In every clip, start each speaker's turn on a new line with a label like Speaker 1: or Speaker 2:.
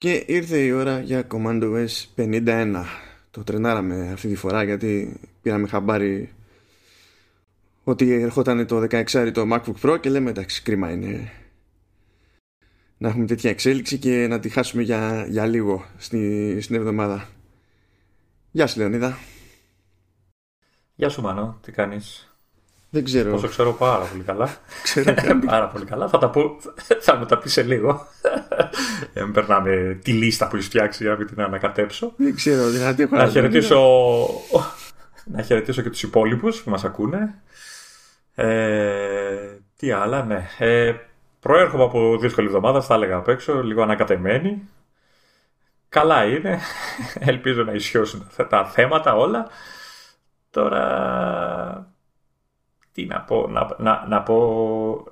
Speaker 1: Και ήρθε η ώρα για Command OS 51. Το τρενάραμε αυτή τη φορά γιατί πήραμε χαμπάρι ότι ερχόταν το 16 το MacBook Pro και λέμε εντάξει κρίμα είναι να έχουμε τέτοια εξέλιξη και να τη χάσουμε για, για λίγο στη, στην εβδομάδα. Γεια σου Λεωνίδα.
Speaker 2: Γεια σου Μανώ, τι κάνεις;
Speaker 1: Δεν ξέρω.
Speaker 2: Όσο ξέρω πάρα πολύ καλά.
Speaker 1: Ξέρω
Speaker 2: πάρα πολύ καλά. Θα, τα πω, θα μου τα πεις σε λίγο. Ε, περνάμε τη λίστα που έχεις φτιάξει για να την ανακατέψω.
Speaker 1: Δεν ξέρω. Δηλαδή έχω
Speaker 2: να, χαιρετήσω, να χαιρετήσω και τους υπόλοιπους που μας ακούνε. Ε, τι άλλα, ναι. Ε, προέρχομαι από δύσκολη εβδομάδα, θα έλεγα απ' έξω, λίγο ανακατεμένη. Καλά είναι. Ελπίζω να ισιώσουν τα θέματα όλα. Τώρα τι να πω, να, να, να πω...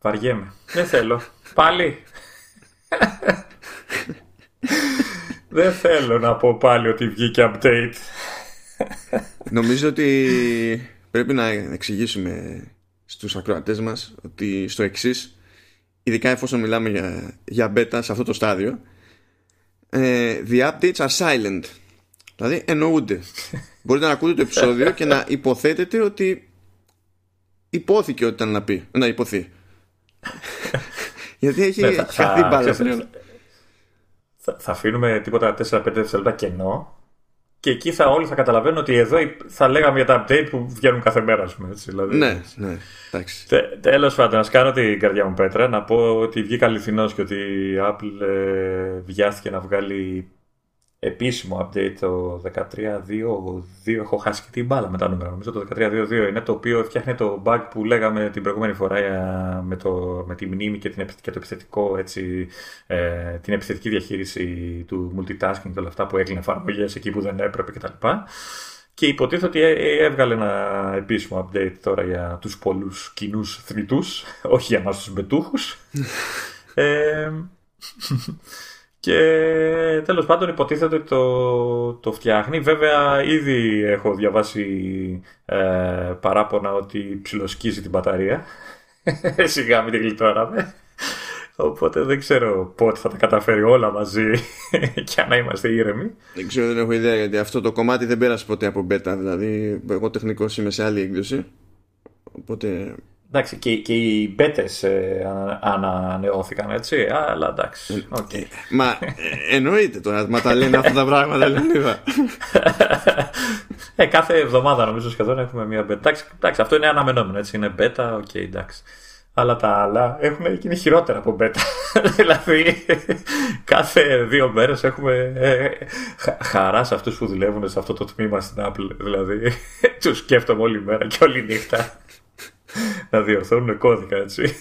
Speaker 2: Βαριέμαι. Δεν θέλω. Πάλι. Δεν θέλω να πω πάλι ότι βγήκε update.
Speaker 1: Νομίζω ότι πρέπει να εξηγήσουμε στους ακροατές μας ότι στο εξής, ειδικά εφόσον μιλάμε για, για beta σε αυτό το στάδιο ε, the updates are silent δηλαδή εννοούνται μπορείτε να ακούτε το επεισόδιο και να υποθέτετε ότι υπόθηκε ότι ήταν να πει. Να υποθεί. Γιατί έχει ναι, χαθεί μπάλα
Speaker 2: Θα, θα αφήνουμε τίποτα 4-5 δευτερόλεπτα κενό και εκεί θα όλοι θα καταλαβαίνουν ότι εδώ θα λέγαμε για τα update που βγαίνουν κάθε μέρα, ας πούμε, έτσι, δηλαδή.
Speaker 1: Ναι, ναι, εντάξει.
Speaker 2: Τε, τέλος πάντων, να κάνω την καρδιά μου πέτρα, να πω ότι βγήκα αληθινός και ότι η Apple ε, βιάστηκε να βγάλει επίσημο update το 13.2.2 έχω χάσει και την μπάλα με τα νούμερα νομίζω το 13.2.2 είναι το οποίο φτιάχνει το bug που λέγαμε την προηγούμενη φορά με, το, με τη μνήμη και, την, και το επιθετικό έτσι, ε, την επιθετική διαχείριση του multitasking και όλα αυτά που έκλεινε εφαρμογές εκεί που δεν έπρεπε κτλ. Και υποτίθεται ότι έβγαλε ένα επίσημο update τώρα για τους πολλούς κοινούς θνητούς, όχι για εμάς τους μπετούχους. ε, και τέλος πάντων υποτίθεται ότι το, το φτιάχνει. Βέβαια ήδη έχω διαβάσει ε, παράπονα ότι ψιλοσκίζει την μπαταρία. Σιγά μην την γλιτώναμε. Οπότε δεν ξέρω πότε θα τα καταφέρει όλα μαζί και να είμαστε ήρεμοι.
Speaker 1: Δεν ξέρω, δεν έχω ιδέα γιατί αυτό το κομμάτι δεν πέρασε ποτέ από beta. Δηλαδή, εγώ τεχνικός είμαι σε άλλη έκδοση. Οπότε
Speaker 2: Εντάξει, και, και οι μπέτες ε, ανανεώθηκαν, έτσι. Αλλά εντάξει. Okay. Ε,
Speaker 1: μα ε, εννοείται τώρα, μα τα λένε αυτά τα πράγματα, Λεωνίδα.
Speaker 2: ε, κάθε εβδομάδα νομίζω σχεδόν έχουμε μία beta. Εντάξει, εντάξει, αυτό είναι αναμενόμενο, έτσι. Είναι beta, ok, okay, εντάξει. Αλλά τα άλλα έχουν γίνει χειρότερα από beta. δηλαδή, κάθε δύο μέρες έχουμε ε, χαρά σε αυτούς που δουλεύουν σε αυτό το τμήμα στην Apple. Δηλαδή, τους σκέφτομαι όλη μέρα και όλη νύχτα να διορθώνουν κώδικα, έτσι.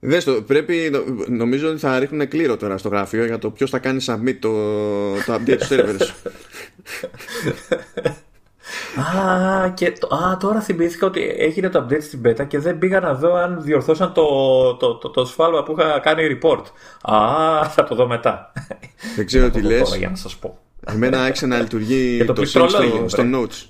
Speaker 1: Δες το, πρέπει, νομίζω ότι θα ρίχνουν κλήρο τώρα στο γραφείο για το ποιος θα κάνει submit το, το update του servers.
Speaker 2: Α, και α, τώρα θυμήθηκα ότι έγινε το update στην beta και δεν πήγα να δω αν διορθώσαν το, το, το, το σφάλμα που είχα κάνει report. Α, θα το δω μετά.
Speaker 1: Δεν ξέρω τι λες.
Speaker 2: Για να σας πω.
Speaker 1: Εμένα άρχισε να λειτουργεί το, το στο, στο notes.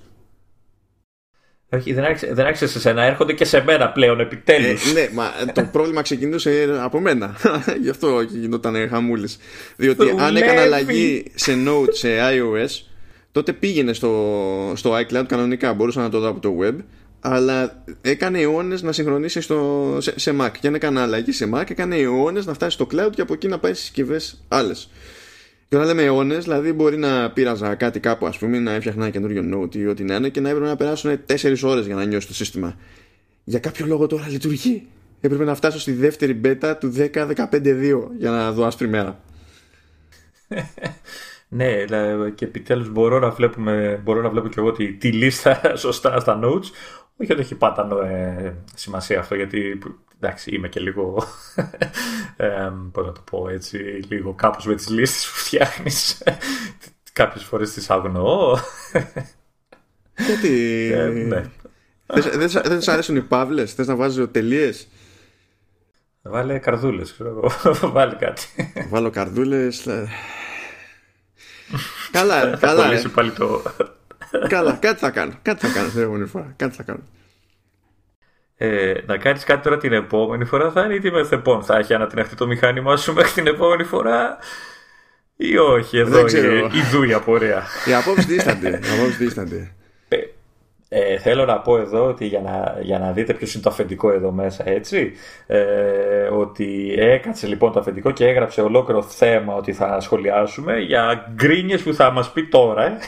Speaker 2: Όχι, δεν άρχισε, δεν άρχισε σε σένα, έρχονται και σε μένα πλέον επιτέλους. Ε,
Speaker 1: ναι, μα το πρόβλημα ξεκινούσε από μένα. Γι' αυτό γινόταν χαμούλης. Διότι αν έκανα αλλαγή σε Note, σε iOS, τότε πήγαινε στο, στο iCloud κανονικά. Μπορούσα να το δω από το web. Αλλά έκανε αιώνες να συγχρονίσει στο, σε, σε Mac. Και αν έκανα αλλαγή σε Mac, έκανε αιώνες να φτάσει στο cloud και από εκεί να πάει στις συσκευές άλλες. Και όταν λέμε αιώνες, δηλαδή μπορεί να πείραζα κάτι κάπου, ας πούμε, να έφτιαχνα ένα καινούριο note ή ό,τι να είναι και να έπρεπε να περάσουν 4 ώρες για να νιώσει το σύστημα. Για κάποιο λόγο τώρα λειτουργεί. Έπρεπε να φτάσω στη δεύτερη beta του 10-15-2 για να δω άσπρη μέρα.
Speaker 2: ναι, και επιτέλους μπορώ να, βλέπουμε, μπορώ να βλέπω και εγώ τη, τη λίστα σωστά στα notes. Όχι ότι έχει πάντα ε, σημασία αυτό, γιατί εντάξει, είμαι και λίγο, ε, πώς να το πω έτσι, λίγο κάπως με τις λίστες που φτιάχνεις. Κάποιες φορές τις αγνοώ.
Speaker 1: Γιατί... Ε, ναι. Δεν δεν σου αρέσουν οι παύλες, θες να βάζω τελείες;
Speaker 2: Βάλε καρδούλες, ξέρω εγώ. Βάλε κάτι.
Speaker 1: Βάλω καρδούλες. καλά, καλά.
Speaker 2: Θα πάλι το...
Speaker 1: καλά, κάτι θα κάνω. Κάτι θα κάνω την επόμενη φορά. Κάτι θα κάνω.
Speaker 2: ε, να κάνεις κάτι τώρα την επόμενη φορά θα είναι ή τι μεθεπών. Θα έχει ανατιναχθεί το μηχάνημά σου μέχρι την επόμενη φορά ή όχι. Εδώ η δούη απορία.
Speaker 1: Οι απόψει δίστανται.
Speaker 2: Ε, θέλω να πω εδώ ότι για να, για να δείτε ποιος είναι το αφεντικό εδώ μέσα, έτσι. Ε, ότι έκατσε λοιπόν το αφεντικό και έγραψε ολόκληρο θέμα ότι θα σχολιάσουμε για γκρίνιες που θα μας πει τώρα. Ε.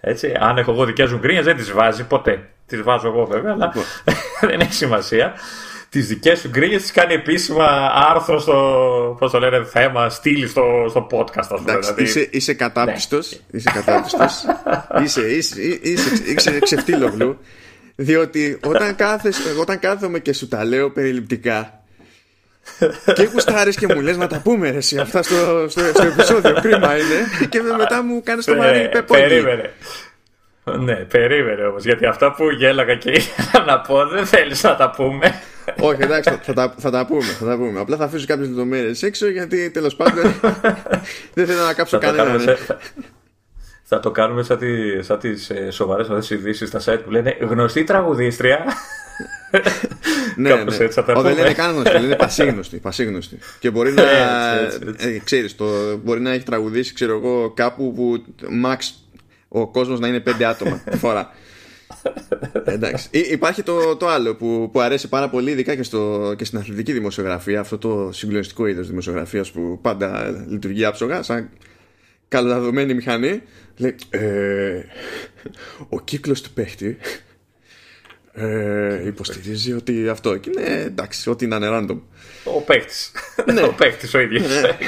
Speaker 2: Έτσι, αν έχω εγώ δικές μου γκρίνιες, δεν τις βάζει ποτέ. Τις βάζω εγώ βέβαια, αλλά λοιπόν. δεν έχει σημασία τις δικές σου γκρίνιες τις κάνει επίσημα άρθρο στο πώς το λένε, θέμα, στείλει στο, στο podcast. Ας πούμε,
Speaker 1: δηλαδή. Είσαι, είσαι κατάπιστος. Ναι. Είσαι κατάπιστος. είσαι, είσαι, είσαι, είσαι ξεφτύλογλου. Διότι όταν, κάθεσαι, όταν κάθομαι και σου τα λέω περιληπτικά και γουστάρεις και μου λες να τα πούμε ρε, εσύ, αυτά στο, στο, στο επεισόδιο κρίμα είναι και μετά μου κάνεις το μαρί
Speaker 2: Περίμενε ναι, περίμενε όμως. Γιατί αυτά που γέλαγα και ήθελα να πω δεν θέλεις να τα πούμε.
Speaker 1: Όχι, εντάξει, θα, τα, θα τα πούμε. Θα τα πούμε. Απλά θα αφήσω κάποιες λεπτομέρειες έξω γιατί τέλος πάντων δεν θέλω να κάψω κανέναν.
Speaker 2: Θα το κάνουμε σαν, τι, σαν τις ε, σοβαρές αυτές ειδήσεις στα site που λένε γνωστή τραγουδίστρια.
Speaker 1: Ναι, ναι. Έτσι θα δεν λένε καν γνωστή, λένε πασίγνωστη, πασίγνωστη. Και μπορεί να, ε, ξέρεις, το, μπορεί να έχει τραγουδήσει, ξέρω εγώ, κάπου που max ο κόσμος να είναι πέντε άτομα τη φορά. Εντάξει. Υπάρχει το, το άλλο που, που αρέσει πάρα πολύ, ειδικά και, στο, και στην αθλητική δημοσιογραφία, αυτό το συγκλονιστικό είδος δημοσιογραφίας που πάντα λειτουργεί άψογα, σαν καλοδεδομένη μηχανή. Λέει, ε, ο κύκλος του παίχτη ε, υποστηρίζει ότι αυτό και είναι εντάξει, ότι είναι random.
Speaker 2: Ο παίχτη. Ναι. ο παίχτη ο ίδιος. Ναι.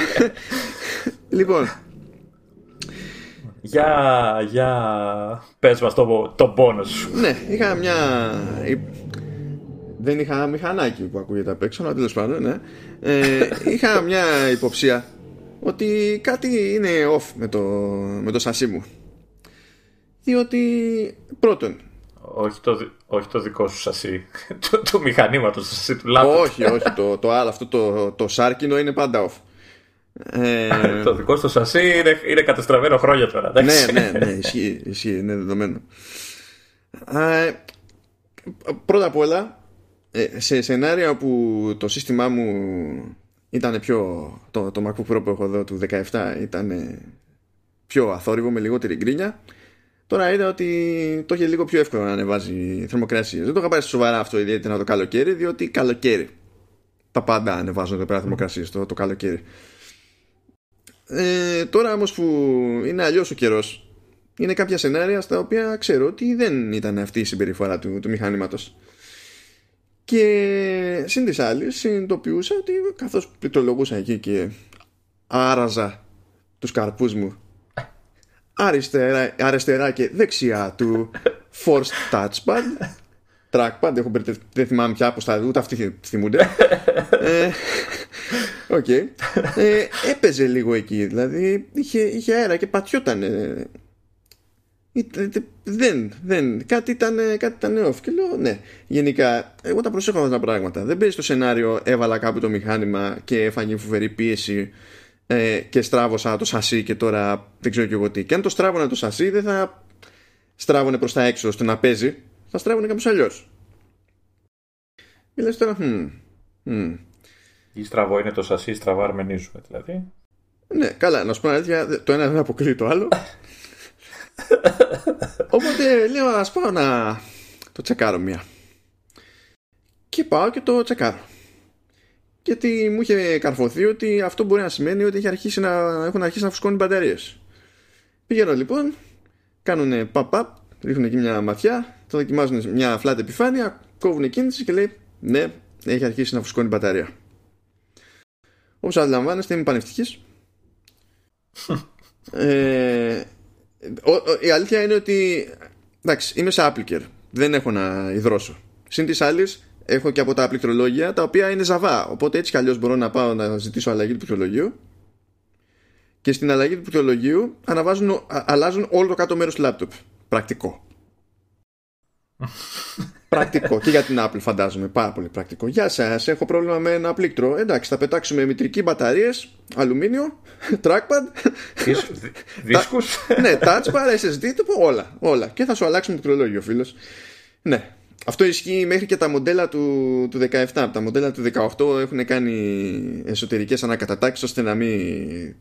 Speaker 1: λοιπόν,
Speaker 2: για, για πες μας το, το πόνο σου.
Speaker 1: Ναι, είχα μια... Δεν είχα μηχανάκι που ακούγεται απ' έξω, αλλά τέλος πάντων, ναι. Ε, είχα μια υποψία ότι κάτι είναι off με το, με το σασί μου. Διότι πρώτον.
Speaker 2: Όχι το, όχι το δικό σου σασί. του, του μηχανήματο, το σασί του λάθο.
Speaker 1: όχι, όχι. Το, το άλλο, αυτό το, το σάρκινο είναι πάντα off.
Speaker 2: Ε... το δικό στο σασί είναι, είναι κατεστραμμένο χρόνια τώρα.
Speaker 1: Ναι, ναι, ναι, ισχύει, ισχύει, είναι δεδομένο. Ε, πρώτα απ' όλα, ε, σε σενάρια που το σύστημά μου ήταν πιο. Το, το MacBook Pro που έχω εδώ του 17 ήταν πιο αθόρυβο με λιγότερη γκρίνια. Τώρα είδα ότι το είχε λίγο πιο εύκολο να ανεβάζει θερμοκρασίες. Δεν το είχα πάρει σοβαρά αυτό ιδιαίτερα το καλοκαίρι, διότι καλοκαίρι. Τα πάντα ανεβάζουν εδώ πέρα θερμοκρασίες το, το καλοκαίρι. Ε, τώρα όμως που είναι αλλιώς ο καιρός είναι κάποια σενάρια στα οποία ξέρω ότι δεν ήταν αυτή η συμπεριφορά του, του μηχανήματος και συν της άλλης συνειδητοποιούσα ότι καθώς πληκτρολογούσα εκεί και άραζα τους καρπούς μου αριστερά, αριστερά και δεξιά του forced touchpad trackpad έχω δεν θυμάμαι πια πως τα ούτε αυτοί θυμούνται ε, OK. Okay. Ε, έπαιζε λίγο εκεί, δηλαδή είχε, είχε αέρα και πατιόταν. Δεν, δεν. Κάτι ήταν, κάτι ήταν off. Και λέω, ναι. Γενικά, εγώ τα προσέχω αυτά τα πράγματα. Δεν παίζει το σενάριο, έβαλα κάπου το μηχάνημα και έφαγε φοβερή πίεση ε, και στράβωσα το σασί και τώρα δεν ξέρω και εγώ τι. Και αν το στράβωνα το σασί, δεν θα στράβωνε προς τα έξω ώστε να παίζει, θα στράβωνε κάπως αλλιώς. Και τώρα, hm, hm,
Speaker 2: ή στραβό είναι το σασί, στραβά αρμενίζουμε δηλαδή.
Speaker 1: Ναι, καλά, να σου πω αλήθεια, το ένα δεν αποκλείει το άλλο. Οπότε λέω, ας πάω να το τσεκάρω μία. Και πάω και το τσεκάρω. Γιατί μου είχε καρφωθεί ότι αυτό μπορεί να σημαίνει ότι έχει αρχίσει να, έχουν αρχίσει να φουσκώνουν μπαταρίες. Πηγαίνω λοιπόν, κάνουν pop-up, ρίχνουν εκεί μια ματιά, το δοκιμάζουν μια flat επιφάνεια, κόβουν κίνηση και λέει ναι, έχει αρχίσει να φουσκώνει μπαταρία. Όπως αντιλαμβάνεστε είμαι πανευτυχής ε, Η αλήθεια είναι ότι Εντάξει είμαι σε Applicare Δεν έχω να υδρώσω Συν της άλλης έχω και από τα πληκτρολόγια Τα οποία είναι ζαβά. Οπότε έτσι κι αλλιώς μπορώ να πάω να ζητήσω αλλαγή του πληκτρολογίου. Και στην αλλαγή του πληκτρολογίου αναβάζουν, Αλλάζουν όλο το κάτω μέρος του λάπτοπ. Πρακτικό. Πρακτικό. Και για την Apple φαντάζομαι. Πάρα πολύ πρακτικό. Γεια σας. Έχω πρόβλημα με ένα πλήκτρο. Εντάξει θα πετάξουμε μητρική μπαταρίες αλουμίνιο, trackpad.
Speaker 2: Δίσκους;
Speaker 1: Ναι, touch bar, SSD όλα, όλα. Και θα σου αλλάξουμε το πληκτρολόγιο φίλος. Ναι, αυτό ισχύει μέχρι και τα μοντέλα του, του 17. Τα μοντέλα του 18 έχουν κάνει εσωτερικές ανακατατάξεις ώστε να μην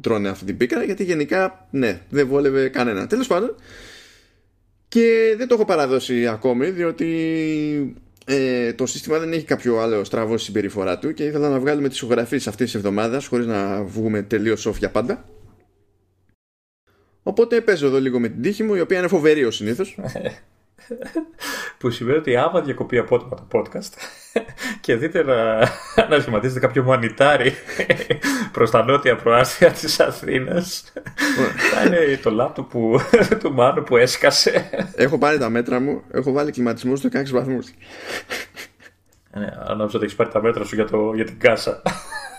Speaker 1: τρώνε αυτή την πίκρα γιατί γενικά ναι δεν βόλευε κανένα. Τέλος πάντων και δεν το έχω παραδώσει ακόμη διότι ε, το σύστημα δεν έχει κάποιο άλλο στραβό συμπεριφορά του και ήθελα να βγάλουμε τις ηχογραφίες αυτής της εβδομάδας χωρίς να βγούμε τελείως off για πάντα. Οπότε παίζω εδώ λίγο με την τύχη μου η οποία είναι φοβερή ο συνήθως.
Speaker 2: που σημαίνει ότι άμα διακοπεί απότομα το podcast και δείτε να, να σχηματίζετε κάποιο μανιτάρι προς τα νότια προάστια της Αθήνας. θα είναι το λάπτο που, του Μάνου που έσκασε.
Speaker 1: Έχω πάρει τα μέτρα μου, έχω βάλει κλιματισμό στο 16 βαθμούς.
Speaker 2: Ναι, αν ότι έχεις πάρει τα μέτρα σου για, το, για την κάσα.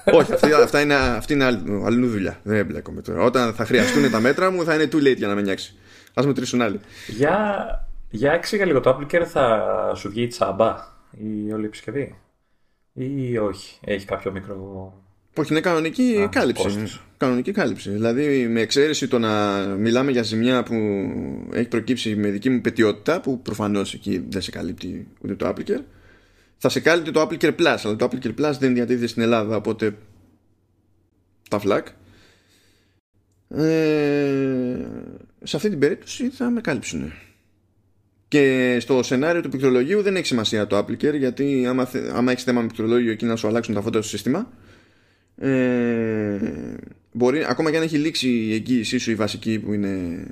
Speaker 1: Όχι, αυτή, αυτά είναι, αυτή είναι άλλη, άλλη δουλειά. Δεν εμπλέκομαι τώρα. Όταν θα χρειαστούν τα μέτρα μου, θα είναι too late για να με νιάξει. Α μετρήσουν άλλοι.
Speaker 2: Για, για έξιγα λίγο το Apple θα σου βγει τσάμπα η όλη επισκευή; Ή όχι, έχει κάποιο μικρό.
Speaker 1: Όχι, είναι κανονική Α, κάλυψη. Κανονική κάλυψη. Δηλαδή, με εξαίρεση το να μιλάμε για ζημιά που έχει προκύψει με δική μου πετιότητα, που προφανώς εκεί δεν σε καλύπτει ούτε το Apple θα σε κάλυπτε το Apple Care Plus, αλλά το Apple Care Plus δεν διατίθεται στην Ελλάδα, οπότε τα φλακ. Ε, σε αυτή την περίπτωση θα με κάλυψουν. Και στο σενάριο του πληκτρολογίου δεν έχει σημασία το Apple γιατί άμα, άμα έχεις θέμα με πληκτρολόγιο εκεί να σου αλλάξουν τα φώτα στο σύστημα ε, μπορεί, ακόμα και αν έχει λήξει η εγγύησή σου η βασική που είναι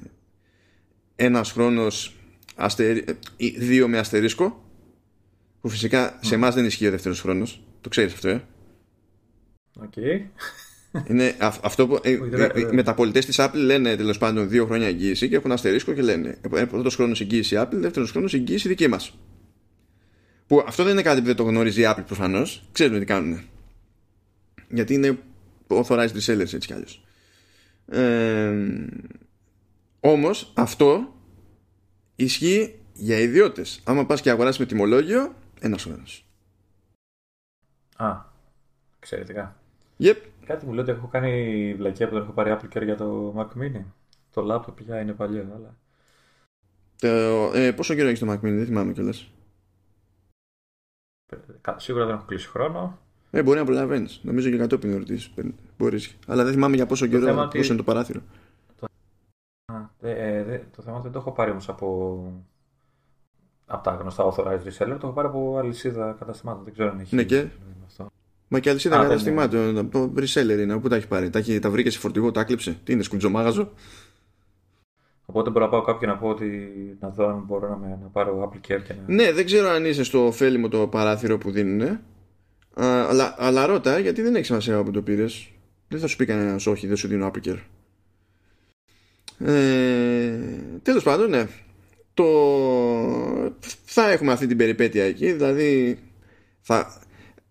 Speaker 1: ένας χρόνος αστερι, ε, δύο με αστερίσκο που φυσικά σε εμάς δεν ισχύει ο δεύτερος χρόνος. Το ξέρεις αυτό, ε;
Speaker 2: Okay.
Speaker 1: Είναι αυτό που. Ε, ε, με τα πολιτέ της Apple λένε τέλος πάντων δύο χρόνια εγγύηση και έχουν αστερίσκο και λένε πρώτος χρόνος εγγύηση Apple, δεύτερος χρόνος εγγύηση δική μας. Που αυτό δεν είναι κάτι που δεν το γνωρίζει η Apple προφανώς. Ξέρουν τι κάνουν. Γιατί είναι authorized resellers έτσι κι αλλιώ. Ε, Όμως αυτό ισχύει για ιδιώτες. Άμα πας και αγοράσεις με τιμολόγιο, ένας χρόνος.
Speaker 2: Α, εξαιρετικά.
Speaker 1: Yep.
Speaker 2: Κάτι μου λέει ότι έχω κάνει βλακία που δεν έχω πάρει Apple Care για το Mac Mini. Το laptop πια είναι παλιό, αλλά.
Speaker 1: Ε, πόσο καιρό έχεις το Mac Mini, δεν θυμάμαι κιόλας.
Speaker 2: Σίγουρα δεν έχω κλείσει χρόνο.
Speaker 1: Ε, μπορεί να προλαβαίνεις. Νομίζω και κατόπιν ερωτήσεις. Μπορείς. Αλλά δεν θυμάμαι για πόσο καιρό, πόσο ότι... είναι το παράθυρο.
Speaker 2: Το, ε, δε, το θέμα δεν το έχω πάρει όμως από, από τα γνωστά authorized reseller, το έχω πάρει από αλυσίδα καταστημάτων. Δεν ξέρω αν έχει.
Speaker 1: Ναι, και; Μα και αλυσίδα καταστημάτων. Το reseller είναι. Πού τα έχει πάρει; Τα, τα βρήκε σε φορτηγό, τα κλείψε. Τι είναι, σκουτζομάγαζο.
Speaker 2: Οπότε μπορώ να πάω κάποιον να πω ότι να δω αν μπορώ να, με, να πάρω Apple Care και να...
Speaker 1: Ναι, δεν ξέρω αν είσαι στο ωφέλιμο το παράθυρο που δίνουν. Αλλά, αλλά ρώτα, γιατί δεν έχει σημασία που το πήρες. Δεν θα σου πει κανένας όχι, δεν σου δίνω Apple Care. Ε, τέλος πάντων, ναι. Το... Θα έχουμε αυτή την περιπέτεια εκεί, δηλαδή θα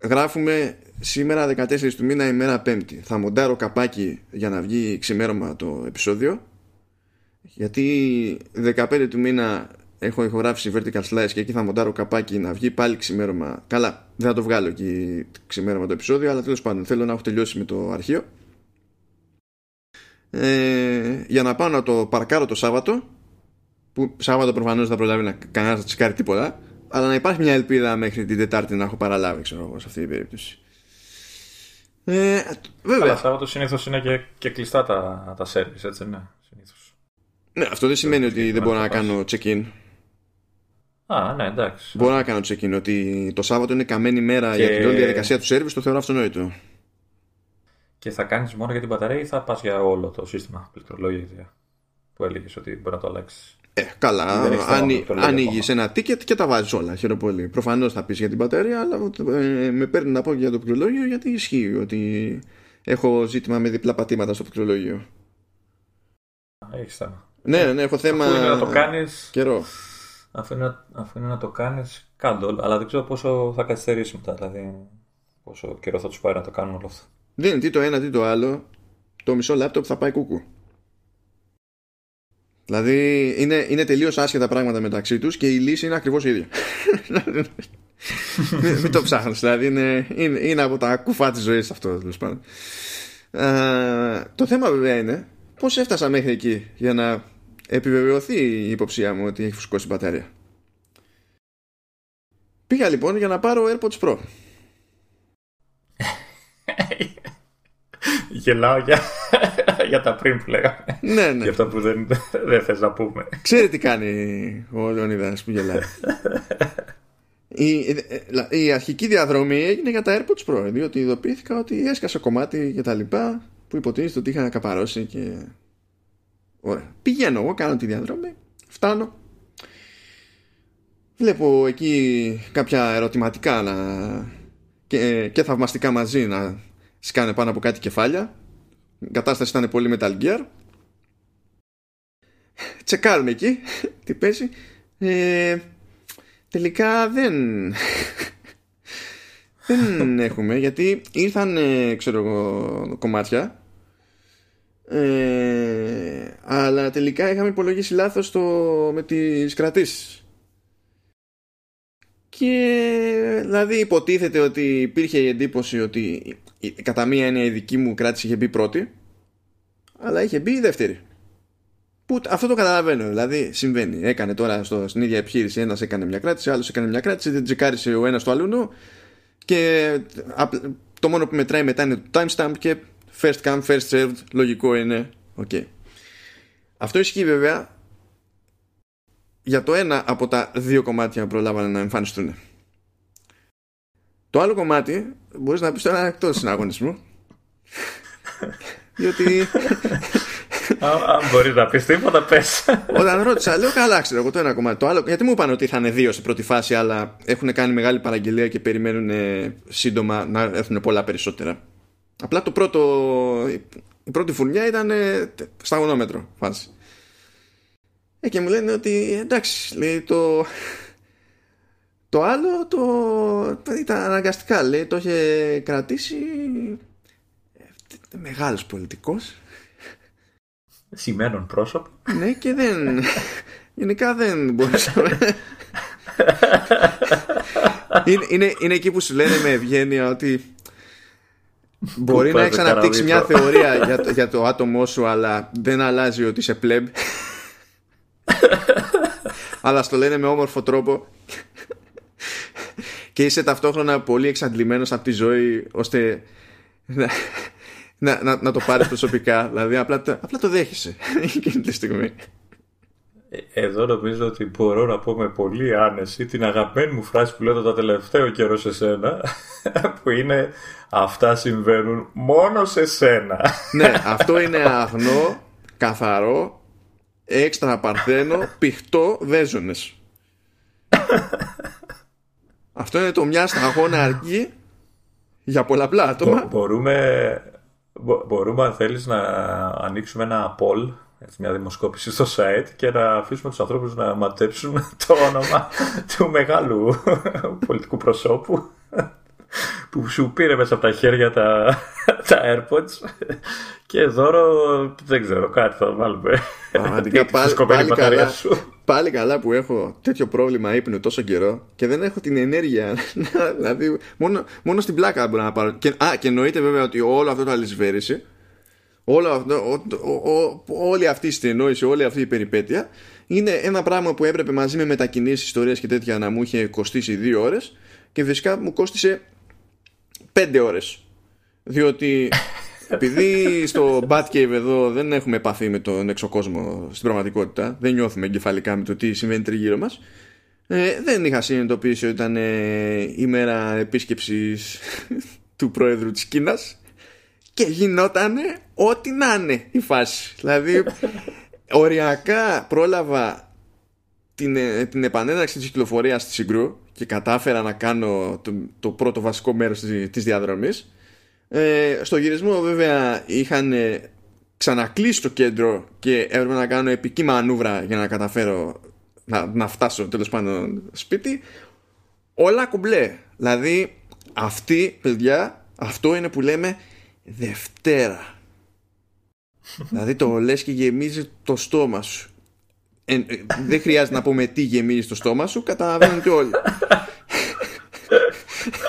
Speaker 1: γράφουμε σήμερα 14 του μήνα ημέρα Πέμπτη. Θα μοντάρω καπάκι για να βγει ξημέρωμα το επεισόδιο. Γιατί 15 του μήνα έχω ηχογράφηση vertical slice και εκεί θα μοντάρω καπάκι να βγει πάλι ξημέρωμα. Καλά, δεν θα το βγάλω εκεί ξημέρωμα το επεισόδιο, αλλά τέλος πάντων θέλω να έχω τελειώσει με το αρχείο. Ε, για να πάω να το παρκάρω το Σάββατο, που Σάββατο προφανώς δεν θα προλάβει να κανένας να τσικάρει τίποτα, αλλά να υπάρχει μια ελπίδα μέχρι την Τετάρτη να έχω παραλάβει, ξέρω εγώ, σε αυτή την περίπτωση. Ε, βέβαια.
Speaker 2: Αλλά Σάββατο συνήθως είναι και, και κλειστά τα, τα service, έτσι, ναι. Συνήθως.
Speaker 1: Ναι, αυτό δεν σημαίνει ότι δεν μπορώ να κάνω check-in.
Speaker 2: Α, ναι, εντάξει.
Speaker 1: Μπορώ να κάνω check-in. Ότι το Σάββατο είναι καμένη μέρα και... για την όλη διαδικασία του service, το θεωρώ αυτονόητο.
Speaker 2: Και θα κάνεις μόνο για την μπαταρία ή θα πας για όλο το σύστημα πληκτρολόγια που έλεγες ότι μπορεί να το αλλάξεις;
Speaker 1: Ε, καλά. Ανοίγει ένα ticket και τα βάζεις όλα. Χαίρομαι πολύ. Προφανώς θα πεις για την μπαταρία, αλλά ε, με παίρνει να πω για το πληκτρολόγιο γιατί ισχύει ότι έχω ζήτημα με διπλά πατήματα στο πληκτρολόγιο.
Speaker 2: Έχεις θέμα.
Speaker 1: Ναι, ναι, έχω θέμα.
Speaker 2: Αφού είναι να το κάνει.
Speaker 1: Καιρό.
Speaker 2: Αφού είναι, αφού είναι να το κάνεις, κάντο. Αλλά δεν ξέρω πόσο θα καθυστερήσει μετά. Δηλαδή, πόσο καιρό θα τους πάρει να το κάνουν όλο αυτό.
Speaker 1: Δεν είναι τι το ένα, τι το άλλο. Το μισό λάπτοπ θα πάει κούκου. Δηλαδή είναι, είναι τελείως άσχετα πράγματα μεταξύ τους και η λύση είναι ακριβώς η ίδια. μην, μην, το ψάχνεις, δηλαδή είναι, είναι, είναι, από τα κουφά της ζωής αυτό. Δηλαδή, το θέμα βέβαια είναι πώς έφτασα μέχρι εκεί για να επιβεβαιωθεί η υποψία μου ότι έχει φουσκώσει η μπαταρία. Πήγα λοιπόν για να πάρω AirPods Pro.
Speaker 2: Γελάω για, για τα πριν που λέγαμε.
Speaker 1: Ναι, ναι.
Speaker 2: Για αυτό που δεν, δεν θες να πούμε.
Speaker 1: Ξέρει τι κάνει ο Λεωνίδας που γελάει. η, η αρχική διαδρομή έγινε για τα AirPods Pro, διότι ειδοποιήθηκα ότι έσκασε κομμάτι και τα λοιπά που υποτίθεται ότι είχαν ακαπαρώσει και... Ωραία. Πηγαίνω εγώ, κάνω τη διαδρομή, φτάνω. Βλέπω εκεί κάποια ερωτηματικά να... και, και θαυμαστικά μαζί να σκάνε πάνω από κάτι κεφάλια. Η κατάσταση ήταν πολύ Metal Gear. Τσεκάρουν εκεί τι παίζει. Ε, τελικά δεν δεν έχουμε γιατί ήρθαν ξέρω εγώ κομμάτια ε, αλλά τελικά είχαμε υπολογίσει λάθος το, με τις κρατήσεις και δηλαδή υποτίθεται ότι υπήρχε η εντύπωση ότι κατά μία έννοια η δική μου κράτηση είχε μπει πρώτη αλλά είχε μπει η δεύτερη που αυτό το καταλαβαίνω, δηλαδή συμβαίνει. Έκανε τώρα στο, στην ίδια επιχείρηση ένας έκανε μια κράτηση, άλλος έκανε μια κράτηση, δεν τσεκάρισε ο ένας το αλλού και το μόνο που μετράει μετά είναι το timestamp και first come, first served. Λογικό είναι. Okay. Αυτό ισχύει βέβαια για το ένα από τα δύο κομμάτια που προλάβανε να εμφανιστούν. Το άλλο κομμάτι μπορείς να πεις τώρα εκτός συναγωνισμού διότι
Speaker 2: αν μπορείς να πεις τίποτα, πες.
Speaker 1: Όταν ρώτησα, λέω καλά, ξέρω εγώ το ένα κομμάτι. Το άλλο, γιατί μου είπαν ότι θα είναι δύο σε πρώτη φάση, αλλά έχουν κάνει μεγάλη παραγγελία και περιμένουν σύντομα να έρθουν πολλά περισσότερα. Απλά το πρώτο, η πρώτη φουρνιά ήταν στα γονόμετρο φάση. Ε, και μου λένε ότι εντάξει, λέει το. Το άλλο το ήταν αναγκαστικά, λέει, το είχε κρατήσει μεγάλος πολιτικός.
Speaker 2: Σημαίνον πρόσωπο.
Speaker 1: Ναι και δεν... Γενικά δεν μπορούσαμε... είναι, είναι, είναι εκεί που σου λένε με ευγένεια ότι μπορεί να έχει αναπτύξει μια θεωρία για το, για το άτομό σου αλλά δεν αλλάζει ότι είσαι πλεμπ. Αλλά στο λένε με όμορφο τρόπο και είσαι ταυτόχρονα πολύ εξαντλημένος από τη ζωή ώστε να, να, να το πάρεις προσωπικά. δηλαδή απλά, απλά το δέχεσαι εκείνη τη στιγμή.
Speaker 2: Ε, εδώ νομίζω ότι μπορώ να πω με πολύ άνεση την αγαπημένη μου φράση που λέω το τελευταίο καιρό σε σένα που είναι αυτά συμβαίνουν μόνο σε σένα.
Speaker 1: ναι, αυτό είναι αγνό, καθαρό, έξτρα παρθένο, πηχτό, δέζονες. Αυτό είναι το μια σταγόνα αρκεί για πολλαπλά άτομα.
Speaker 2: μπορούμε, μπορούμε αν θέλεις να ανοίξουμε ένα poll μια δημοσκόπηση στο site και να αφήσουμε τους ανθρώπους να ματέψουν το όνομα του μεγάλου πολιτικού προσώπου που σου πήρε μέσα από τα χέρια τα, τα AirPods. Και δώρο δεν ξέρω κάτι θα βάλουμε.
Speaker 1: Πραγματικά πάλι, πάλι, καλά, πάλι καλά που έχω τέτοιο πρόβλημα ύπνου τόσο καιρό και δεν έχω την ενέργεια δηλαδή μόνο, μόνο στην πλάκα μπορώ να πάρω. Και, α, και εννοείται βέβαια ότι όλο αυτό το αλυσβέρηση όλο αυτό, ο, ο, όλη αυτή η στενόηση όλη αυτή η περιπέτεια είναι ένα πράγμα που έπρεπε μαζί με μετακινήσεις, ιστορίες και τέτοια να μου είχε κοστίσει δύο ώρες και φυσικά μου κόστισε πέντε ώρες. Διότι επειδή στο Batcave εδώ δεν έχουμε επαφή με τον εξωκόσμο στην πραγματικότητα δεν νιώθουμε εγκεφαλικά με το τι συμβαίνει τριγύρω μας ε, δεν είχα συνειδητοποιήσει ότι ήταν ε, ημέρα επίσκεψης του πρόεδρου της Κίνας και γινότανε ό,τι να είναι η φάση. Δηλαδή οριακά πρόλαβα την, ε, την επανέναρξη της κυκλοφορίας στη Συγκρού και κατάφερα να κάνω το, το πρώτο βασικό μέρος της, της διαδρομής ε, στο γυρισμό βέβαια είχαν ξανακλείσει το κέντρο και έπρεπε να κάνω επική μανούβρα για να καταφέρω να, να φτάσω τέλος πάντων σπίτι. Όλα κουμπλέ. Δηλαδή αυτή παιδιά αυτό είναι που λέμε Δευτέρα. Δηλαδή το λες και γεμίζει το στόμα σου. Ε, ε, δεν χρειάζεται να πούμε τι γεμίζει το στόμα σου καταλαβαίνετε όλοι.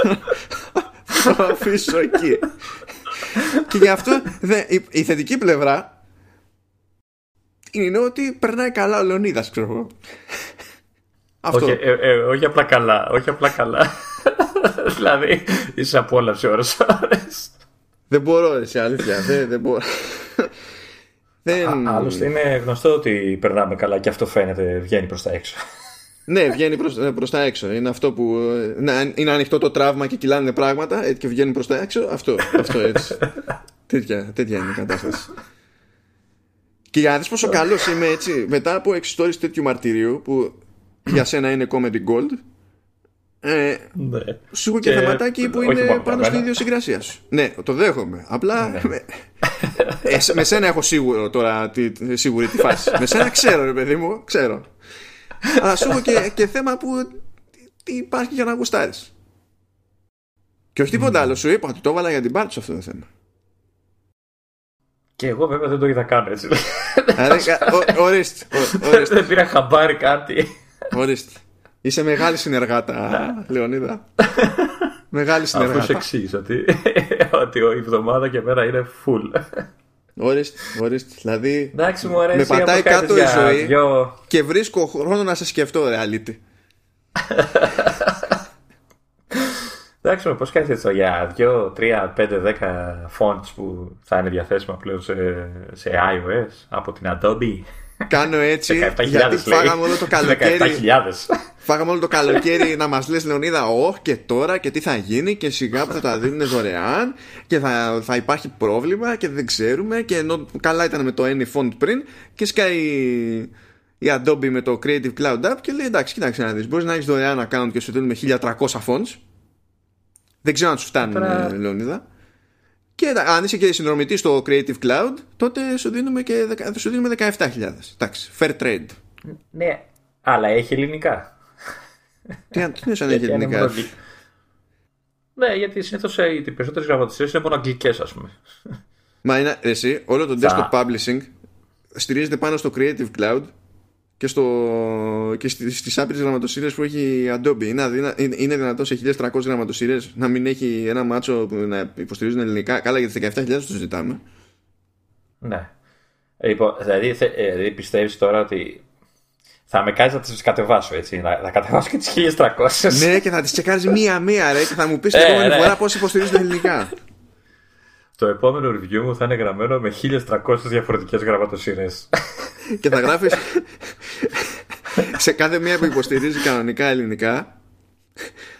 Speaker 1: θα το αφήσω εκεί και γι' αυτό δε, η, η, θετική πλευρά είναι ότι περνάει καλά ο Λεωνίδας ξέρω εγώ
Speaker 2: Αυτό. Όχι, ε, ε, όχι απλά καλά. Όχι απλά καλά. δηλαδή είσαι απόλαυση ώρες ώρες.
Speaker 1: Δεν μπορώ, εσύ αλήθεια. δεν, δεν μπορώ.
Speaker 2: δεν... Άλλωστε είναι γνωστό ότι περνάμε καλά και αυτό φαίνεται, βγαίνει προς τα έξω.
Speaker 1: Ναι, βγαίνει προς, ε, προς τα έξω. Είναι αυτό που. Ναι, είναι ανοιχτό το τραύμα και κυλάνε πράγματα και βγαίνει προς τα έξω. Αυτό, αυτό έτσι. τέτοια, τέτοια είναι η κατάσταση. Και για να δεις πόσο καλός είμαι έτσι, μετά από εξιστόρηση τέτοιου μαρτυρίου που για σένα είναι comedy gold, ε, ναι. Σου έχω και, θεματάκι που είναι πάνω στην ιδιοσυγκρασία σου. Ναι, το δέχομαι. Απλά ναι. με, ε, με σένα έχω σίγουρο τώρα τη, σίγουρη τη φάση. με σένα ξέρω, ρε παιδί μου, ξέρω. Αλλά σου έχω και, και θέμα που υπάρχει για να γουστάρεις. Και όχι τίποτα άλλο, σου είπα ότι το έβαλα για την πάρτι σου αυτό το θέμα.
Speaker 2: Και εγώ βέβαια δεν το είδα καν έτσι.
Speaker 1: Ορίστε.
Speaker 2: Δεν πήρα χαμπάρι κάτι.
Speaker 1: Ορίστε. Είσαι μεγάλη συνεργάτα, Λεωνίδα. μεγάλη συνεργάτα.
Speaker 2: Αφού σου εξήγησα ότι, ότι η εβδομάδα και μέρα είναι full.
Speaker 1: Ορίστε, ορίστε. Δηλαδή,
Speaker 2: Εντάξει, μου αρέσει
Speaker 1: με πατάει κάτω η ζωή δυο... και βρίσκω χρόνο να σε σκεφτώ, reality.
Speaker 2: Εντάξει, πώς κάνεις έτσι για 2, 3, 5, 10 fonts που θα είναι διαθέσιμα πλέον σε, σε iOS από την Adobe;
Speaker 1: Κάνω έτσι γιατί φάγαμε όλο το καλοκαίρι. φάγαμε όλο το καλοκαίρι να μας λες Λεωνίδα, όχι και τώρα και τι θα γίνει και σιγά που θα τα δίνουν δωρεάν και θα, θα υπάρχει πρόβλημα και δεν ξέρουμε. Και ενώ καλά ήταν με το Anyfont πριν και σκάει η Adobe με το Creative Cloud App και λέει εντάξει, κοίταξε να δεις. Μπορείς να έχεις δωρεάν account και σου δίνουμε 1300 fonts. Δεν ξέρω αν σου φτάνουν, Τώρα... Λεωνίδα. Και αν είσαι και συνδρομητής στο Creative Cloud, τότε σου δίνουμε, και, σου δίνουμε 17.000. Εντάξει, fair trade.
Speaker 2: Ναι, αλλά έχει ελληνικά.
Speaker 1: Τι αν αν έχει ελληνικά;
Speaker 2: Ναι, γιατί συνήθως ε, οι περισσότερες γραμματιστέ είναι μόνο αγγλικές, ας πούμε.
Speaker 1: Μα είναι, εσύ, όλο το desktop publishing στηρίζεται πάνω στο Creative Cloud και, στο, και στις άπειρες γραμματοσύρες που έχει η Adobe. Είναι, είναι δυνατόν σε 1300 γραμματοσύρες να μην έχει ένα μάτσο που να υποστηρίζουν ελληνικά. Καλά για τις 17.000 το ζητάμε.
Speaker 2: Ναι. Λοιπόν, δηλαδή, ε, δηλαδή πιστεύεις τώρα ότι θα με κάνεις να τις κατεβάσω έτσι. Να, να κατεβάσω και τις 1300.
Speaker 1: ναι, και θα τις τσεκάρεις μία-μία, ρε, και θα μου πεις την ε, επόμενη ναι. φορά πώς υποστηρίζουν ελληνικά.
Speaker 2: Το επόμενο review μου θα είναι γραμμένο με 1300 διαφορετικές γραμματοσύρε.
Speaker 1: και θα γράφεις σε κάθε μία που υποστηρίζει κανονικά ελληνικά.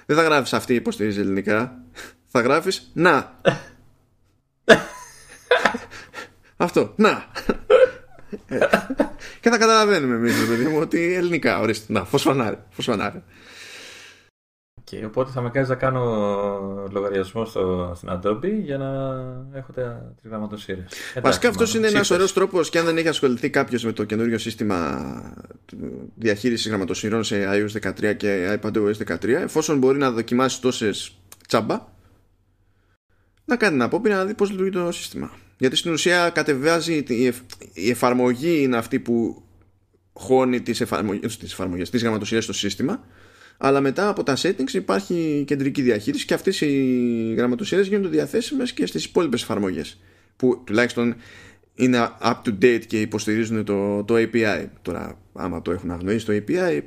Speaker 1: Δεν θα γράφεις αυτή υποστηρίζει ελληνικά. Θα γράφεις να. Αυτό. Να. και θα καταλαβαίνουμε εμείς, παιδί μου, ότι ελληνικά. Ορίστε. Να, φωσφανάρε. φωσφανάρε.
Speaker 2: Και οπότε θα με κάνεις να κάνω λογαριασμό στο, στην Adobe για να έχω τα τριγραμματοσύρε.
Speaker 1: Βασικά αυτό είναι ένας ωραίος τρόπος και αν δεν έχει ασχοληθεί κάποιος με το καινούριο σύστημα διαχείρισης γραμματοσύρων σε iOS 13 και iPadOS 13, εφόσον μπορεί να δοκιμάσει τόσες τσάμπα, να κάνει ένα απόπειρα να δει πώς λειτουργεί το σύστημα. Γιατί στην ουσία κατεβάζει η εφαρμογή είναι αυτή που χώνει τις εφαρμογές, τις γραμματοσύρες στο σύστημα αλλά μετά από τα settings υπάρχει κεντρική διαχείριση και αυτές οι γραμματοσύρες γίνονται διαθέσιμες και στις υπόλοιπες εφαρμογές που τουλάχιστον είναι up to date και υποστηρίζουν το, το API τώρα άμα το έχουν αγνοήσει το API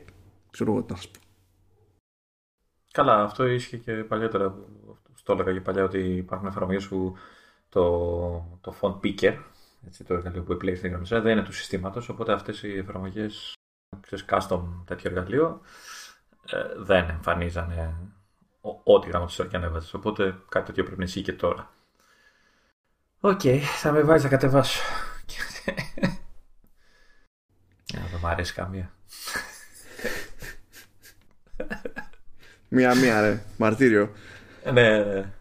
Speaker 1: ξέρω εγώ τι να πω.
Speaker 2: Καλά αυτό ίσχυε και παλιότερα. Στο έλεγα και παλιά ότι υπάρχουν εφαρμογές που το, το font picker έτσι, το εργαλείο που επιλέγεις στην γραμματοσύρα δεν είναι του συστήματος οπότε αυτές οι εφαρμογές ξέρεις custom τέτοιο εργαλείο ε, δεν εμφανίζανε ό,τι γραμματοσειρά και ανέβαζε. Οπότε κάτι τέτοιο πρέπει να ισχύει και τώρα. OK, okay, θα με βάζει να κατεβάσω. δεν μου αρέσει καμία.
Speaker 1: Μία-μία, ρε. Μαρτύριο.
Speaker 2: ναι, ναι.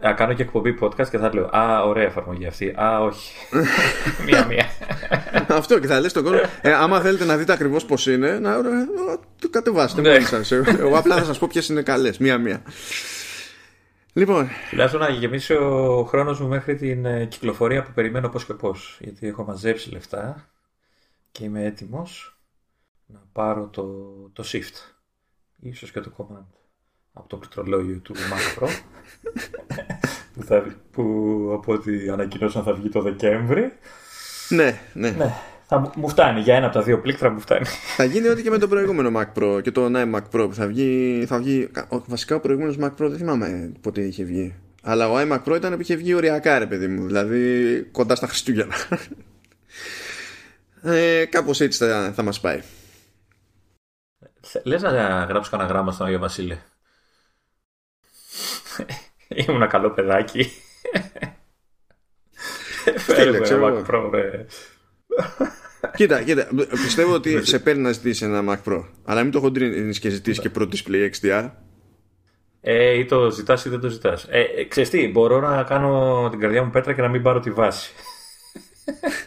Speaker 2: Να κάνω και εκπομπή podcast και θα λέω Α, ωραία εφαρμογή αυτή. Α, όχι. Μία-μία.
Speaker 1: Αυτό και θα λες στον κόσμο. Ε, άμα θέλετε να δείτε ακριβώς πώς είναι, να το κατεβάσετε ναι. μόνοι σας. Εγώ απλά θα σας πω ποιες είναι καλές. Μία-μία. Λοιπόν.
Speaker 2: Τουλάχιστον να γεμίσει ο χρόνος μου μέχρι την ε, κυκλοφορία που περιμένω πώς και πώς. Γιατί έχω μαζέψει λεφτά και είμαι έτοιμος να πάρω το, το shift. Ίσως και το command από το πληκτρολόγιο του Mac Pro που, θα, που από ό,τι ανακοινώσαν θα βγει το Δεκέμβρη.
Speaker 1: Ναι, ναι.
Speaker 2: ναι θα μου φτάνει. Για ένα από τα δύο πλήκτρα μου φτάνει.
Speaker 1: Θα γίνει ό,τι και με το προηγούμενο Mac Pro και το iMac Pro που θα βγει. Θα βγει βασικά ο προηγούμενος Mac Pro δεν θυμάμαι πότε είχε βγει. Αλλά ο iMac Pro ήταν που είχε βγει οριακά, ρε παιδί μου. Δηλαδή κοντά στα Χριστούγεννα. ε, Κάπως έτσι θα, θα μας πάει.
Speaker 2: Λες να γράψω κανένα γράμμα στον Άγιο Βασίλη. Ήμουν ένα καλό παιδάκι.
Speaker 1: Φέρε Mac Pro, Κοίτα, κοίτα, πιστεύω ότι σε παίρνει να ζητήσεις ένα Mac Pro. Αλλά μην το χοντρίνεις και ζητήσεις και πρώτο display XDR.
Speaker 2: Ε, ή το ζητάς ή δεν το ζητάς. Ε, ε, ξέρεις τι, μπορώ να κάνω την καρδιά μου πέτρα και να μην πάρω τη βάση.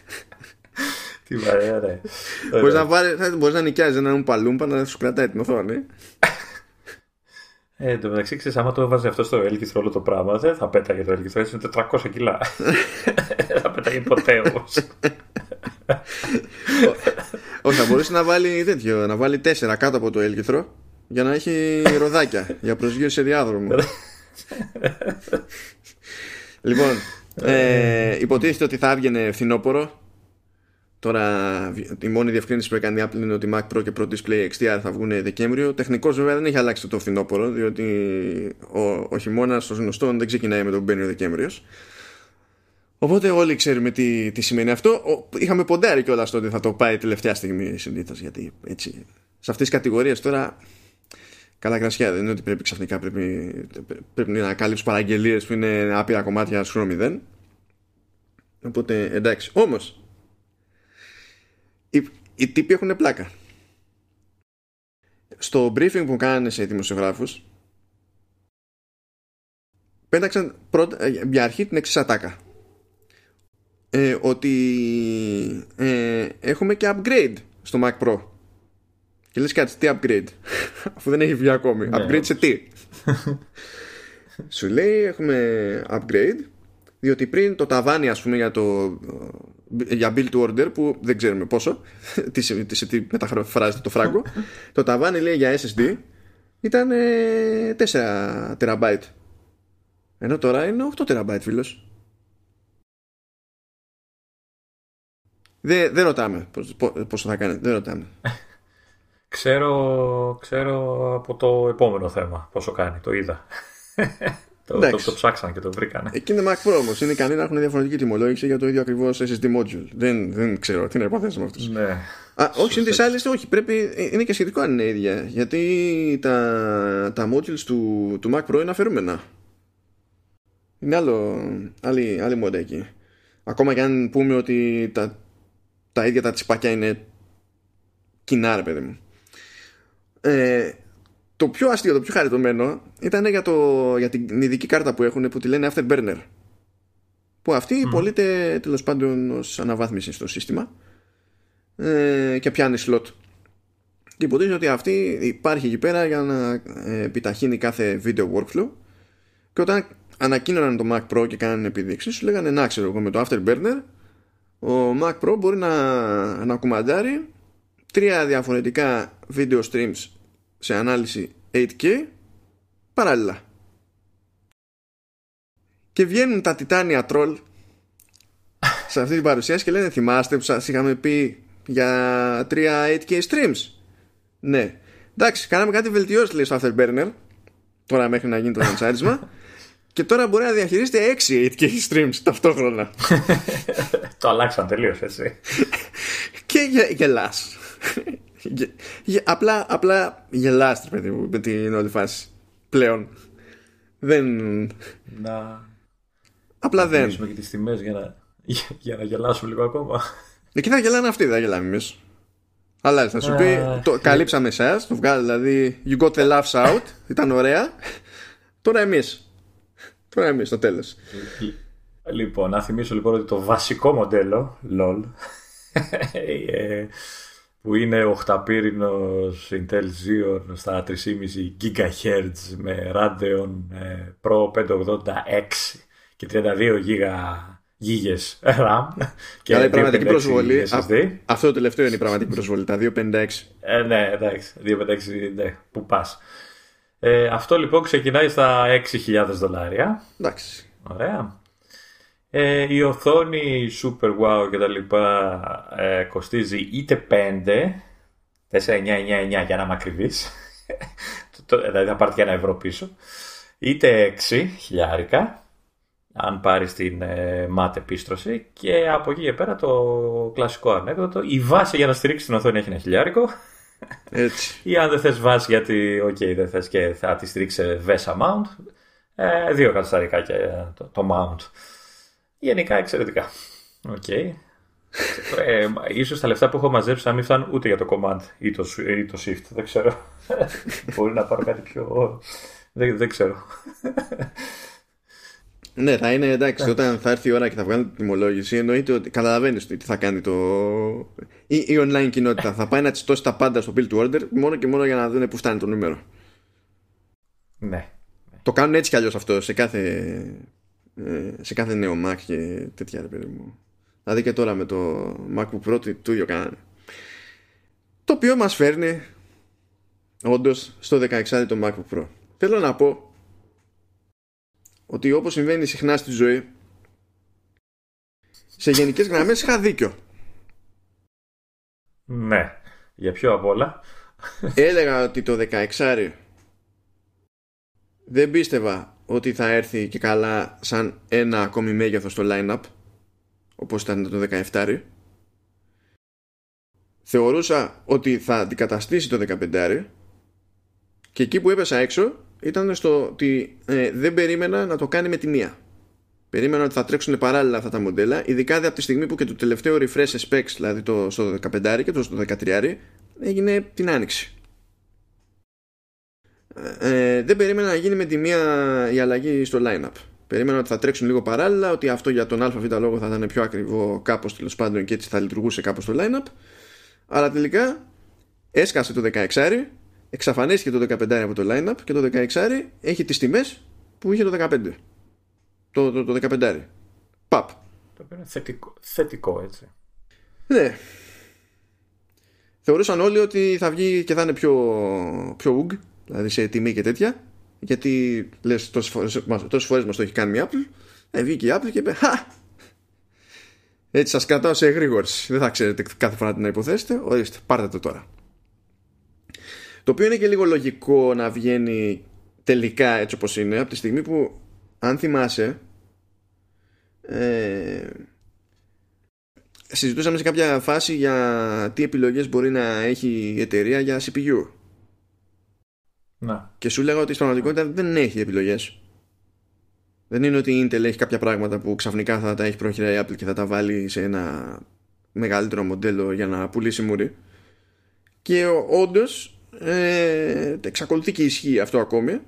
Speaker 2: τι βαρέα, ρε.
Speaker 1: Μπορείς να, πάρει, μπορείς να νοικιάζεις έναν παλούμπα να σου κρατάει την οθόνη.
Speaker 2: Ε, εν τω μεταξύ, ξέρεις, άμα το έβαζε αυτό στο έλκυθρο όλο το πράγμα, δεν θα πέταγε το έλκυθρο, έτσι είναι 400 κιλά. δεν θα πέταγε ποτέ όμως.
Speaker 1: Όχι, θα μπορούσε να βάλει τέτοιο, να βάλει τέσσερα κάτω από το έλκυθρο για να έχει ροδάκια για προσγείωση σε διάδρομο. λοιπόν, ε, υποτίθεται ότι θα έβγαινε φθινόπωρο. Τώρα η μόνη διευκρίνηση που έκανε η Apple είναι ότι Mac Pro και Pro Display XDR θα βγουν Δεκέμβριο. Τεχνικώς βέβαια δεν έχει αλλάξει το φθινόπωρο, διότι ο, ο χειμώνας των γνωστών δεν ξεκινάει με τον μπαίνει ο Δεκέμβριος. Οπότε όλοι ξέρουμε τι, τι σημαίνει αυτό. Είχαμε ποντάρει κιόλας ότι θα το πάει τελευταία στιγμή συνήθως. Γιατί έτσι. Σε αυτές τις κατηγορίες τώρα. Καλά κρασιά δεν είναι ότι πρέπει ξαφνικά πρέπει, πρέπει να κάλυψει παραγγελίες που είναι άπειρα κομμάτια σου μηδέν. Οπότε εντάξει. Όμως. Οι, οι τύποι έχουν πλάκα. Στο briefing που κάνανε σε δημοσιογράφους, πέταξαν πρώτα, ε, για αρχή την εξής ατάκα ε, ότι ε, έχουμε και upgrade στο Mac Pro. Και λες κάτι, τι upgrade, αφού δεν έχει βγει ακόμη. Ναι. Upgrade σε τι; Σου λέει έχουμε upgrade, διότι πριν το ταβάνι ας πούμε για το για build to order που δεν ξέρουμε πόσο τι, τι, τι μεταφράζεται το φράγκο το ταβάνι λέει για SSD ήταν 4 TB ενώ τώρα είναι 8 TB φίλος Δεν, δεν ρωτάμε πόσο θα κάνει. Δεν ρωτάμε.
Speaker 2: ξέρω, ξέρω από το επόμενο θέμα πόσο κάνει. Το είδα. Το, το, το, ψάξαν και το βρήκανε.
Speaker 1: Εκεί είναι Mac Pro όμως. Είναι ικανοί να έχουν διαφορετική τιμολόγηση για το ίδιο ακριβώς SSD module. Δεν, δεν ξέρω τι να υποθέσω αυτούς.
Speaker 2: Ναι.
Speaker 1: Α, όχι, είναι τη άλλη, όχι. Πρέπει, είναι και σχετικό αν είναι ίδια. Γιατί τα, τα modules του, του Mac Pro είναι αφαιρούμενα. Είναι άλλο, άλλη, άλλη μόντα εκεί. Ακόμα και αν πούμε ότι τα, τα ίδια τα τσιπάκια είναι κοινά ρε παιδί μου ε, το πιο αστείο, το πιο χαριτωμένο ήταν για, το, για την ειδική κάρτα που έχουν που τη λένε Afterburner. Που αυτή mm. πωλείται τέλος πάντων ως αναβάθμιση στο σύστημα ε, και πιάνει slot και υποτίθεται ότι αυτή υπάρχει εκεί πέρα για να ε, επιταχύνει κάθε video workflow. Και όταν ανακοίνωναν το Mac Pro και κάνανε επιδείξεις σου λέγανε να ξέρω εγώ με το Afterburner ο Mac Pro μπορεί να, να κουμαντάρει τρία διαφορετικά video streams σε ανάλυση 8K παράλληλα. Και βγαίνουν τα τιτάνια troll σε αυτή την παρουσίαση και λένε θυμάστε που σας είχαμε πει για τρία 8K streams; Ναι. Εντάξει, κάναμε κάτι βελτιώσεις λέει στο Afterburner τώρα μέχρι να γίνει το λανσάρισμα και τώρα μπορεί να διαχειρίζεται 6 8K streams ταυτόχρονα.
Speaker 2: το αλλάξαν τελείως έτσι.
Speaker 1: και γε, γελάς. Απλά, απλά γελάς παιδί μου με την όλη φάση. Πλέον. Δεν
Speaker 2: να.
Speaker 1: Απλά δεν.
Speaker 2: να και τις τιμές για να, για, να γελάσουμε λίγο ακόμα.
Speaker 1: Εκεί θα γελάνε αυτοί δεν γελάμε εμείς. Αλλά θα σου πει το, καλύψαμε εσάς το βγάλει δηλαδή you got the laughs out ήταν ωραία. Τώρα εμείς. Τώρα εμείς στο τέλος.
Speaker 2: Λοιπόν, να θυμίσω λοιπόν ότι το βασικό μοντέλο, LOL, ε, που είναι ο χταπύρινος Intel Xeon στα 3,5 GHz με Radeon ε, Pro 580X και 32 GB γίγες RAM
Speaker 1: και η πραγματική προσβολή αυτό το τελευταίο είναι η πραγματική προσβολή τα 256
Speaker 2: ε, ναι εντάξει 256 ναι, που πας ε, αυτό λοιπόν ξεκινάει στα 6.000 δολάρια.
Speaker 1: Εντάξει.
Speaker 2: Ωραία. Ε, η οθόνη Super Wow και τα λοιπά ε, κοστίζει είτε 5, 4,999 για να είμαι ακριβής, δηλαδή θα πάρει και ένα ευρώ πίσω, είτε 6 χιλιάρικα, αν πάρεις την ε, ΜΑΤ επίστρωση. Και από εκεί και πέρα το κλασικό ανέκδοτο, η βάση για να στηρίξεις την οθόνη έχει ένα χιλιάρικο.
Speaker 1: Έτσι.
Speaker 2: ή αν δεν θες βάση γιατί okay, δεν θες και θα τη στηρίξει VESA mount, ε, δύο κατοσταρικά και το, το mount. Γενικά εξαιρετικά. OK. Okay. ε, ίσως τα λεφτά που έχω μαζέψει να μην φτάνουν ούτε για το command ή το, ή το shift. Δεν ξέρω. Μπορεί να πάρω κάτι πιο... Δεν, δεν ξέρω.
Speaker 1: Ναι, θα είναι εντάξει. Όταν θα έρθει η ώρα και θα βγάλει την τιμολόγηση, εννοείται ότι καταλαβαίνεις τι θα κάνει το. Η, η online κοινότητα. θα πάει να τσιτώσει τα πάντα στο build to order μόνο και μόνο για να δουν πού φτάνει το νούμερο.
Speaker 2: Ναι.
Speaker 1: Το κάνουν έτσι κι αλλιώς αυτό σε κάθε, ε, σε κάθε νέο Mac και τέτοια ρε παιδί μου. Δηλαδή και τώρα με το MacBook Pro του ίδιο κάνανε. Το οποίο μας φέρνει όντως στο 16 το MacBook Pro. Θέλω να πω ότι όπως συμβαίνει συχνά στη ζωή σε γενικές γραμμές είχα δίκιο.
Speaker 2: Ναι. Για ποιο απ' όλα.
Speaker 1: Έλεγα ότι το 16 δεν πίστευα ότι θα έρθει και καλά σαν ένα ακόμη μέγεθος στο line-up όπως ήταν το 17 θεωρούσα ότι θα αντικαταστήσει το 15 και εκεί που έπεσα έξω ήταν στο ότι ε, δεν περίμενα να το κάνει με τη μία. Περίμενα ότι θα τρέξουν παράλληλα αυτά τα μοντέλα ειδικά από τη στιγμή που και το τελευταίο refresh specs δηλαδή το, στο 15 και το στο 13 έγινε την άνοιξη ε, δεν περίμενα να γίνει με τη μία η αλλαγή στο line-up. Περίμενα ότι θα τρέξουν λίγο παράλληλα, ότι αυτό για τον ΑΒ λόγο θα ήταν πιο ακριβό κάπως τέλος πάντων και έτσι θα λειτουργούσε κάπως το line-up. Αλλά τελικά έσκασε το 16, εξαφανίστηκε το 15 από το line-up και το 16 έχει τις τιμές που είχε το 15. Το, το, το 15. Παπ.
Speaker 2: Το οποίο είναι θετικό, θετικό έτσι.
Speaker 1: Ναι. Θεωρούσαν όλοι ότι θα βγει και θα είναι πιο, πιο δηλαδή σε τιμή και τέτοια. Γιατί λες τόσες φορές, τόσες φορές μας το έχει κάνει η Apple. Ε, βγήκε η Apple και είπε Χα! έτσι σας κρατάω σε εγρήγορση δεν θα ξέρετε κάθε φορά τι να υποθέσετε. Ορίστε πάρτε το τώρα. Το οποίο είναι και λίγο λογικό να βγαίνει τελικά έτσι όπως είναι από τη στιγμή που αν θυμάσαι ε, συζητούσαμε σε κάποια φάση για τι επιλογές μπορεί να έχει η εταιρεία για CPU
Speaker 2: να.
Speaker 1: Και σου λέγα ότι στην πραγματικότητα δεν έχει επιλογές. Δεν είναι ότι η Intel έχει κάποια πράγματα που ξαφνικά θα τα έχει πρόχειρα η Apple και θα τα βάλει σε ένα μεγαλύτερο μοντέλο για να πουλήσει μουρή. Και όντως ε, εξακολουθεί και ισχύει αυτό ακόμη.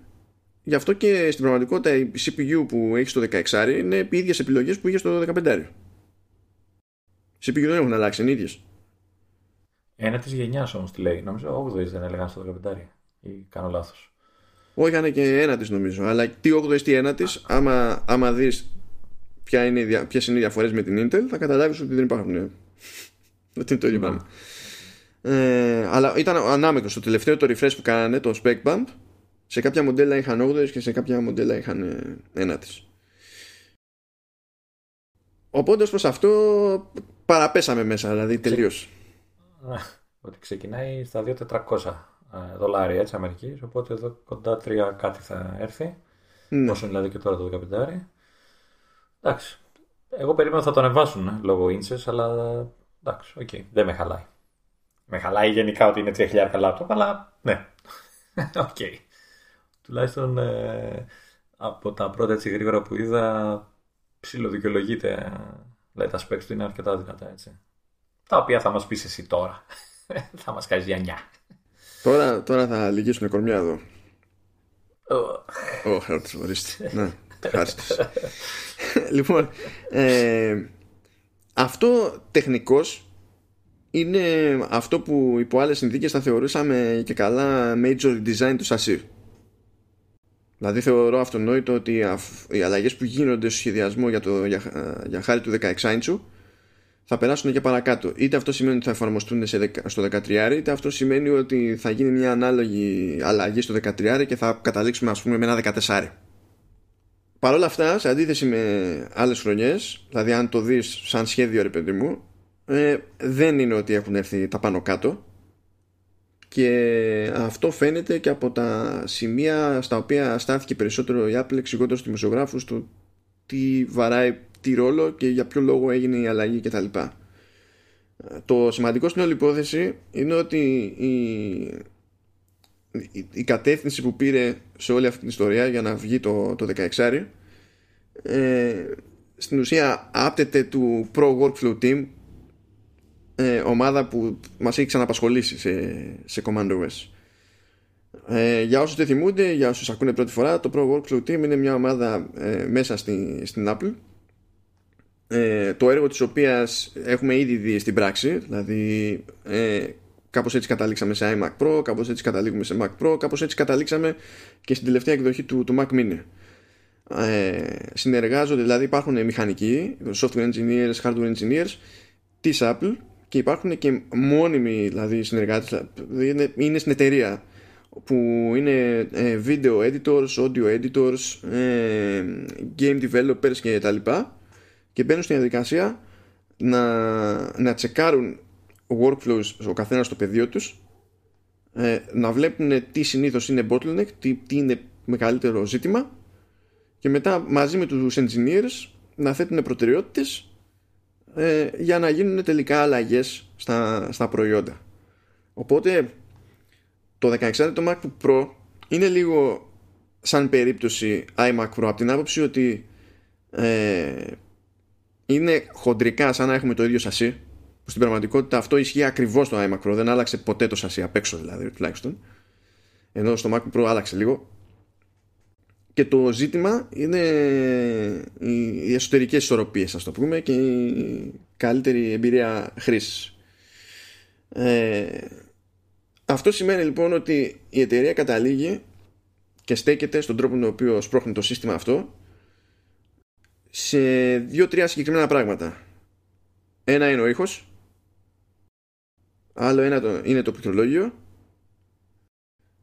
Speaker 1: Γι' αυτό και στην πραγματικότητα η CPU που έχει στο 16 είναι επί ίδιες επιλογές που είχε στο 15. Οι CPU δεν έχουν αλλάξει, είναι ίδιες.
Speaker 2: Ένα της γενιάς όμως τη λέει. Νομίζω 8 δεν έλεγαν στο 15 ή κάνω λάθος.
Speaker 1: Όχι, ήταν και ένα της νομίζω. Αλλά τι 8η τι ένα της, άμα, άμα δεις ποιε είναι, είναι οι διαφορές με την Intel, θα καταλάβεις ότι δεν υπάρχουν. Δεν είναι το ίδιο πράγμα. Ε, αλλά ήταν ανάμεικο. Το τελευταίο το refresh που κάνανε, το spec bump, σε κάποια μοντέλα είχαν 8 και σε κάποια μοντέλα είχαν ε, ένα της. Οπότε ως προς αυτό παραπέσαμε μέσα, δηλαδή τελείως.
Speaker 2: Ότι ξεκινάει στα 2.400 ε, δολάρια έτσι Αμερικής. Οπότε εδώ κοντά τρία κάτι θα έρθει. Ναι. Όσο δηλαδή και τώρα το 15. Εντάξει. Εγώ περίμενα θα το ανεβάσουν ε, λόγω ίντσες, αλλά εντάξει, ok, okay, δεν με χαλάει. Με χαλάει γενικά ότι είναι 3.000 λάπτοπ, αλλά ναι. OK. okay. Τουλάχιστον ε, από τα πρώτα έτσι γρήγορα που είδα ψιλοδικαιολογείται. Δηλαδή τα specs του είναι αρκετά δυνατά έτσι. Τα οποία θα μας πεις εσύ τώρα. θα μας κάνεις λιανά.
Speaker 1: Τώρα, τώρα θα λυγίσουν κορμιά εδώ. Ω, χάρτης, ορίστε. Να, χάρτης. λοιπόν, ε, αυτό τεχνικός είναι αυτό που υπό άλλες συνθήκες θα θεωρούσαμε και καλά major design του σασί. Δηλαδή θεωρώ αυτονόητο ότι οι αλλαγές που γίνονται στο σχεδιασμό για, το, για, για χάρη του 16 inch θα περάσουν και παρακάτω. Είτε αυτό σημαίνει ότι θα εφαρμοστούν σε, στο 13, είτε αυτό σημαίνει ότι θα γίνει μια ανάλογη αλλαγή στο 13 και θα καταλήξουμε ας πούμε με ένα 14. Παρ' όλα αυτά, σε αντίθεση με άλλες χρονιές, δηλαδή αν το δεις σαν σχέδιο ρε παιδί μου, ε, δεν είναι ότι έχουν έρθει τα πάνω κάτω και αυτό φαίνεται και από τα σημεία στα οποία στάθηκε περισσότερο η Apple εξηγώντας στους δημοσιογράφους το τι βαράει τι ρόλο και για ποιο λόγο έγινε η αλλαγή κτλ. Το σημαντικό στην όλη υπόθεση είναι ότι η, η, η κατεύθυνση που πήρε σε όλη αυτή την ιστορία για να βγει το, το 16 ε, στην ουσία άπτεται του Pro Workflow Team ε, ομάδα που μας έχει ξαναπασχολήσει σε, σε CommandOS. Ε, για όσους δεν θυμούνται, για όσους ακούνε πρώτη φορά, το Pro Workflow Team είναι μια ομάδα ε, μέσα στη, στην Apple ε, το έργο της οποίας έχουμε ήδη δει στην πράξη δηλαδή ε, κάπως έτσι καταλήξαμε σε iMac Pro κάπως έτσι καταλήγουμε σε Mac Pro κάπως έτσι καταλήξαμε και στην τελευταία εκδοχή του, του Mac Mini. Ε, συνεργάζονται δηλαδή υπάρχουν μηχανικοί software engineers, hardware engineers της Apple και υπάρχουν και μόνιμοι δηλαδή συνεργάτες είναι, είναι στην εταιρεία που είναι ε, video editors, audio editors, ε, game developers και τα λοιπά και μπαίνουν στην διαδικασία να, να τσεκάρουν workflows ο καθένας στο πεδίο τους ε, να βλέπουν τι συνήθως είναι bottleneck τι, τι είναι μεγαλύτερο ζήτημα και μετά μαζί με τους engineers να θέτουν προτεραιότητες ε, για να γίνουν τελικά αλλαγές στα, στα προϊόντα. Οπότε το 16 το MacBook Pro είναι λίγο σαν περίπτωση iMac Pro από την άποψη ότι ε, είναι χοντρικά σαν να έχουμε το ίδιο σασί που στην πραγματικότητα αυτό ισχύει ακριβώς στο iMac Pro δεν άλλαξε ποτέ το σασί απ' έξω δηλαδή τουλάχιστον. Ενώ στο Mac Pro άλλαξε λίγο. Και το ζήτημα είναι οι εσωτερικές ισορροπίες ας το πούμε και η καλύτερη εμπειρία χρήσης. Ε, αυτό σημαίνει λοιπόν ότι η εταιρεία καταλήγει και στέκεται στον τρόπο με τον οποίο σπρώχνει το σύστημα αυτό σε δύο-τρία συγκεκριμένα πράγματα. Ένα είναι ο ήχος, άλλο ένα είναι το πληκτρολόγιο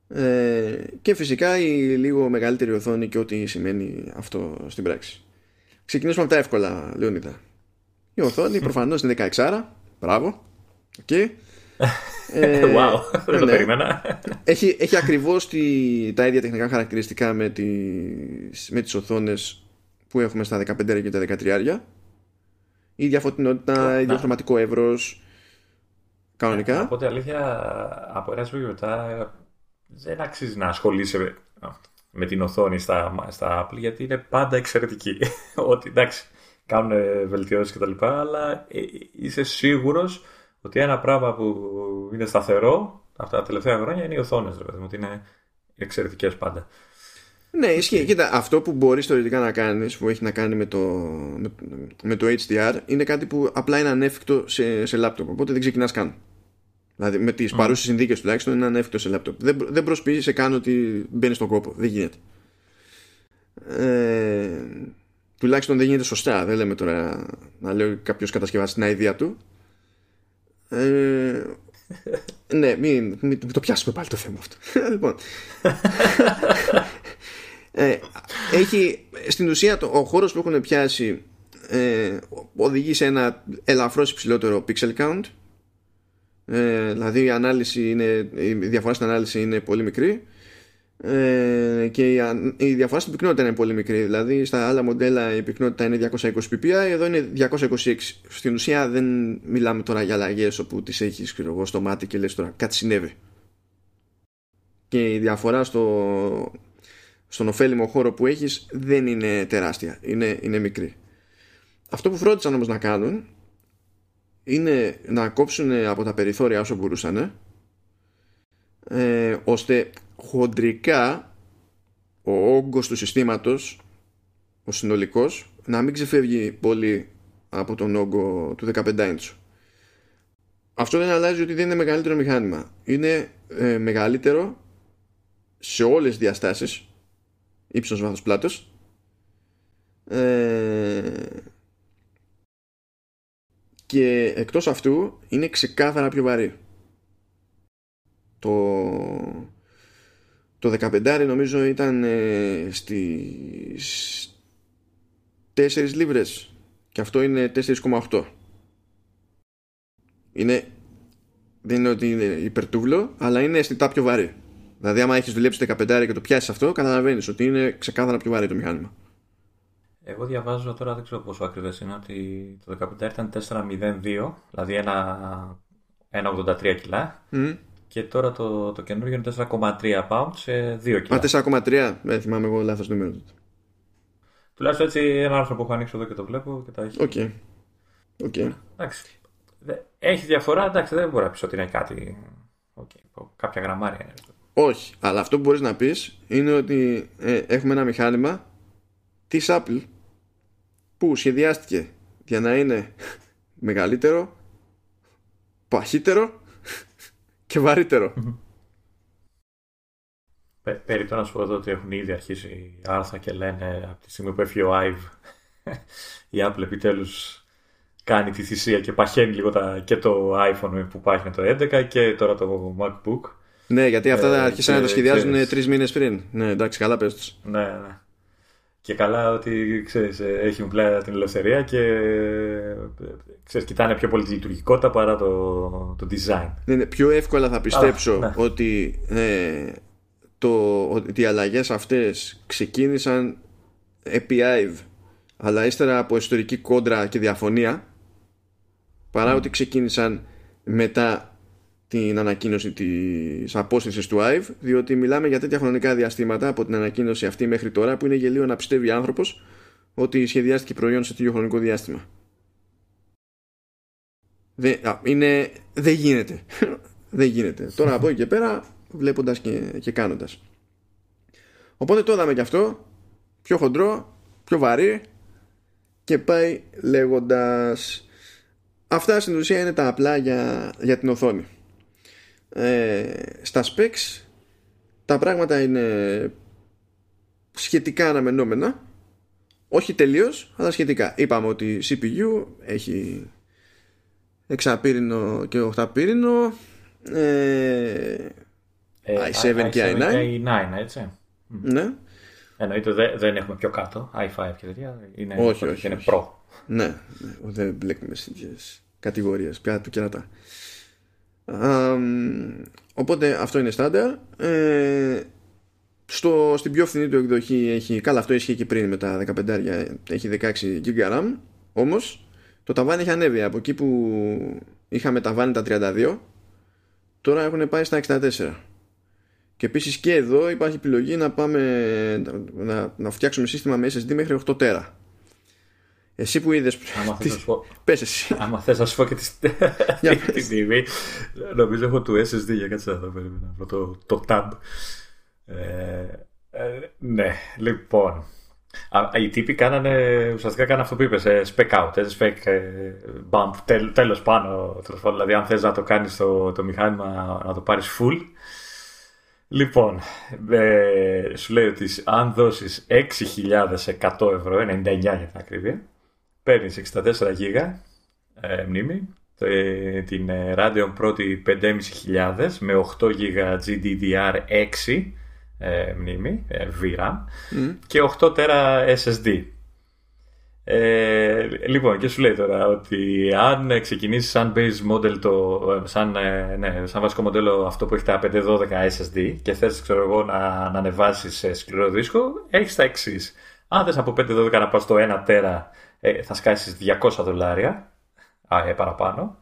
Speaker 1: ε, και φυσικά η λίγο μεγαλύτερη οθόνη και ό,τι σημαίνει αυτό στην πράξη. Ξεκινήσουμε από τα εύκολα, Λεωνίδα. Η οθόνη προφανώς είναι 16, μπράβο, okay.
Speaker 2: Ε, wow, δεν το ναι. περίμενα.
Speaker 1: Έχει, έχει ακριβώς τα ίδια τεχνικά χαρακτηριστικά με τις, με τις οθόνες που έχουμε στα 15 και τα 13 η διαφωτεινότητα, η διαχρωματικό εύρος. Κανονικά.
Speaker 2: Από αλήθεια, από ένα σημείο μετά δεν αξίζει να ασχολείσαι με την οθόνη στα, στα Apple γιατί είναι πάντα εξαιρετική. ότι εντάξει, κάνουν βελτιώσεις κτλ. Αλλά ε, είσαι σίγουρος ότι ένα πράγμα που είναι σταθερό αυτά τα τελευταία χρόνια είναι οι οθόνες. Ότι είναι εξαιρετικές πάντα.
Speaker 1: Ναι, ισχύει. Κοίτα, αυτό που μπορείς θεωρητικά να κάνεις, που έχει να κάνει με το, με, το HDR, είναι κάτι που απλά είναι ανέφικτο σε, σε λάπτοπ. Οπότε δεν ξεκινάς καν. Δηλαδή με τις mm. παρούσες συνθήκες τουλάχιστον είναι ανέφικτο σε λάπτοπ. Δεν, δεν προσποιεί σε καν ότι μπαίνεις στον κόπο. Δεν γίνεται. Ε, τουλάχιστον δεν γίνεται σωστά. Δεν λέμε τώρα να λέω κάποιος κατασκευάσει την αηδία του. Ε, ναι, μην, μην, το πιάσουμε πάλι το θέμα αυτό. λοιπόν. Ε, έχει στην ουσία το, ο χώρος που έχουν πιάσει ε, οδηγεί σε ένα ελαφρώς υψηλότερο pixel count. Ε, δηλαδή η, ανάλυση είναι, η διαφορά στην ανάλυση είναι πολύ μικρή. Ε, και η, η διαφορά στην πυκνότητα είναι πολύ μικρή. Δηλαδή στα άλλα μοντέλα η πυκνότητα είναι 220 ppi εδώ είναι 226 στην ουσία δεν μιλάμε τώρα για αλλαγές όπου τις έχεις στο μάτι και λες τώρα κάτι συνέβη. Και η διαφορά στο στον ωφέλιμο χώρο που έχεις δεν είναι τεράστια, είναι, είναι μικρή. Αυτό που φρόντισαν όμως να κάνουν είναι να κόψουν από τα περιθώρια όσο μπορούσαν ε, ώστε χοντρικά ο όγκος του συστήματος ο συνολικός να μην ξεφεύγει πολύ από τον όγκο του 15 inch. Αυτό δεν αλλάζει ότι δεν είναι μεγαλύτερο μηχάνημα. Είναι ε, μεγαλύτερο σε όλες τις διαστάσεις ύψος βάθος πλάτος. Ε, και εκτός αυτού είναι ξεκάθαρα πιο βαρύ. Το το 15 νομίζω ήταν ε, στη, 4 λίβρες και αυτό είναι 4,8 είναι δεν είναι ότι είναι υπερτούβλο αλλά είναι αισθητά πιο βαρύ δηλαδή άμα έχεις δουλέψει 15 και το πιάσεις αυτό καταλαβαίνεις ότι είναι ξεκάθαρα πιο βαρύ το μηχάνημα
Speaker 2: εγώ διαβάζω τώρα, δεν ξέρω πόσο ακριβές είναι, ότι το 15 ήταν 4,02, δηλαδή ένα, 1,83 κιλά. Και τώρα το, το καινούργιο είναι 4,3 pound σε 2 κιλά.
Speaker 1: Α, 4,3, δεν θυμάμαι εγώ λάθος νούμερο.
Speaker 2: Τουλάχιστον έτσι ένα άρθρο που έχω ανοίξει εδώ και το βλέπω και τα έχει.
Speaker 1: OK. Okay. Okay.
Speaker 2: Εντάξει. Έχει διαφορά, εντάξει, δεν μπορεί να πεις ότι είναι κάτι. Okay. Κάποια γραμμάρια είναι.
Speaker 1: Όχι, αλλά αυτό που μπορείς να πεις είναι ότι ε, έχουμε ένα μηχάνημα της Apple που σχεδιάστηκε για να είναι μεγαλύτερο, παχύτερο και βαρύτερο.
Speaker 2: Περί το να σου πω εδώ ότι έχουν ήδη αρχίσει άρθρα και λένε από τη στιγμή που έφυγε ο Ive η Apple επιτέλους κάνει τη θυσία και παχαίνει λίγο τα, και το iPhone που πάει με το 11 και τώρα το MacBook.
Speaker 1: Ναι, γιατί αυτά ε, άρχισαν να το σχεδιάζουν τρεις μήνες πριν. Ναι, εντάξει, καλά πες
Speaker 2: Ναι, ναι. Και καλά ότι ξέρεις, ε, έχει πλέον την ελευθερία και ξέρεις, κοιτάνε πιο πολύ τη λειτουργικότητα παρά το, το design.
Speaker 1: Ναι, ναι, πιο εύκολα θα πιστέψω ναι. ότι, ε, το, ότι οι αλλαγές αυτές ξεκίνησαν επί IVE αλλά ύστερα από ιστορική κόντρα και διαφωνία παρά ότι ξεκίνησαν μετά την ανακοίνωση της απόστασης του IVE διότι μιλάμε για τέτοια χρονικά διαστήματα από την ανακοίνωση αυτή μέχρι τώρα που είναι γελίο να πιστεύει άνθρωπος ότι σχεδιάστηκε προϊόν σε τέτοιο χρονικό διάστημα. Δεν, είναι, δεν γίνεται. δεν γίνεται. Τώρα από εκεί και πέρα βλέποντας και, και κάνοντας. Οπότε το είδαμε και αυτό πιο χοντρό, πιο βαρύ και πάει λέγοντας αυτά στην ουσία είναι τα απλά για, για την οθόνη ε, στα specs τα πράγματα είναι σχετικά αναμενόμενα. Όχι τελείως αλλά σχετικά. Είπαμε ότι CPU έχει εξαπύρινο και οχταπύρινο ε, i7
Speaker 2: ε,
Speaker 1: και
Speaker 2: i9 i9 έτσι.
Speaker 1: Ναι.
Speaker 2: Εννοείται δεν, δεν έχουμε πιο κάτω i5 και τέτοια είναι, όχι, όχι, είναι Pro
Speaker 1: ναι, ναι, δεν μπλέκουμε στις κατηγορίες πια του κερατά οπότε αυτό είναι στάνταρ. Ε, στο, στην πιο φθηνή του εκδοχή έχει καλά αυτό ισχύει και πριν με τα 15 έχει 16 GB RAM όμως το ταβάνι έχει ανέβει. Από εκεί που είχαμε ταβάνι τα 32 τώρα έχουν πάει στα 64 και επίσης και εδώ υπάρχει επιλογή να πάμε να, να φτιάξουμε σύστημα με SSD μέχρι 8 τέρα εσύ που είδες.
Speaker 2: Άμα θες να σου πω.
Speaker 1: Πες εσύ.
Speaker 2: Άμα θες να σου πω και τη στιγμή. Νομίζω έχω του SSD για κάτι εδώ. Περίμενα. Το, το tab. Ε, ε, ναι, λοιπόν. Οι τύποι κάνανε, ουσιαστικά κάνανε αυτό που είπες, ε, spec out, ε, spec bump, τέλ, τέλος πάνω. Δηλαδή αν θες να το κάνεις το, το μηχάνημα να το πάρεις full. Λοιπόν, ε, σου λέει ότι αν δώσεις 6.100 ευρώ, 99 για την ακρίβεια, παίρνεις 64 γίγα ε, μνήμη, ε, την ε, Radeon πρώτη 5.500 με 8 γίγα GDDR6 ε, μνήμη, ε, VRAM και 8 τέρα SSD. Ε, λοιπόν, και σου λέει τώρα ότι αν ξεκινήσεις σαν base model, το, σαν, ναι, σαν βασικό μοντέλο αυτό που έχει τα 512 SSD και θες ξέρω εγώ, να, να ανεβάσεις σε σκληρό δίσκο, έχεις τα εξής. Αν θες από 512 να πας στο 1 τέρα ε, θα σκάσεις 200 δολάρια α, ε, παραπάνω.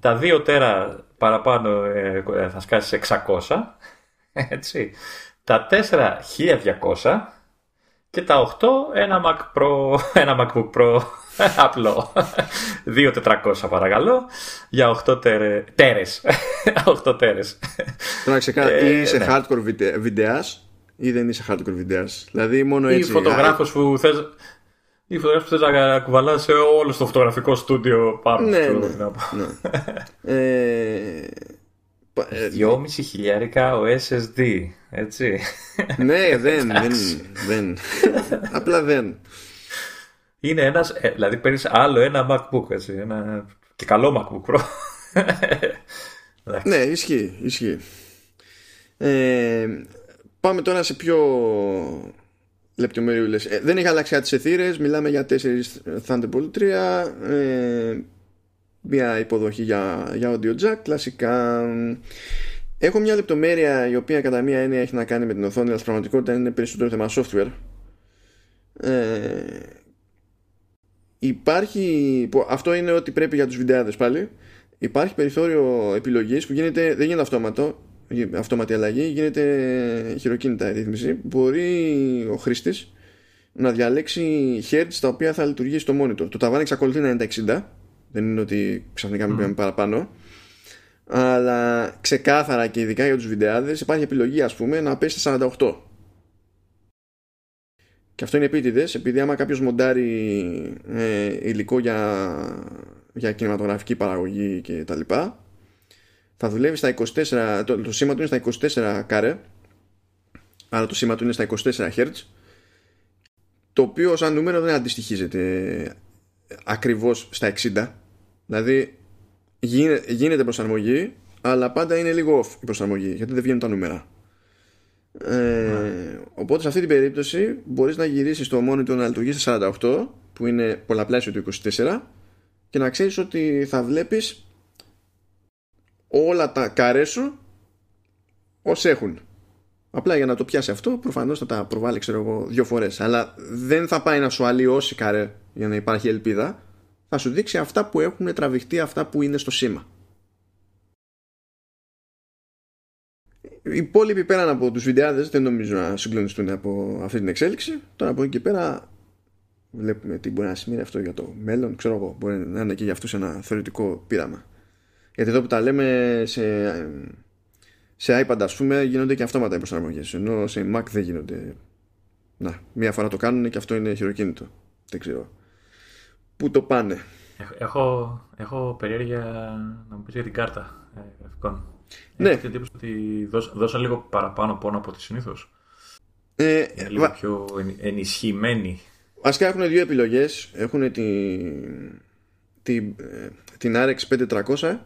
Speaker 2: Τα 2 τέρα παραπάνω ε, ε, θα σκάσεις 600. Έτσι. Τα 4 1200 και τα 8 ένα, Mac Pro, ένα MacBook Pro απλό. 2400 παρακαλώ για 8 τέρε, τέρες. 8 τέρες.
Speaker 1: Τώρα ξεκάθαρα, ή είσαι ναι. hardcore βιντεάς ή δεν είσαι hardcore βιντεάς. Δηλαδή μόνο έτσι.
Speaker 2: Ή φωτογράφος που θες, ή φωτογράφη που θες να κουβαλάς σε όλο το φωτογραφικό στούντιο πάνω
Speaker 1: ναι, ναι, ναι. ε,
Speaker 2: 2,5 χιλιάρικα ο SSD, έτσι.
Speaker 1: ναι, δεν, δεν, δεν. Απλά δεν.
Speaker 2: Είναι ένας, ε, δηλαδή παίρνεις άλλο ένα MacBook, έτσι, ένα και καλό MacBook Pro.
Speaker 1: ναι, ισχύει, ισχύει. Ε, πάμε τώρα σε πιο λεπτομεριούλες. Ε, δεν έχει αλλάξει κάτι σε θύρες, μιλάμε για 4 Thunderbolt 3, ε, μια υποδοχή για, για audio jack, κλασικά. Έχω μια λεπτομέρεια η οποία κατά μία έννοια έχει να κάνει με την οθόνη, αλλά στην πραγματικότητα είναι περισσότερο θέμα software. Ε, υπάρχει, αυτό είναι ότι πρέπει για τους βιντεάδες πάλι, υπάρχει περιθώριο επιλογής που γίνεται, δεν γίνεται αυτόματο, αυτόματη αλλαγή, γίνεται χειροκίνητα η ρύθμιση. Μπορεί ο χρήστης να διαλέξει hertz τα οποία θα λειτουργήσει στο monitor. Το ταβάνι εξακολουθεί να είναι τα 60, δεν είναι ότι ξαφνικά μην mm. παραπάνω. Αλλά ξεκάθαρα και ειδικά για τους βιντεάδες υπάρχει επιλογή ας πούμε να πέσει στα 48. Και αυτό είναι επίτηδες επειδή άμα κάποιος μοντάρει ε, υλικό για, για κινηματογραφική παραγωγή και τα λοιπά θα δουλεύει στα 24, το, το σήμα του είναι στα 24 κάρε άρα το σήμα του είναι στα 24 Hz το οποίο σαν νούμερο δεν αντιστοιχίζεται ακριβώς στα 60 δηλαδή γίνεται προσαρμογή αλλά πάντα είναι λίγο off η προσαρμογή γιατί δεν βγαίνουν τα νούμερα. Ε, οπότε σε αυτή την περίπτωση μπορείς να γυρίσεις το monitor να λειτουργείς στα 48 που είναι πολλαπλάσιο του 24 και να ξέρεις ότι θα βλέπεις όλα τα καρέ σου ως έχουν. Απλά για να το πιάσει αυτό, προφανώς θα τα προβάλλει, ξέρω εγώ, δύο φορές. Αλλά δεν θα πάει να σου αλλοιώσει καρέ για να υπάρχει ελπίδα. Θα σου δείξει αυτά που έχουν τραβηχτεί, αυτά που είναι στο σήμα. Οι υπόλοιποι πέραν από τους βιντεάδες δεν νομίζω να συγκλονιστούν από αυτή την εξέλιξη. Τώρα από εκεί και πέρα βλέπουμε τι μπορεί να σημαίνει αυτό για το μέλλον. Ξέρω εγώ, μπορεί να είναι και για αυτούς ένα θεωρητικό πείραμα. Γιατί εδώ που τα λέμε σε, σε iPad ας πούμε γίνονται και αυτόματα οι προσαρμογές. Ενώ σε Mac δεν γίνονται. Να, μία φορά το κάνουν και αυτό είναι χειροκίνητο. Δεν ξέρω. Πού το πάνε;
Speaker 2: Έχω, έχω περιέργεια να μου πεις για την κάρτα ε, γραφικών
Speaker 1: ναι.
Speaker 2: Έχω την εντύπωση ότι δώσα, λίγο παραπάνω πόνο από τη συνήθως; Ε, είναι λίγο πιο ενισχυμένη.
Speaker 1: Βασικά έχουν δύο επιλογές. Έχουν την, την, ε, την RX 5300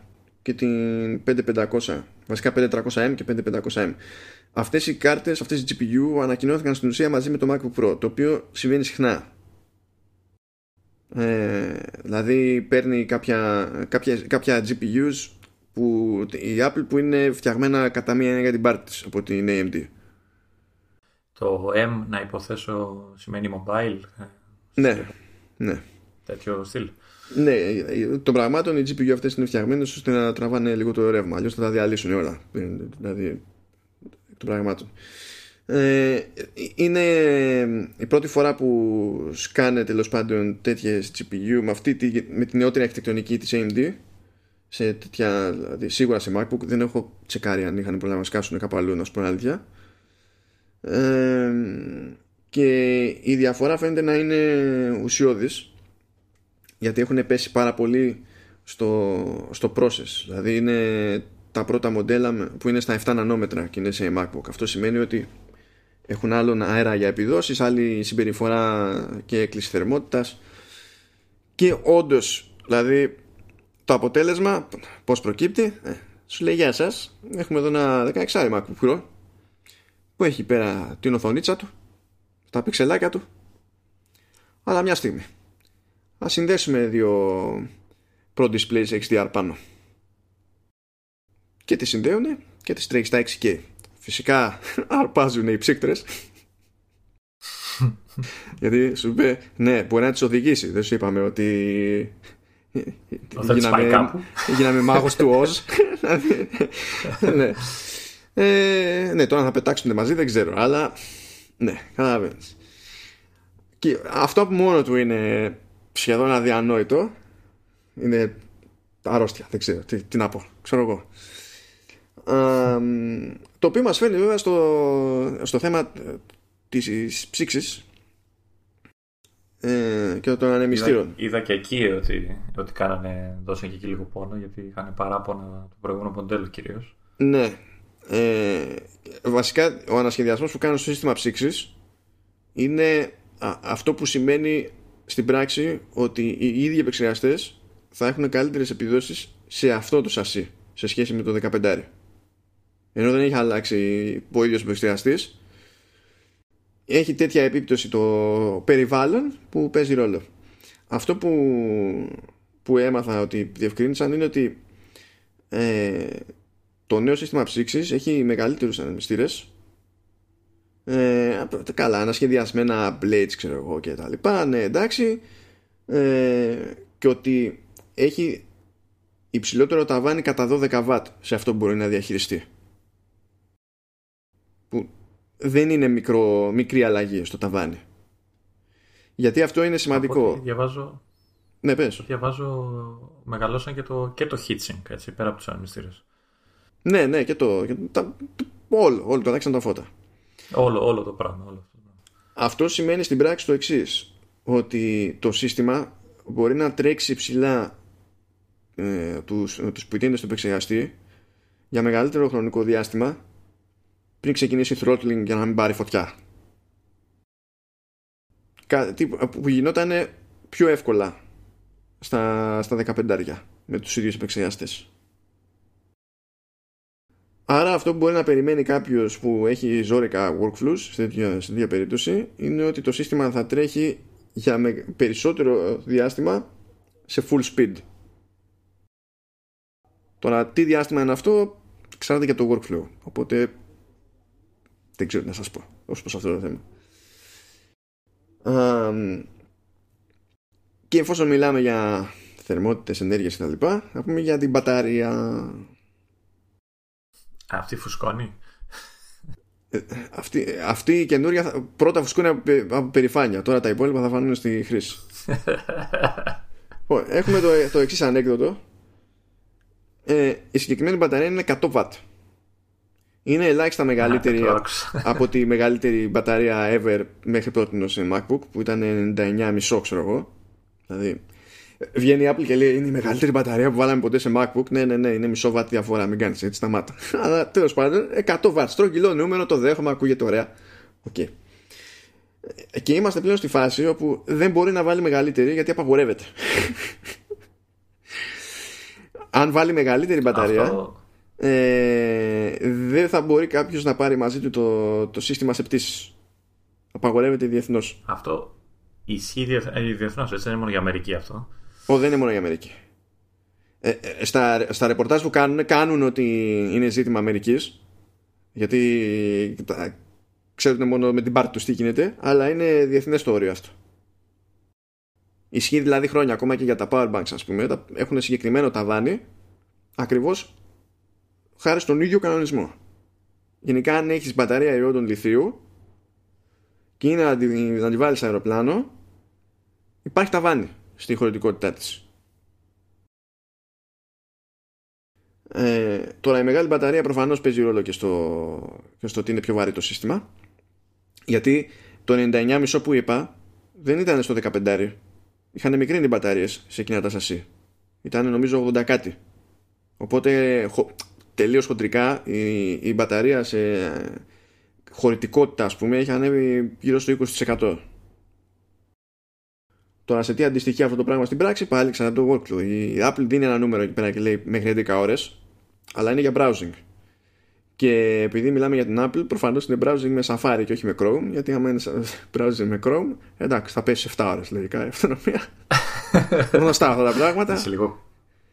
Speaker 1: και την 5500 βασικά 5300M και 5500M αυτές οι κάρτες, αυτές οι GPU ανακοινώθηκαν στην ουσία μαζί με το MacBook Pro το οποίο συμβαίνει συχνά. Ε, δηλαδή παίρνει κάποια, κάποια, κάποια GPUs που η Apple που είναι φτιαγμένα κατά μία για την πάρτη της από την AMD
Speaker 2: το M να υποθέσω σημαίνει mobile
Speaker 1: ε, ναι, ναι.
Speaker 2: τέτοιο στυλ
Speaker 1: ναι, των πραγμάτων οι GPU αυτές είναι φτιαγμένες ώστε να τραβάνε λίγο το ρεύμα. Αλλιώς θα τα διαλύσουν όλα. Δηλαδή, των πραγμάτων. Ε, είναι η πρώτη φορά που σκάνε τέλος πάντων τέτοιες GPU με, αυτή τη, με την νεότερη αρχιτεκτονική της AMD σε τέτοια, δηλαδή, σίγουρα σε MacBook δεν έχω τσεκάρει αν είχαν πρόβλημα να σκάσουν κάπου αλλού να σου πω αλήθεια ε, και η διαφορά φαίνεται να είναι ουσιώδης γιατί έχουν πέσει πάρα πολύ στο, στο process. Δηλαδή είναι τα πρώτα μοντέλα που είναι στα 7 νανόμετρα και είναι σε MacBook. Αυτό σημαίνει ότι έχουν άλλον αέρα για επιδόσεις άλλη συμπεριφορά και έκκληση θερμότητας. Και όντως, δηλαδή το αποτέλεσμα πως προκύπτει; Ε, σου λέει γεια σας έχουμε εδώ ένα 16 MacBook Pro που έχει πέρα την οθονίτσα του τα πιξελάκια του αλλά μια στιγμή θα συνδέσουμε δύο Pro Displays XDR πάνω. Και τις συνδέουν και τις τρέχει στα 6K φυσικά αρπάζουν οι ψύκτρες. Γιατί σου είπε ναι μπορεί να τις οδηγήσει. Δεν σου είπαμε ότι
Speaker 2: γίναμε,
Speaker 1: γίναμε μάγος του Oz. Ναι. Ε, ναι τώρα θα πετάξουν μαζί δεν ξέρω αλλά ναι καταλαβαίνεις. Και αυτό που μόνο του είναι σχεδόν αδιανόητο. Είναι αρρώστια δεν ξέρω. Τι, τι να πω. Ξέρω εγώ. Το οποίο μας φέρνει βέβαια στο, στο θέμα της ψήξης. Ε, και των ανεμιστήρων.
Speaker 2: είδα, είδα, και εκεί ότι, ότι κάνανε, δώσαν και εκεί λίγο πόνο γιατί είχαν παράπονα το προηγούμενο μοντέλο κυρίως.
Speaker 1: Ναι. Ε, βασικά ο ανασχεδιασμός που κάνουν στο σύστημα ψήξης είναι αυτό που σημαίνει στην πράξη ότι οι ίδιοι επεξεργαστές θα έχουν καλύτερες επιδόσεις σε αυτό το σασί σε σχέση με το 15. Ενώ δεν έχει αλλάξει ο ίδιος επεξεργαστής, έχει τέτοια επίπτωση το περιβάλλον που παίζει ρόλο. Αυτό που, που έμαθα ότι διευκρίνησαν είναι ότι ε, το νέο σύστημα ψήξης έχει μεγαλύτερους ανεμιστήρες ε, καλά, ανασχεδιασμένα blades ξέρω εγώ και τα λοιπά. Ναι εντάξει. Ε, και ότι έχει υψηλότερο ταβάνι κατά 12 W σε αυτό που μπορεί να διαχειριστεί. Που δεν είναι μικρό, μικρή αλλαγή στο ταβάνι. Γιατί αυτό είναι σημαντικό.
Speaker 2: Διαβάζω
Speaker 1: ναι πες.
Speaker 2: διαβάζω μεγαλώσαν και το, και το heatsink έτσι, πέρα από τους ανεμιστήρες.
Speaker 1: Ναι ναι και το, και τα, όλο, όλο το αλλάξαν τα φώτα
Speaker 2: Όλο, όλο το πράγμα. Όλο.
Speaker 1: Αυτό σημαίνει στην πράξη το εξής ότι το σύστημα μπορεί να τρέξει ψηλά ε, τους, τους ποιτήνες του επεξεργαστή για μεγαλύτερο χρονικό διάστημα πριν ξεκινήσει throttling για να μην πάρει φωτιά. Κάτι που γινόταν πιο εύκολα στα, στα 15 με τους ίδιους επεξεργαστές. Άρα αυτό που μπορεί να περιμένει κάποιος που έχει ζώρικα workflows σε τέτοια, περίπτωση είναι ότι το σύστημα θα τρέχει για περισσότερο διάστημα σε full speed. Τώρα τι διάστημα είναι αυτό ξέρετε για το workflow. Οπότε δεν ξέρω τι να σας πω ως προς αυτό το θέμα. και εφόσον μιλάμε για θερμότητες, ενέργειες κτλ. Θα πούμε για την μπαταρία
Speaker 2: αυτή φουσκώνει.
Speaker 1: Ε, αυτή, αυτή η καινούρια πρώτα φουσκώνει από περηφάνεια. Τώρα τα υπόλοιπα θα φανούν στη χρήση. Έχουμε το, το εξής ανέκδοτο. Ε, η συγκεκριμένη μπαταρία είναι 100 watt. Είναι ελάχιστα μεγαλύτερη από τη μεγαλύτερη μπαταρία ever μέχρι πρώτη σε MacBook που ήταν 99,5 ξέρω εγώ. Δηλαδή Βγαίνει η Apple και λέει είναι η μεγαλύτερη μπαταρία που βάλαμε ποτέ σε MacBook. Ναι, ναι, ναι, είναι μισό βατ διαφορά. Μην κάνεις έτσι, σταμάτα. Αλλά τέλος πάντων, 100 βατ. Στρογγυλό νούμερο, το δέχομαι, ακούγεται ωραία. Okay. Και είμαστε πλέον στη φάση όπου δεν μπορεί να βάλει μεγαλύτερη γιατί απαγορεύεται. Αν βάλει μεγαλύτερη μπαταρία, ε, δεν θα μπορεί κάποιος να πάρει μαζί του το, το σύστημα σε πτήσεις. Απαγορεύεται διεθνώς.
Speaker 2: Αυτό ισχύει διεθνώς, έτσι δεν είναι μόνο για Αμερική αυτό.
Speaker 1: Ω, δεν είναι μόνο η Αμερική. Ε, ε, στα, στα ρεπορτάζ που κάνουν, κάνουν ότι είναι ζήτημα Αμερικής γιατί ξέρουν μόνο με την πάρτη τους τι γίνεται, αλλά είναι διεθνές το όριο αυτό. Ισχύει δηλαδή χρόνια ακόμα και για τα powerbanks ας πούμε, έχουν συγκεκριμένο ταβάνι ακριβώς χάρη στον ίδιο κανονισμό. Γενικά αν έχεις μπαταρία ιόντων λιθίου και είναι να τη, να τη βάλεις αεροπλάνο υπάρχει ταβάνι στη χωρητικότητά της. Ε, τώρα η μεγάλη μπαταρία προφανώς παίζει ρόλο και στο, και στο ότι είναι πιο βαρύ το σύστημα. Γιατί το 99,5 που είπα δεν ήταν στο 15 είχαν μικρύνει οι μπαταρίες σε εκείνα τα σασί. Ήταν νομίζω 80 κάτι. Οπότε χω, τελείως χοντρικά η, η μπαταρία σε χωρητικότητα ας πούμε έχει ανέβει γύρω στο 20% Τώρα σε τι αντιστοιχεί αυτό το πράγμα στην πράξη, πάλι ξανά το workflow. Η Apple δίνει ένα νούμερο εκεί πέρα και λέει μέχρι 11 ώρες, αλλά είναι για browsing. Και επειδή μιλάμε για την Apple, προφανώς είναι browsing με Safari και όχι με Chrome, γιατί άμα είναι browsing με Chrome, εντάξει, θα πέσει 7 ώρες λογικά η αυτονομία. Γνωστά αυτά τα πράγματα.
Speaker 2: Είσαι λίγο.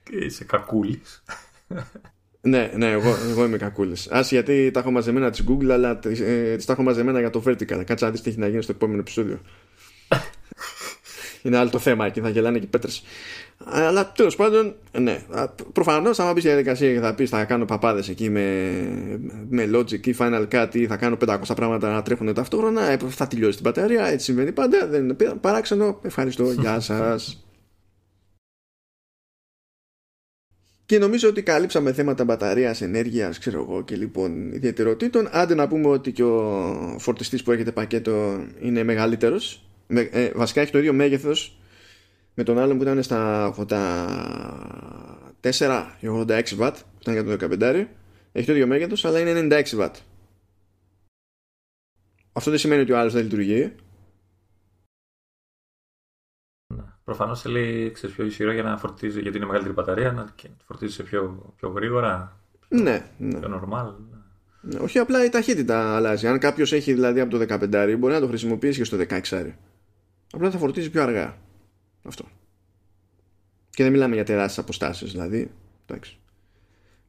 Speaker 2: Είσαι κακούλης.
Speaker 1: ναι, ναι, εγώ, εγώ είμαι κακούλης. Α γιατί τα έχω μαζεμένα της Google, αλλά τις ε, τα έχω μαζεμένα για το Vertical. Κάτσε να δεις τι έχει να γίνει στο επόμενο επεισόδιο είναι άλλο το θέμα και θα γελάνε και πέτρες. Αλλά τέλος πάντων, ναι. Προφανώς, άμα μπεις στη διαδικασία και θα πεις θα κάνω παπάδες εκεί με, με Logic ή Final Cut ή θα κάνω 500 πράγματα να τρέχουν ταυτόχρονα, ε, θα τελειώσει την μπαταρία. Έτσι συμβαίνει πάντα. Δεν είναι παράξενο. Ευχαριστώ. Γεια σας. Και νομίζω ότι καλύψαμε θέματα μπαταρίας, ενέργειας, ξέρω εγώ και λοιπόν ιδιαιτεροτήτων. Άντε να πούμε ότι και ο φορτιστής που έχετε πακέτο είναι μεγαλύτερος με, ε, βασικά έχει το ίδιο μέγεθος με τον άλλον που ήταν στα 84 ή 86 W που ήταν για το 15 έχει το ίδιο μέγεθος, αλλά είναι 96 W αυτό δεν σημαίνει ότι ο άλλος δεν λειτουργεί
Speaker 2: ναι. Προφανώς θέλει ξέρεις, πιο ισχυρό για να φορτίζει, γιατί είναι μεγαλύτερη μπαταρία, να φορτίζει πιο, πιο γρήγορα.
Speaker 1: Ναι, ναι.
Speaker 2: Πιο normal.
Speaker 1: Ναι, όχι απλά η ταχύτητα αλλάζει. Αν κάποιος έχει δηλαδή από το 15 μπορεί να το χρησιμοποιήσει και στο 16. Απλά θα φορτίζει πιο αργά. Αυτό. Και δεν μιλάμε για τεράστιες αποστάσεις δηλαδή. Εντάξει.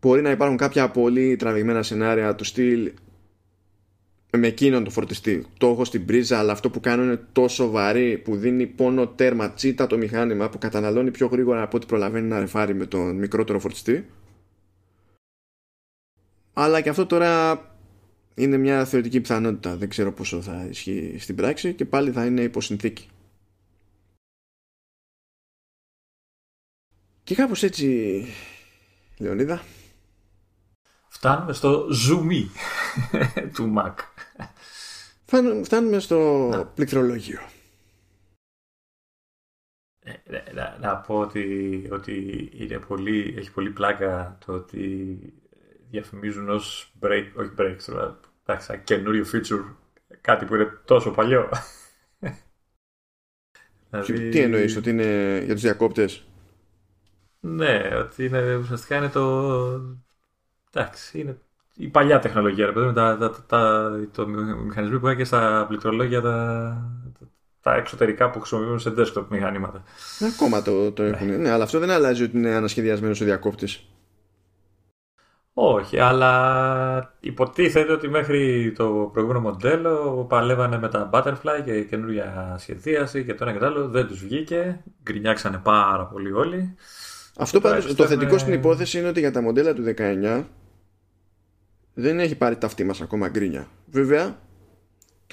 Speaker 1: Μπορεί να υπάρχουν κάποια πολύ τραβηγμένα σενάρια του στυλ με εκείνον το φορτιστή. Το έχω στην πρίζα, αλλά αυτό που κάνω είναι τόσο βαρύ που δίνει πόνο τέρμα τσίτα το μηχάνημα που καταναλώνει πιο γρήγορα από ό,τι προλαβαίνει να ρεφάρει με τον μικρότερο φορτιστή. Αλλά και αυτό τώρα είναι μια θεωρητική πιθανότητα. Δεν ξέρω πόσο θα ισχύει στην πράξη και πάλι θα είναι υποσυνθήκη. Και κάπως έτσι, Λεωνίδα.
Speaker 2: Φτάνουμε στο zoom του Mac.
Speaker 1: Φτάνουμε στο να. πληκτρολόγιο.
Speaker 2: Ε, να, να, πω ότι, ότι είναι πολύ, έχει πολύ πλάκα το ότι διαφημίζουν ως break, όχι breakthrough, εντάξει, καινούριο feature, κάτι που είναι τόσο παλιό.
Speaker 1: δηλαδή... Τι εννοείς, ότι είναι για τους διακόπτες;
Speaker 2: Ναι, ότι είναι, ουσιαστικά είναι το... Εντάξει, είναι η παλιά τεχνολογία, ρε παιδί, τα, τα, τα, το μηχανισμό που έχει και στα πληκτρολόγια τα, τα εξωτερικά που χρησιμοποιούν σε desktop μηχανήματα.
Speaker 1: Ακόμα το, το έχουν. Ναι. ναι, αλλά αυτό δεν αλλάζει ότι είναι ανασχεδιασμένος ο διακόπτης.
Speaker 2: Όχι, αλλά υποτίθεται ότι μέχρι το προηγούμενο μοντέλο παλεύανε με τα Butterfly και καινούργια σχεδίαση και το ένα και το άλλο. Δεν τους βγήκε. Γκρινιάξανε πάρα πολύ όλοι.
Speaker 1: Αυτό πάντως, το θετικό στην υπόθεση είναι ότι για τα μοντέλα του 19 δεν έχει πάρει τα αυτή μας ακόμα γκρίνια. Βέβαια,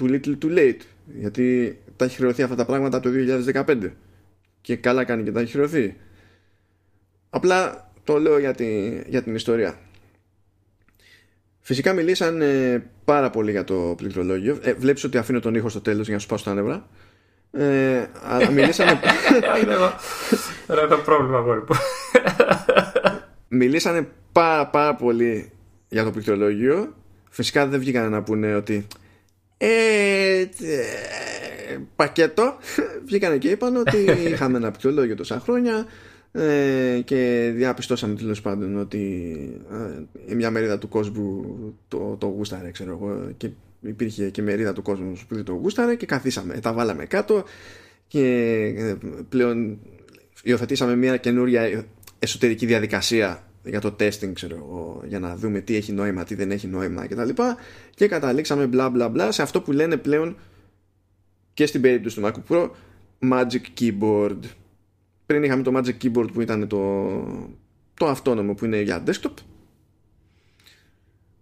Speaker 1: too little too late. Γιατί τα έχει χρεωθεί αυτά τα πράγματα το 2015. Και καλά κάνει και τα έχει χρεωθεί. Απλά το λέω για, για την ιστορία. Φυσικά μιλήσαν πάρα πολύ για το πληκτρολόγιο. Ε, βλέπεις ότι αφήνω τον ήχο στο τέλος για να σου πάω στα νεύρα. Ε, αλλά μιλήσανε...
Speaker 2: Είναι το πρόβλημα,
Speaker 1: Μιλήσανε πάρα πάρα πολύ για το πληκτρολόγιο. Φυσικά δεν βγήκαν να πούνε ότι ε, ε, πακέτο. Βγήκαν και είπαν ότι είχαμε ένα πληκτρολόγιο τόσα χρόνια ε, και διαπιστώσαμε τέλος πάντων ότι ε, μια μερίδα του κόσμου το, το γούσταρε, ξέρω εγώ, και υπήρχε και μερίδα του κόσμου που δεν το γούσταρε και καθίσαμε, τα βάλαμε κάτω και ε, πλέον υιοθετήσαμε μια καινούρια εσωτερική διαδικασία για το testing ξέρω εγώ, για να δούμε τι έχει νόημα, τι δεν έχει νόημα κτλ. Και, και καταλήξαμε μπλα μπλα μπλα σε αυτό που λένε πλέον και στην περίπτωση του MacBook Pro Magic Keyboard. Πριν είχαμε το Magic Keyboard που ήταν το, το αυτόνομο που είναι για desktop.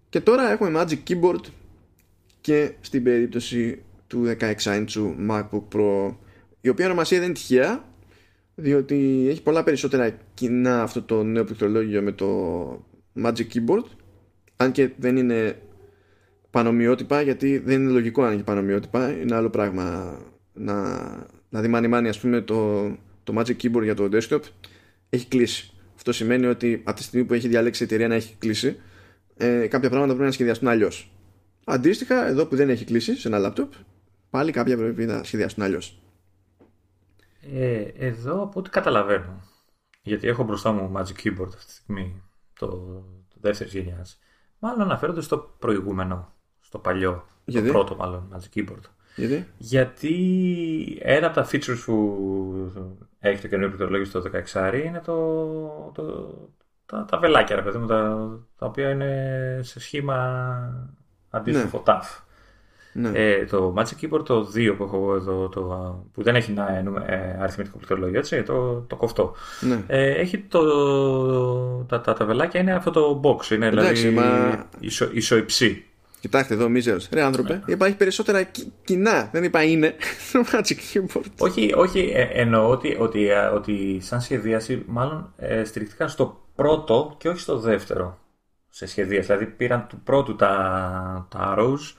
Speaker 1: Και τώρα έχουμε Magic Keyboard και στην περίπτωση του 16 inch MacBook Pro η οποία ονομασία δεν είναι τυχαία διότι έχει πολλά περισσότερα κοινά αυτό το νέο πληκτρολόγιο με το Magic Keyboard. Αν και δεν είναι πανομοιότυπα γιατί δεν είναι λογικό αν έχει πανομοιότυπα. Είναι άλλο πράγμα να, δηλαδή μάνι μάνι ας πούμε το, το Magic Keyboard για το desktop. Έχει κλείσει. Αυτό σημαίνει ότι από τη στιγμή που έχει διαλέξει η εταιρεία να έχει κλείσει ε, κάποια πράγματα πρέπει να σχεδιαστούν αλλιώς. Αντίστοιχα, εδώ που δεν έχει κλείσει σε ένα laptop, πάλι κάποια πρέπει να σχεδιαστούν αλλιώς.
Speaker 2: Ε, εδώ από ό,τι καταλαβαίνω, γιατί έχω μπροστά μου Magic Keyboard αυτή τη στιγμή, το, το δεύτερης γενιάς. Μάλλον αναφέρονται στο προηγούμενο, στο παλιό, γιατί; το πρώτο μάλλον Magic Keyboard.
Speaker 1: Γιατί;
Speaker 2: Γιατί ένα από τα features που έχει το καινούργιο πληκτρολόγιο στο 16 είναι το, το, τα, τα βελάκια, ρε παιδί μου, τα, τα οποία είναι σε σχήμα αντίστοιχο ναι. TAF. Ναι. Ε, το Magic Keyboard το 2 που έχω εγώ εδώ, το, που δεν έχει ένα ε, αριθμητικό πληκτρολόγιο, έτσι, το, το κοφτό. Ναι. Ε, έχει το, τα, τα, τα βελάκια είναι αυτό το box, είναι
Speaker 1: Εντάξει,
Speaker 2: δηλαδή
Speaker 1: μα...
Speaker 2: ισο, ισοϊψή.
Speaker 1: Κοιτάξτε εδώ, Μίζερο. Ρε άνθρωπε, ναι. υπάρχει περισσότερα κοινά. Δεν είπα είναι το Magic Keyboard.
Speaker 2: Όχι, όχι ε, εννοώ ότι, ότι, ε, ότι σαν σχεδίαση, μάλλον ε, στηριχτικά στο πρώτο και όχι στο δεύτερο σε σχεδίαση. Δηλαδή πήραν του πρώτου τα, τα arrows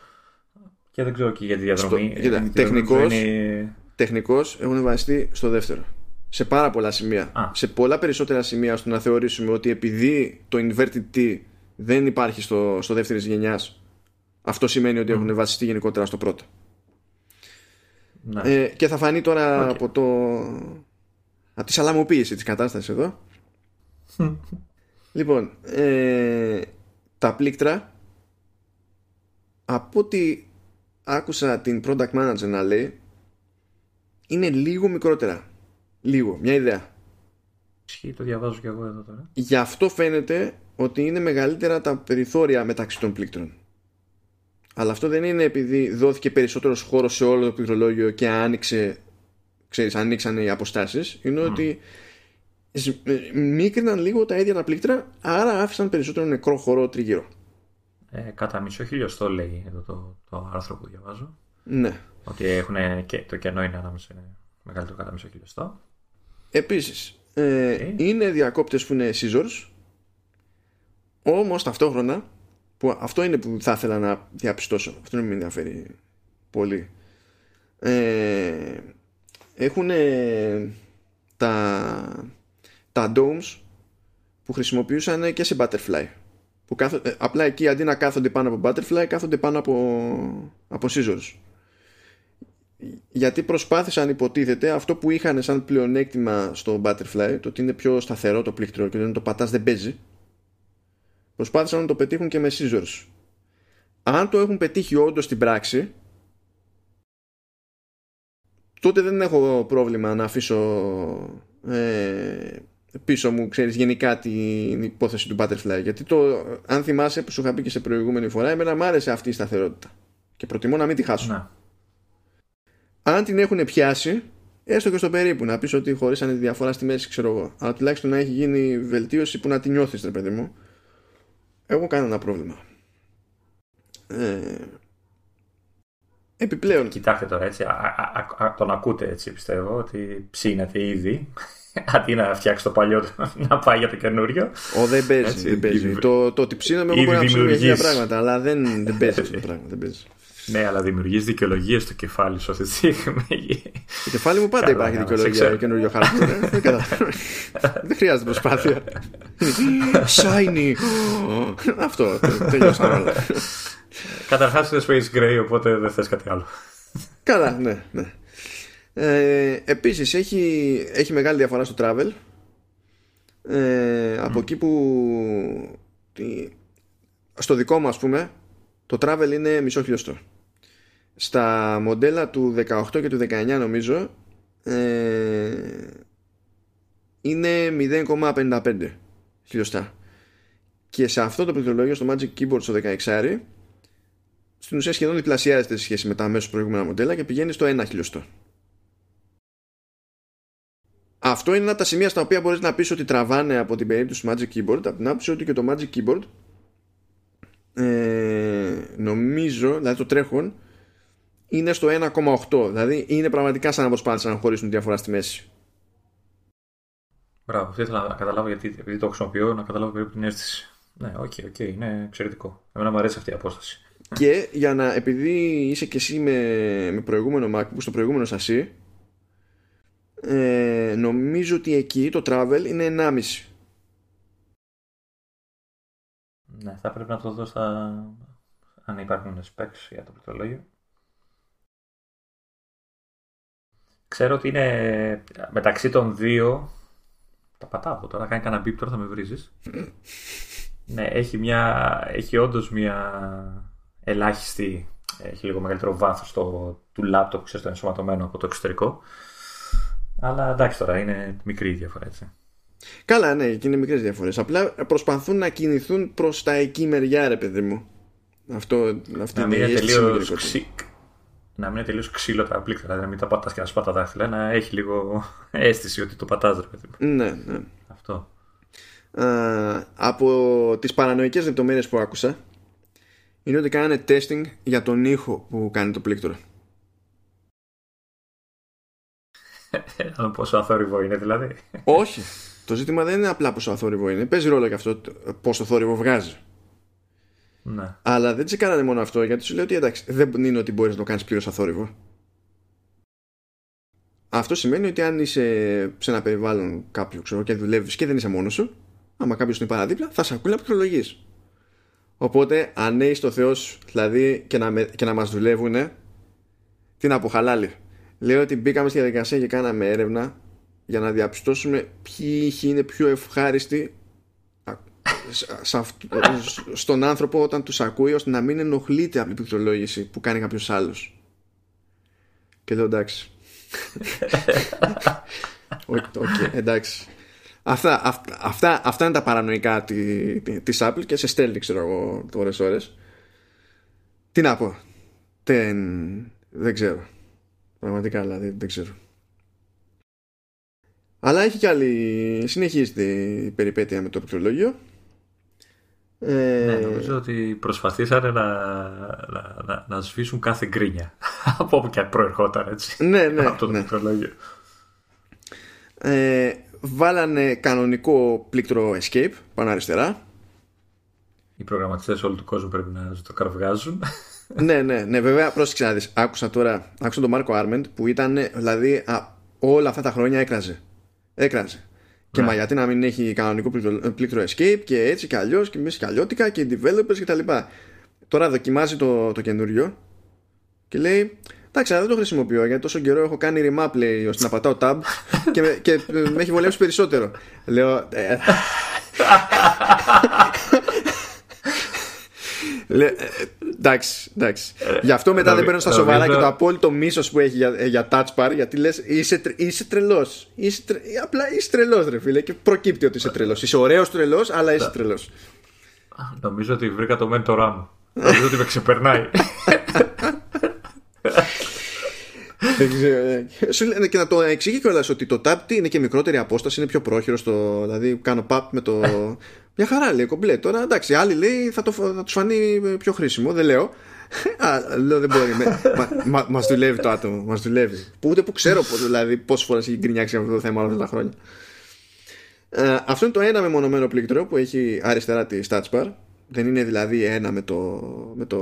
Speaker 2: και δεν ξέρω και για τη διαδρομή.
Speaker 1: Στο, κοίτα, τεχνικός, είναι... τεχνικός έχουν βασιστεί στο δεύτερο. Σε πάρα πολλά σημεία. Α. Σε πολλά περισσότερα σημεία ώστε να θεωρήσουμε ότι επειδή το inverted T δεν υπάρχει στο, στο δεύτερης γενιάς, αυτό σημαίνει ότι mm. έχουν βασιστεί γενικότερα στο πρώτο. Ναι. Ε, και θα φανεί τώρα okay. από το από τη σαλαμοποίηση της κατάστασης εδώ λοιπόν ε, τα πλήκτρα από ό,τι άκουσα την product manager να λέει είναι λίγο μικρότερα. Λίγο, μια ιδέα.
Speaker 2: Ισχύει, το διαβάζω και εγώ εδώ τώρα.
Speaker 1: Γι' αυτό φαίνεται ότι είναι μεγαλύτερα τα περιθώρια μεταξύ των πλήκτρων. Αλλά αυτό δεν είναι επειδή δόθηκε περισσότερος χώρος σε όλο το πληκτρολόγιο και άνοιξε, ξέρεις, ανοίξαν οι αποστάσεις. Είναι ότι μίκριναν λίγο τα ίδια τα πλήκτρα, άρα άφησαν περισσότερο νεκρό χώρο τριγύρω.
Speaker 2: Ε, κατά μισό χιλιοστό λέει εδώ το, το άρθρο που διαβάζω.
Speaker 1: Ναι.
Speaker 2: Ότι έχουν και, το κενό είναι ανάμεσα είναι μεγαλύτερο κατά μισό χιλιοστό.
Speaker 1: Επίσης, ε,
Speaker 2: Okay.
Speaker 1: είναι διακόπτες που είναι scissors, όμως ταυτόχρονα, που αυτό είναι που θα ήθελα να διαπιστώσω, αυτό δεν με ενδιαφέρει πολύ, ε, έχουν τα, τα domes που χρησιμοποιούσαν και σε butterfly. Που κάθο, ε, απλά εκεί αντί να κάθονται πάνω από butterfly, κάθονται πάνω από, από scissors. Γιατί προσπάθησαν υποτίθεται αυτό που είχαν σαν πλεονέκτημα στο butterfly, το ότι είναι πιο σταθερό το πλήκτρο και όταν το πατάς δεν παίζει, προσπάθησαν να το πετύχουν και με scissors. Αν το έχουν πετύχει όντως στην πράξη, τότε δεν έχω πρόβλημα να αφήσω ε, πίσω μου, ξέρεις, γενικά την υπόθεση του Butterfly. Γιατί το, αν θυμάσαι που σου είχα πει και σε προηγούμενη φορά, εμένα μου άρεσε αυτή η σταθερότητα. Και προτιμώ να μην τη χάσω.
Speaker 2: Ναι.
Speaker 1: Αν την έχουν πιάσει, έστω και στο περίπου, να πεις ότι χωρίσανε τη διαφορά στη μέση, ξέρω εγώ. Αλλά τουλάχιστον να έχει γίνει βελτίωση που να τη νιώθεις, ρε παιδί μου. Έχω κανένα πρόβλημα. Ε, επιπλέον.
Speaker 2: Κοιτάξτε τώρα έτσι, α, α, α, τον ακούτε έτσι πιστεύω ότι ψήνεται ήδη αντί να φτιάξει το παλιό να πάει για το καινούριο.
Speaker 1: Ο, δεν παίζει.
Speaker 2: Έτσι,
Speaker 1: δεν παίζει.
Speaker 2: ήδη-
Speaker 1: το, το ότι ψήναμε εγώ
Speaker 2: ήδη
Speaker 1: μπορεί να ψήνω για χίλια
Speaker 2: δημιουργείς.
Speaker 1: πράγματα, αλλά δεν, δεν παίζει αυτό το πράγμα. Δεν παίζει.
Speaker 2: Ναι, αλλά δημιουργείς δικαιολογίες στο κεφάλι σου αυτή τη στιγμή.
Speaker 1: Στο κεφάλι μου πάντα
Speaker 2: Καλά,
Speaker 1: υπάρχει
Speaker 2: καλά,
Speaker 1: δικαιολογία
Speaker 2: σε
Speaker 1: για καινούριο χάρτη. δεν καταλαβαίνω. δεν χρειάζεται προσπάθεια. Shiny. αυτό. τε- Τελειώσαν όλα.
Speaker 2: Καταρχάς είναι Space Gray, οπότε δεν θες κάτι άλλο.
Speaker 1: Καλά, ναι, ναι. Ε, επίσης έχει, έχει μεγάλη διαφορά στο travel. Ε, από εκεί που τι- στο δικό μου ας πούμε το travel είναι μισό χιλιοστό. Στα μοντέλα του 18 και του 19 νομίζω ε, είναι 0,55 χιλιοστά. Και σε αυτό το πληκτρολόγιο στο Magic Keyboard στο 16 στην ουσία σχεδόν διπλασιάζεται σε σχέση με τα αμέσως προηγούμενα μοντέλα και πηγαίνει στο 1 χιλιοστό. Αυτό είναι ένα από τα σημεία στα οποία μπορείς να πεις ότι τραβάνε από την περίπτωση του Magic Keyboard από την άποψη ότι και το Magic Keyboard ε, νομίζω, δηλαδή το τρέχον είναι στο 1,8 δηλαδή είναι πραγματικά σαν να προσπάθησαν να χωρίσουν τη διαφορά στη μέση.
Speaker 2: Μπράβο, αυτό ήθελα να καταλάβω γιατί επειδή το χρησιμοποιώ, να καταλάβω περίπου την αίσθηση. Ναι, ok, ok, είναι εξαιρετικό. Εμένα μου αρέσει αυτή η απόσταση.
Speaker 1: Και για να, επειδή είσαι και εσύ με, με προηγούμενο MacBook στο προηγούμενο σασί, ε, νομίζω ότι εκεί το travel είναι 1,5.
Speaker 2: Ναι, θα πρέπει να το δω στα. αν υπάρχουν specs για το πληκτρολόγιο. Ξέρω ότι είναι μεταξύ των δύο. Τα πατάω τώρα, κάνει κανένα beep τώρα θα με βρίζεις. ναι, έχει μια. έχει όντως μια ελάχιστη. Έχει λίγο μεγαλύτερο βάθος το, του λάπτοπ, ξέρεις, το ενσωματωμένο από το εξωτερικό. Αλλά εντάξει τώρα, είναι μικρή η διαφορά έτσι.
Speaker 1: Καλά, ναι, και είναι μικρές διαφορές. Απλά προσπαθούν να κινηθούν προς τα εκεί μεριά, ρε παιδί μου. Αυτό, αυτή
Speaker 2: να
Speaker 1: είναι
Speaker 2: μην
Speaker 1: η
Speaker 2: είναι
Speaker 1: αίσθηση μου
Speaker 2: τελείως
Speaker 1: γενικότερα.
Speaker 2: ξύ... να μην είναι τελείως ξύλο τα πλήκτρα, δηλαδή να μην τα πατάς και να σπάτα δάχτυλα, να έχει λίγο αίσθηση ότι το πατάς ρε παιδί μου.
Speaker 1: Ναι, ναι.
Speaker 2: Αυτό.
Speaker 1: Α, από τις παρανοϊκές λεπτομέρειες που άκουσα είναι ότι κάνανε testing για τον ήχο που κάνει το πλήκτρο.
Speaker 2: Να πόσο αθόρυβο είναι δηλαδή.
Speaker 1: Όχι. Το ζήτημα δεν είναι απλά πόσο αθόρυβο είναι. Παίζει ρόλο και αυτό το- πόσο θόρυβο βγάζει.
Speaker 2: ναι.
Speaker 1: Αλλά δεν τσεκάρανε μόνο αυτό γιατί σου λέει ότι εντάξει, δεν είναι ότι μπορείς να το κάνεις πλήρως αθόρυβο. Αυτό σημαίνει ότι αν είσαι σε ένα περιβάλλον κάποιο ξέρω, και δουλεύεις και δεν είσαι μόνος σου, άμα κάποιος είναι παραδίπλα, θα σε ακούει να πληκτρολογείς. Οπότε, αν έχει το Θεός σου, δηλαδή και να, με, και να μας δουλεύουν, τι να πω, χαλάλι. Λέω ότι μπήκαμε στη διαδικασία και κάναμε έρευνα για να διαπιστώσουμε ποιοι ήχοι είναι πιο ευχάριστοι. Α, στον άνθρωπο όταν τους ακούει ώστε να μην ενοχλείται από την πληκτρολόγηση που κάνει κάποιος άλλος. Και λέω εντάξει. okay, εντάξει. Αυτά, αυτά, αυτά, είναι τα παρανοϊκά τη, της Apple και σε στέλνει ξέρω εγώ ώρες ώρες. Τι να πω. Δεν, δεν ξέρω. Πραγματικά δηλαδή δεν ξέρω. Αλλά έχει και άλλη. Συνεχίζεται η περιπέτεια με το πληκτρολόγιο.
Speaker 2: Ε... Ναι, νομίζω ότι προσπαθήσανε να, να, να, να σβήσουν κάθε γκρίνια από όπου και αν προερχόταν έτσι.
Speaker 1: Ναι, ναι.
Speaker 2: από το ναι. πληκτρολόγιο.
Speaker 1: Ε, βάλανε κανονικό πλήκτρο escape πάνω αριστερά.
Speaker 2: Οι προγραμματιστές όλου του κόσμου πρέπει να το κραυγάζουν.
Speaker 1: Ναι, ναι, ναι, βέβαια πρόσεξε να δεις. Άκουσα τώρα, άκουσα τον Μάρκο Άρμεντ που ήταν, δηλαδή α, όλα αυτά τα χρόνια έκραζε. Έκραζε. Και ναι. μα γιατί να μην έχει κανονικό πλήκτρο escape και έτσι και αλλιώς και μέσα και αλλιώτικα και developers κτλ. Τώρα δοκιμάζει το, το καινούριο και λέει Εντάξει, δεν το χρησιμοποιώ γιατί τόσο καιρό έχω κάνει remap λέει ώστε να πατάω tab και, με, και με έχει βολέψει περισσότερο. Λέω. Ε, Λε, ε, εντάξει, εντάξει. Ε, Γι' αυτό μετά δεν παίρνω στα σοβαρά και το απόλυτο μίσος που έχει για, ε, για touch bar γιατί λες είσαι, είσαι τρελός. Είσαι τρε, απλά είσαι τρελός, ρε φίλε, και προκύπτει ότι είσαι τρελός. Είσαι ωραίος τρελός, αλλά είσαι τρελός.
Speaker 2: Νομίζω ότι βρήκα το μέντορά μου. Νομίζω ότι με ξεπερνάει.
Speaker 1: Δεν ξέρω. Και να το εξηγεί κιόλας ότι το tap είναι και μικρότερη απόσταση, είναι πιο πρόχειρο στο. Δηλαδή, κάνω pap με το. Μια χαρά λέει κομπλέ. Τώρα εντάξει, άλλοι λέει θα, το, θα τους φανεί πιο χρήσιμο. Δεν λέω. Α, λέω δεν μπορεί. μα, μα, μας δουλεύει το άτομο. Μας δουλεύει. Που ούτε που ξέρω δηλαδή, πόσες φορές έχει γκρινιάξει αυτό το θέμα όλα αυτά τα χρόνια. Ε, αυτό είναι το ένα μεμονωμένο πλήκτρο που έχει αριστερά τη touch bar. Δεν είναι δηλαδή ένα με το, με το,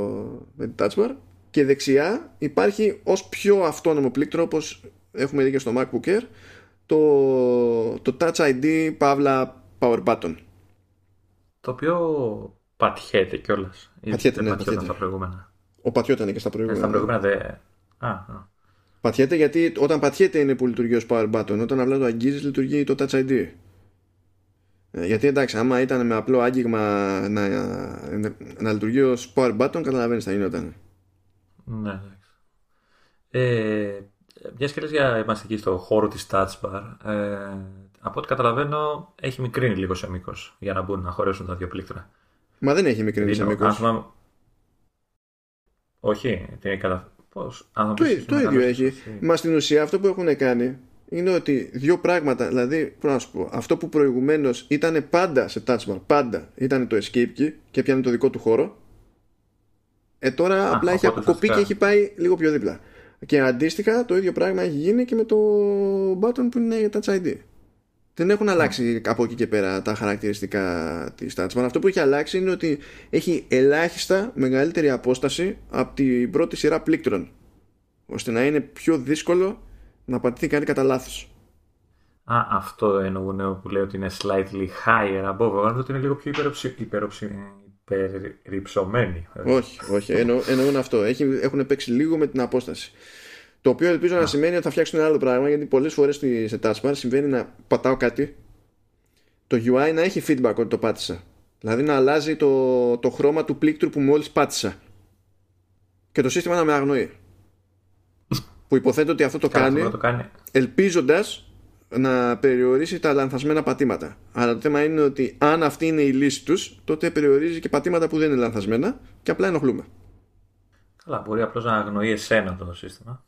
Speaker 1: με τη touch bar και δεξιά υπάρχει ως πιο αυτόνομο πλήκτρο όπως έχουμε δει και στο MacBook Air το, το Touch ID παύλα Power Button
Speaker 2: το οποίο πατιέται κιόλας.
Speaker 1: Πατιέται, ναι, πατιέται.
Speaker 2: στα προηγούμενα.
Speaker 1: Ο πατιόταν και στα προηγούμενα.
Speaker 2: Στα προηγούμενα δεν. Α, α.
Speaker 1: Πατιέται γιατί όταν πατιέται είναι που λειτουργεί ως Power Button. Όταν απλά το αγγίζεις λειτουργεί το Touch ID. Ε, γιατί εντάξει, άμα ήταν με απλό άγγιγμα να, να, να λειτουργεί ως Power Button, καταλαβαίνεις θα γινόταν.
Speaker 2: Ναι, εντάξει. Ε, μια και λες για είμαστε εκεί στο χώρο της Touch Bar, ε, από ό,τι καταλαβαίνω έχει μικρύνει λίγο σε μήκος για να μπουν να χωρέσουν τα δύο πλήκτρα.
Speaker 1: Μα δεν έχει μικρύνει σε μήκος.
Speaker 2: Όχι, τι είναι κατα... Πώς,
Speaker 1: το, το ίδιο έχει. Μα στην ουσία αυτό που έχουν κάνει είναι ότι δύο πράγματα, δηλαδή να σου πω, αυτό που προηγουμένως ήταν πάντα σε touch bar, πάντα ήταν το escape key και πιάνει το δικό του χώρο ε, τώρα Α, απλά έχει αποκοπεί και έχει πάει λίγο πιο δίπλα. Και αντίστοιχα το ίδιο πράγμα έχει γίνει και με το button που είναι Touch ID. Δεν έχουν αλλάξει από εκεί και πέρα τα χαρακτηριστικά της Touch Bar. Αυτό που έχει αλλάξει είναι ότι έχει ελάχιστα μεγαλύτερη απόσταση από την πρώτη σειρά πλήκτρων. ώστε να είναι πιο δύσκολο να πατηθεί κάτι κατά λάθος.
Speaker 2: Α, αυτό εννοούν που λέει ότι είναι slightly higher above. ότι είναι λίγο πιο υπεροψη, περυψωμένη.
Speaker 1: Όχι, όχι. Εννο, εννοούν αυτό. Έχει, έχουν παίξει λίγο με την απόσταση. Το οποίο ελπίζω να σημαίνει ότι θα φτιάξουν ένα άλλο πράγμα γιατί πολλές φορές σε Touchbar συμβαίνει να πατάω κάτι, το UI να έχει feedback ότι το πάτησα. Δηλαδή να αλλάζει το, το χρώμα του πλήκτρου που μόλις πάτησα. Και το σύστημα να με αγνοεί. που υποθέτω ότι αυτό το κάνει,
Speaker 2: κάνει.
Speaker 1: ελπίζοντας να περιορίσει τα λανθασμένα πατήματα. Αλλά το θέμα είναι ότι αν αυτή είναι η λύση τους, τότε περιορίζει και πατήματα που δεν είναι λανθασμένα και απλά ενοχλούμε.
Speaker 2: Καλά, μπορεί απλώς να αγνοεί εσένα το σύστημα.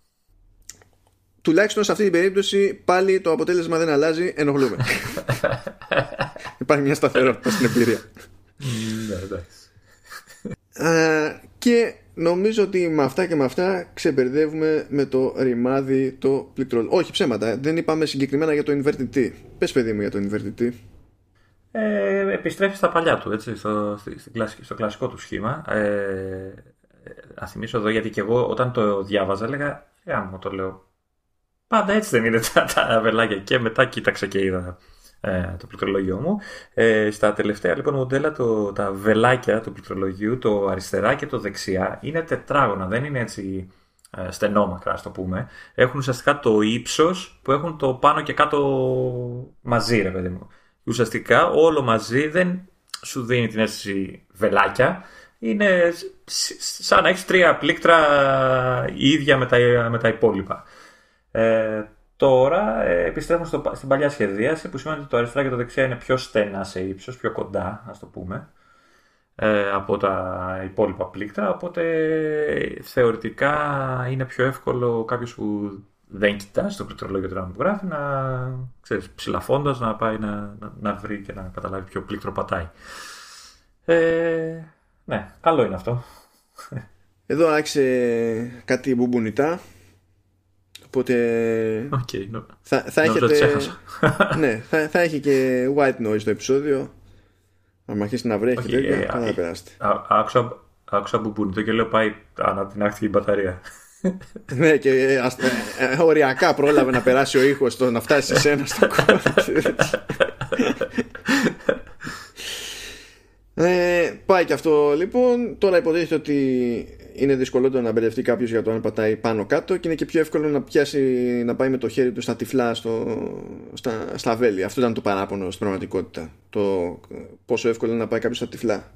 Speaker 1: Τουλάχιστον σε αυτή την περίπτωση πάλι το αποτέλεσμα δεν αλλάζει, ενοχλούμε. Υπάρχει μια σταθερότητα στην εμπειρία.
Speaker 2: Ναι, εντάξει.
Speaker 1: και νομίζω ότι με αυτά και με αυτά ξεμπερδεύουμε με το ρημάδι το πληκτρολ. Όχι ψέματα, δεν είπαμε συγκεκριμένα για το inverted T. Πες παιδί μου για το inverted T.
Speaker 2: Ε, επιστρέφει στα παλιά του, έτσι, στο, στο κλασικό του σχήμα. Ε, θα θυμίσω εδώ γιατί και εγώ όταν το διάβαζα έλεγα, ε, μου το λέω, πάντα έτσι δεν είναι τα, τα βελάκια και μετά κοίταξα και είδα ε, το πληκτρολόγιο μου. Ε, στα τελευταία λοιπόν μοντέλα το, τα βελάκια του πληκτρολογίου, το αριστερά και το δεξιά, είναι τετράγωνα, δεν είναι έτσι ε, στενόμακρα, ας το πούμε. Έχουν ουσιαστικά το ύψος που έχουν το πάνω και κάτω μαζί, ρε παιδί μου. Ουσιαστικά όλο μαζί δεν, σου δίνει την αίσθηση βελάκια. Είναι σαν να έχεις τρία πλήκτρα ίδια με τα, με τα υπόλοιπα. Ε, τώρα ε, επιστρέφουμε στο, στην παλιά σχεδίαση που σημαίνει ότι το αριστερά και το δεξιά είναι πιο στενά σε ύψος, πιο κοντά, ας το πούμε, ε, από τα υπόλοιπα πλήκτρα. Οπότε θεωρητικά είναι πιο εύκολο κάποιος που δεν κοιτάζει το πληκτρολόγιο του που γράφει να ξέρεις, ψηλαφώντας να πάει να, να, να, βρει και να καταλάβει ποιο πλήκτρο πατάει. Ε, ναι, καλό είναι αυτό.
Speaker 1: Εδώ άρχισε κάτι μπουμπουνιτά Οπότε
Speaker 2: okay, no.
Speaker 1: θα, θα έχετε. ναι, θα, θα έχει και white noise το επεισόδιο. Αν αρχίσει να βρέχει, okay, τέτοια, ε, θα περάσετε.
Speaker 2: Άκουσα, άκουσα μπουμπουνιτό και λέω πάει ανατινάχθηκε η μπαταρία.
Speaker 1: ναι, και ε, ε, οριακά πρόλαβε να περάσει ο ήχος το να φτάσει σε σένα στο κόμμα. ε, πάει και αυτό λοιπόν. Τώρα υποτίθεται ότι είναι δυσκολότερο να μπερδευτεί κάποιος για το αν πατάει πάνω κάτω και είναι και πιο εύκολο να πιάσει να πάει με το χέρι του στα τυφλά στο, στα, στα βέλη. Αυτό ήταν το παράπονο στην πραγματικότητα. Το πόσο εύκολο είναι να πάει κάποιος στα τυφλά.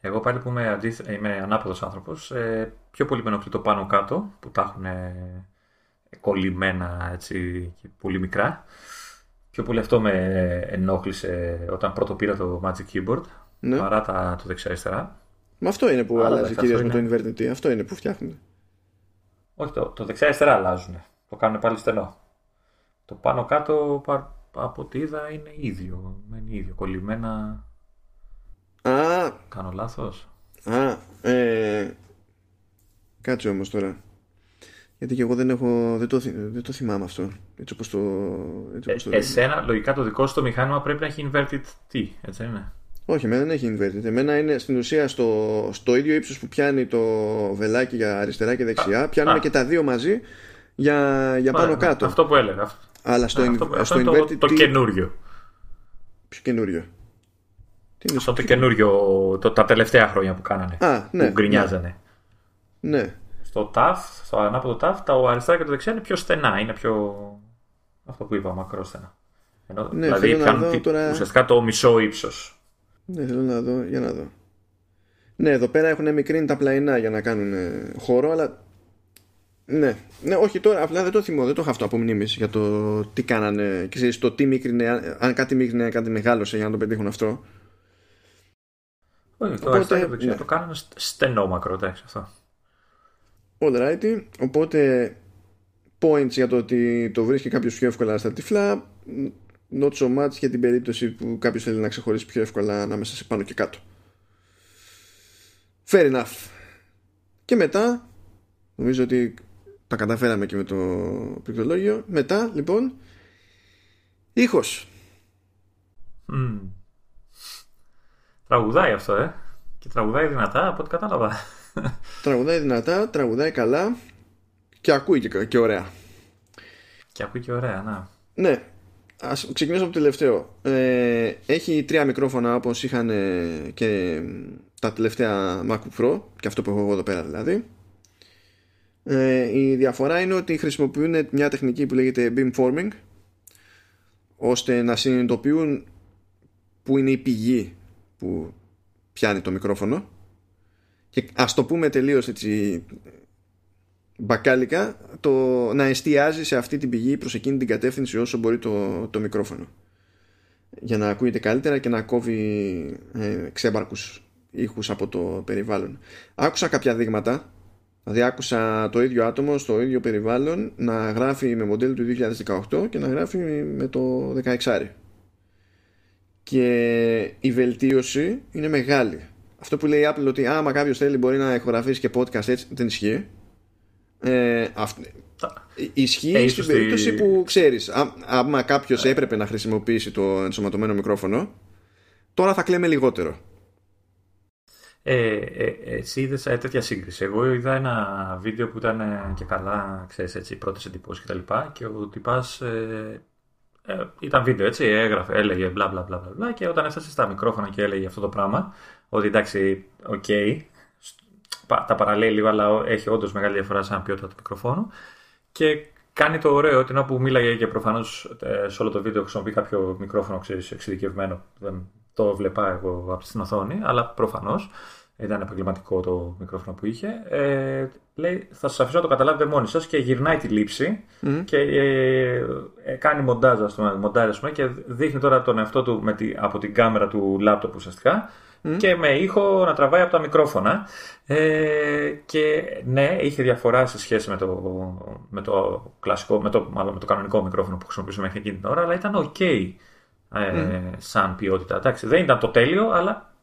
Speaker 2: Εγώ πάλι που είμαι, αντίθ... είμαι ανάποδος άνθρωπος, ε, πιο πολύ με ενοχλεί το πάνω κάτω που τα έχουν κολλημένα έτσι και πολύ μικρά. Πιο πολύ αυτό με ενόχλησε όταν πρώτο πήρα το Magic Keyboard ναι. παρά τα, το δεξιά-αριστερά.
Speaker 1: Μα αυτό είναι που αλλάζει κυρίως με το inverted Αυτό είναι που φτιάχνουν.
Speaker 2: Όχι, το, το δεξιά-αριστερά αλλάζουν. Το κάνουν πάλι στενό. Το πάνω κάτω από ό,τι είδα είναι ίδιο. Είναι ίδιο. Κολλημένα
Speaker 1: Α.
Speaker 2: Κάνω λάθος;
Speaker 1: Α, ε, κάτσε όμως τώρα. Γιατί και εγώ δεν, έχω, δεν, το, δεν το θυμάμαι αυτό. Έτσι όπως το,
Speaker 2: έτσι όπως το ε, εσένα, λογικά το δικό σου το μηχάνημα πρέπει να έχει inverted τι, έτσι είναι.
Speaker 1: Όχι, εμένα δεν έχει inverted. Εμένα είναι στην ουσία στο, στο ίδιο ύψος που πιάνει το βελάκι για αριστερά και δεξιά. Πιάνουμε και τα δύο μαζί για, για πάνω κάτω.
Speaker 2: Αυτό που έλεγα.
Speaker 1: Αλλά στο, αυτό,
Speaker 2: στο αυτό inverted. Το, το καινούριο.
Speaker 1: Ποιο καινούριο;
Speaker 2: Τι Αυτό το καινούριο, το, τα τελευταία χρόνια που κάνανε.
Speaker 1: Α, ναι,
Speaker 2: που γκρινιάζανε.
Speaker 1: Ναι. ναι.
Speaker 2: Στο TAF, στο ανάποδο TAF, τα αριστερά και το δεξιά είναι πιο στενά. Είναι πιο. Αυτό που είπα, μακρόστενα. Ενώ, ναι, δηλαδή πιάνουν τώρα... ουσιαστικά το μισό ύψος.
Speaker 1: Ναι, θέλω να δω, για να δω. Ναι, εδώ πέρα έχουν μικρύνει τα πλαϊνά για να κάνουν χώρο, αλλά. Ναι, ναι, όχι τώρα, απλά δεν το θυμώ, δεν το έχω αυτό από μνήμης για το τι κάνανε. Και ξέρεις, το τι μικρύνε, αν κάτι μικρύνε, κάτι μεγάλωσε για να το πετύχουν αυτό.
Speaker 2: Όχι, το οπότε, ναι. το κάνουμε στενό μακρό, εντάξει αυτό.
Speaker 1: Alrighty, οπότε points για το ότι το βρίσκει κάποιος πιο εύκολα στα τυφλά not so much για την περίπτωση που κάποιος θέλει να ξεχωρίσει πιο εύκολα ανάμεσα σε πάνω και κάτω fair enough και μετά νομίζω ότι τα καταφέραμε και με το πληκτρολόγιο μετά λοιπόν ήχος
Speaker 2: mm. Τραγουδάει αυτό, ε. Και τραγουδάει δυνατά, από ό,τι κατάλαβα.
Speaker 1: Τραγουδάει δυνατά, τραγουδάει καλά και ακούει και, και ωραία.
Speaker 2: Και ακούει και ωραία, να.
Speaker 1: Ναι. Ας ξεκινήσω από το τελευταίο. Ε, έχει τρία μικρόφωνα όπως είχαν και τα τελευταία MacBook Pro και αυτό που έχω εγώ εδώ πέρα δηλαδή. Ε, η διαφορά είναι ότι χρησιμοποιούν μια τεχνική που λέγεται beamforming ώστε να συνειδητοποιούν που είναι η πηγή που πιάνει το μικρόφωνο και ας το πούμε τελείως έτσι μπακάλικα το να εστιάζει σε αυτή την πηγή προς εκείνη την κατεύθυνση όσο μπορεί το, το μικρόφωνο. Για να ακούγεται καλύτερα και να κόβει ε, ξέμπαρκους ήχους από το περιβάλλον. Άκουσα κάποια δείγματα. Δηλαδή άκουσα το ίδιο άτομο στο ίδιο περιβάλλον να γράφει με μοντέλο του 2018 και να γράφει με το 16 και η βελτίωση είναι μεγάλη. Αυτό που λέει η Apple ότι άμα κάποιος θέλει μπορεί να ηχογραφήσει και podcast έτσι δεν ισχύει. Ε, αυ... Ισχύει ε, στην περίπτωση που ξέρεις, άμα κάποιος ε. έπρεπε να χρησιμοποιήσει το ενσωματωμένο μικρόφωνο, τώρα θα κλαίμε λιγότερο.
Speaker 2: Ε, ε, εσύ είδες τέτοια σύγκριση. Εγώ είδα ένα βίντεο που ήταν και καλά, ξέρεις έτσι, πρώτες εντυπώσεις κτλ. Και, και ο τυπάς ε, ε, ήταν βίντεο έτσι, έγραφε, έλεγε μπλα μπλα μπλα μπλα και όταν έφτασε στα μικρόφωνα και έλεγε αυτό το πράγμα, ότι εντάξει, ok, okay, τα παραλέει λίγο, αλλά έχει όντως μεγάλη διαφορά σαν ποιότητα του μικροφόνου. Και κάνει το ωραίο ότι που μίλαγε και προφανώς ε, σε όλο το βίντεο χρησιμοποιεί κάποιο μικρόφωνο ξέρεις, εξειδικευμένο. Δεν, το βλέπα εγώ από την οθόνη, αλλά προφανώς ήταν επαγγελματικό το μικρόφωνο που είχε. Ε, λέει, θα σας αφήσω να το καταλάβετε μόνοι σας και γυρνάει τη λήψη και ε, ε, κάνει μοντάζ, ας πούμε, μοντάζ, πούμε, και δείχνει τώρα τον εαυτό του με τη, από την κάμερα του λάπτοπ ουσιαστικά και με ήχο να τραβάει από τα μικρόφωνα. Ε, και ναι, είχε διαφορά σε σχέση με το, με το κλασικό, με το, μάλλον με το κανονικό μικρόφωνο που χρησιμοποιούσαμε μέχρι εκείνη την ώρα, αλλά ήταν ok ε, σαν ποιότητα. Εντάξει, δεν ήταν το τέλειο, αλλά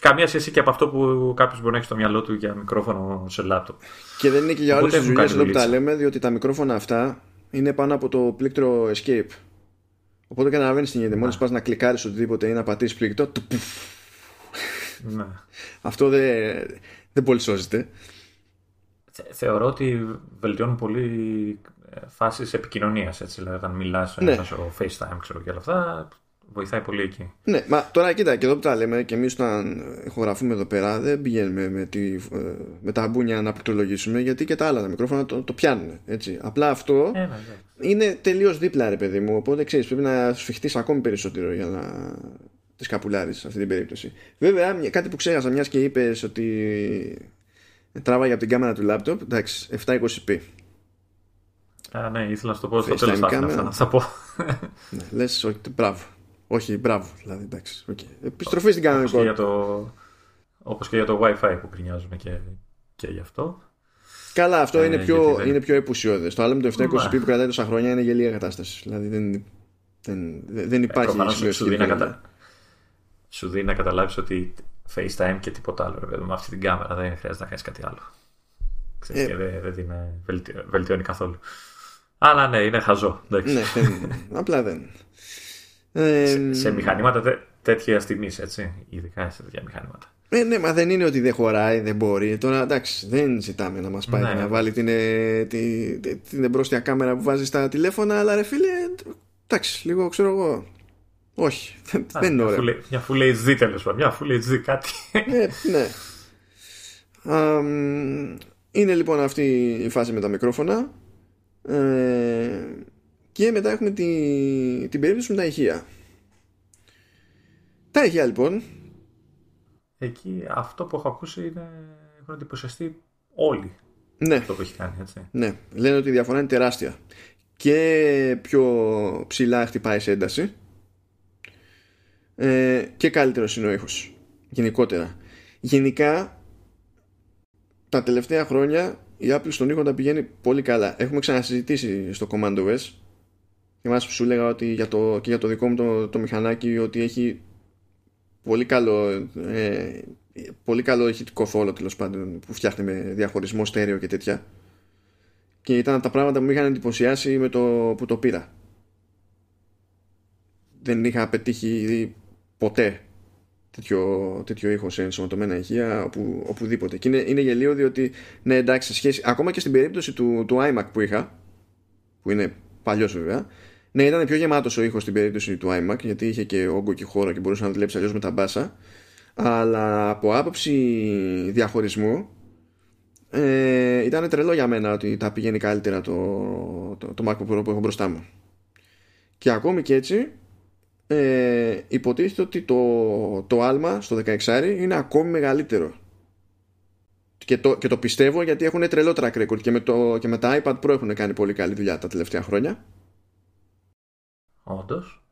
Speaker 2: καμία σχέση και από αυτό που κάποιος μπορεί να έχει στο μυαλό του για μικρόφωνο σε λάπτοπ.
Speaker 1: Και δεν είναι και για όλες τις δουλειές εδώ που τα λέμε, διότι τα μικρόφωνα αυτά είναι πάνω από το πλήκτρο escape. Οπότε καταλαβαίνεις τι γίνεται. Μόλις πας να κλικάρεις οτιδήποτε ή να πατήσεις πλήκτρο, του ναι. Αυτό δεν, δεν πολύ σώζεται.
Speaker 2: Θεωρώ ότι βελτιώνουν πολύ ε, φάσεις επικοινωνίας. Δηλαδή, όταν μιλάς ναι. στο FaceTime ξέρω, και όλα αυτά, βοηθάει πολύ εκεί.
Speaker 1: Ναι, μα τώρα κοίτα, και εδώ που τα λέμε και εμείς όταν ηχογραφούμε εδώ πέρα, δεν πηγαίνουμε με, τη, ε, με τα μπούνια να πληκτρολογήσουμε, γιατί και τα άλλα τα μικρόφωνα το, το πιάνουν. Έτσι. Απλά αυτό ε, ναι, ναι. είναι τελείως δίπλα, ρε παιδί μου. Οπότε ξέρεις, πρέπει να σφιχτεί ακόμη περισσότερο για να της καπουλάρει σε αυτή την περίπτωση. Βέβαια, κάτι που ξέχασα, μιας και είπες ότι τράβαγε από την κάμερα του λάπτοπ, εντάξει, 720p.
Speaker 2: Α, ναι, ήθελα να σου το πω στο τέλος. Θα, θα πω.
Speaker 1: ναι, λες, όχι, μπράβο. Όχι, μπράβο. Δηλαδή, εντάξει. Okay. Επιστροφή στην κανονικότητα.
Speaker 2: Όπως και για το WiFi που κρινιάζουμε και, και γι' αυτό.
Speaker 1: Καλά, αυτό ε, είναι, πιο, δεν... είναι πιο επουσιώδες. Το άλλο με το 720p που κρατάει τόσα χρόνια είναι γελία κατάσταση. Δηλαδή δεν, δεν, δεν υπάρχει
Speaker 2: ε, σου, δίνει να κατα... σου δίνει να καταλάβεις ότι FaceTime και τίποτα άλλο. Βέβαια, με αυτή την κάμερα δεν χρειάζεται να κάνεις κάτι άλλο. Ξέρεις, ε... και δεν, δεν την βελτιώνει καθόλου. Αλλά ναι, είναι χαζό. Ναι,
Speaker 1: απλά δεν
Speaker 2: σε, σε μηχανήματα τέ, τέτοια τιμή, έτσι. Ειδικά σε τέτοια μηχανήματα.
Speaker 1: Ε, ναι, μα δεν είναι ότι δεν χωράει, δεν μπορεί. Τώρα εντάξει, δεν ζητάμε να μας πάει ναι, να ναι. βάλει την, ε, την, την, την εμπρόστια κάμερα που βάζει στα τηλέφωνα, αλλά ρε φίλε, εντάξει, λίγο ξέρω εγώ. Όχι, Α, δεν είναι ωραίο.
Speaker 2: Μια Full HD τέλος πάντων, μια Full HD κάτι.
Speaker 1: ναι, ναι. είναι λοιπόν αυτή η φάση με τα μικρόφωνα. Ε, και μετά έχουμε τη, την περίπτωση με τα ηχεία. Τα ηχεία λοιπόν.
Speaker 2: Εκεί αυτό που έχω ακούσει είναι έχουν εντυπωσιαστεί όλοι.
Speaker 1: Ναι.
Speaker 2: Αυτό που έχει κάνει, έτσι.
Speaker 1: Ναι. Λένε ότι η διαφορά είναι τεράστια. Και πιο ψηλά χτυπάει σε ένταση. Ε, και καλύτερος είναι ο ήχος. Γενικότερα. Γενικά τα τελευταία χρόνια η Apple στον ήχο τα πηγαίνει πολύ καλά. Έχουμε ξανασυζητήσει στο Command OS Θυμάσαι που σου έλεγα ότι για το, και για το δικό μου το, το μηχανάκι ότι έχει πολύ καλό, ε, πολύ καλό ηχητικό φόλο τέλος πάντων που φτιάχνει με διαχωρισμό στέρεο και τέτοια. Και ήταν τα πράγματα που με είχαν εντυπωσιάσει με το που το πήρα. Δεν είχα πετύχει ποτέ τέτοιο, τέτοιο ήχος σε ενσωματωμένα ηχεία οπου, οπουδήποτε. Και είναι, είναι γελίο διότι, ναι, εντάξει, σχέση, ακόμα και στην περίπτωση του, του iMac που είχα, που είναι παλιός βέβαια, ναι, ήταν πιο γεμάτος ο ήχος στην περίπτωση του iMac γιατί είχε και όγκο και χώρο και μπορούσε να δουλέψει αλλιώς με τα μπάσα. Αλλά από άποψη διαχωρισμού ε, ήταν τρελό για μένα ότι τα πηγαίνει καλύτερα το, το, το MacBook Pro που έχω μπροστά μου. Και ακόμη και έτσι ε, υποτίθεται ότι το, το άλμα στο 16 είναι ακόμη μεγαλύτερο. Και το, και το πιστεύω γιατί έχουν τρελό track record και με, το, και με τα iPad Pro έχουν κάνει πολύ καλή δουλειά τα τελευταία χρόνια.
Speaker 2: Όντως.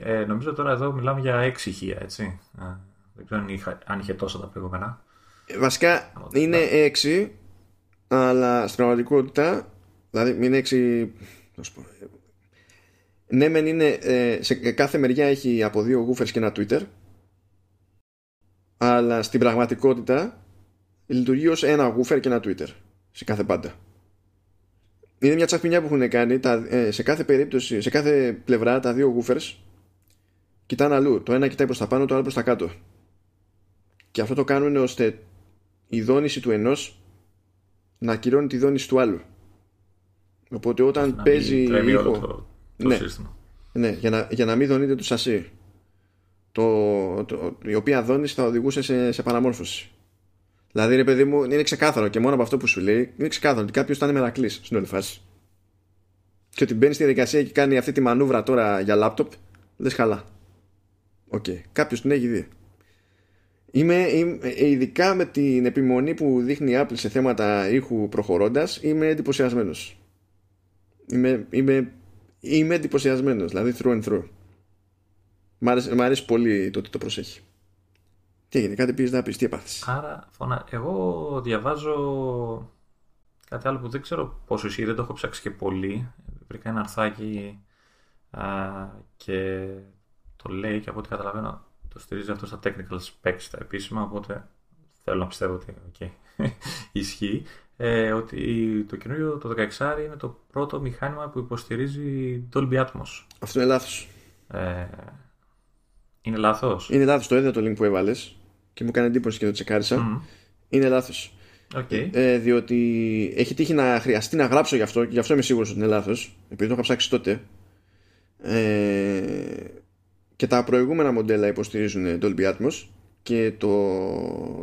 Speaker 2: Ε, νομίζω τώρα εδώ μιλάμε για έξι ηχεία, έτσι. δεν ξέρω αν, είχε τόσο τα προηγούμενα.
Speaker 1: Ε, βασικά είναι έξι, αλλά στην πραγματικότητα, δηλαδή είναι έξι. Ναι, μεν είναι. Ε, σε κάθε μεριά έχει από δύο γούφερς και ένα Twitter. Αλλά στην πραγματικότητα λειτουργεί ως ένα γούφερ και ένα Twitter. Σε κάθε πάντα είναι μια τσαχπινιά που έχουν κάνει τα, ε, σε κάθε περίπτωση, σε κάθε πλευρά τα δύο woofers κοιτάνε αλλού. Το ένα κοιτάει προς τα πάνω, το άλλο προς τα κάτω. Και αυτό το κάνουν ώστε η δόνηση του ενός να ακυρώνει τη δόνηση του άλλου. Οπότε όταν παίζει
Speaker 2: ήχο... Το, το
Speaker 1: ναι, ναι για, να, για να μην δονείται το σασί. Το, το, η οποία δόνηση θα οδηγούσε σε, σε παραμόρφωση. Δηλαδή, ρε παιδί μου, είναι ξεκάθαρο και μόνο από αυτό που σου λέει, είναι ξεκάθαρο ότι κάποιος ήταν μερακλής στην όλη φάση. Και ότι μπαίνει στη διαδικασία και κάνει αυτή τη μανούβρα τώρα για λάπτοπ, δεν χαλά. OK. Okay. Κάποιος την έχει δει. Είμαι, είμαι, ειδικά με την επιμονή που δείχνει η Apple σε θέματα ήχου προχωρώντας είμαι εντυπωσιασμένος. Είμαι, είμαι, είμαι εντυπωσιασμένος, δηλαδή through and through. Μ' αρέσει, μ αρέσει πολύ το ότι το προσέχει. Τι έγινε, κάτι πήγες να πεις, τι έπαθες.
Speaker 2: Άρα, φωνα... εγώ διαβάζω κάτι άλλο που δεν ξέρω πόσο ισχύει, δεν το έχω ψάξει και πολύ. Βρήκα ένα αρθάκι α, και το λέει και από ό,τι καταλαβαίνω το στηρίζει αυτό στα technical specs, τα επίσημα, οπότε θέλω να πιστεύω ότι okay, ισχύει. Ε, ότι το καινούριο το 16 είναι το πρώτο μηχάνημα που υποστηρίζει Dolby Atmos.
Speaker 1: Αυτό είναι λάθος.
Speaker 2: Ε, είναι λάθος;
Speaker 1: Είναι λάθος, το είδα το link που έβαλες και μου έκανε εντύπωση και το τσεκάρισα. Είναι λάθος.
Speaker 2: Okay.
Speaker 1: Ε, διότι έχει τύχει να χρειαστεί να γράψω γι' αυτό και γι' αυτό είμαι σίγουρος ότι είναι λάθος επειδή το είχα ψάξει τότε. Ε, και τα προηγούμενα μοντέλα υποστηρίζουν Dolby Atmos και το,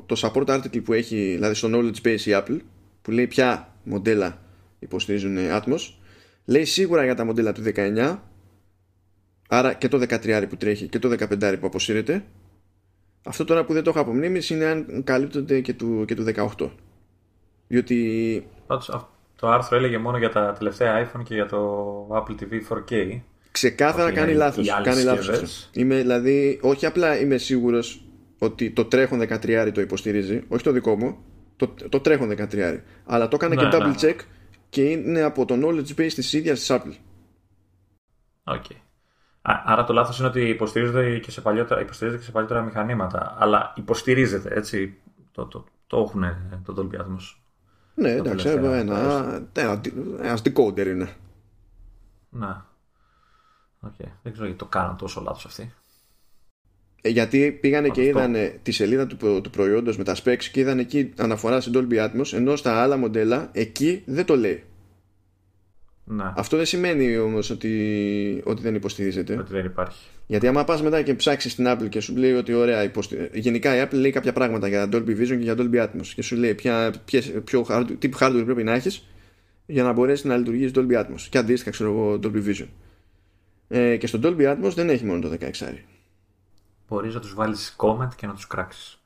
Speaker 1: το support article που έχει δηλαδή στο knowledge base η Apple που λέει ποια μοντέλα υποστηρίζουν Atmos λέει σίγουρα για τα μοντέλα του 19 άρα και το 13 που τρέχει και το 15 που αποσύρεται αυτό τώρα που δεν το έχω από μνήμης είναι αν καλύπτονται και του, και του 18 διότι
Speaker 2: Πάντως, το άρθρο έλεγε μόνο για τα τελευταία iPhone και για το Apple TV 4K
Speaker 1: Ξεκάθαρα κάνει λάθος. Κάνει λάθος. Είμαι, δηλαδή, όχι απλά είμαι σίγουρος ότι το τρέχον 13 το υποστηρίζει, όχι το δικό μου, το, το τρέχον 13. Αλλά το έκανε ναι, και double ναι. check και είναι από το knowledge base της ίδιας της Apple.
Speaker 2: Okay. Άρα το λάθος είναι ότι υποστηρίζεται και σε παλιότερα, υποστηρίζεται και σε παλιότερα μηχανήματα. Αλλά υποστηρίζεται, έτσι. Το, το, το έχουν το Dolby Atmos.
Speaker 1: Ναι, εντάξει, ένα, ένα, ένα, ένα decoder είναι.
Speaker 2: Να. Okay. Δεν ξέρω γιατί το κάναν τόσο λάθος αυτοί.
Speaker 1: Ε, γιατί πήγανε και είδανε τη σελίδα του, του προϊόντος με τα specs και είδαν εκεί αναφορά σε Dolby Atmos ενώ στα άλλα μοντέλα εκεί δεν το λέει.
Speaker 2: Να.
Speaker 1: Αυτό δεν σημαίνει όμως ότι, ότι δεν υποστηρίζεται.
Speaker 2: Ότι δεν υπάρχει.
Speaker 1: Γιατί άμα πας μετά και ψάξεις στην Apple και σου λέει ότι ωραία, υποστη... γενικά η Apple λέει κάποια πράγματα για Dolby Vision και για Dolby Atmos και σου λέει ποια, ποιες, ποιο hardware, τι hardware πρέπει να έχεις για να μπορέσεις να λειτουργήσεις Dolby Atmos και αντίστοιχα ξέρω εγώ Dolby Vision. Ε, και στο Dolby Atmos δεν έχει μόνο το 16.
Speaker 2: Μπορείς να τους βάλεις comment και να τους κράξεις.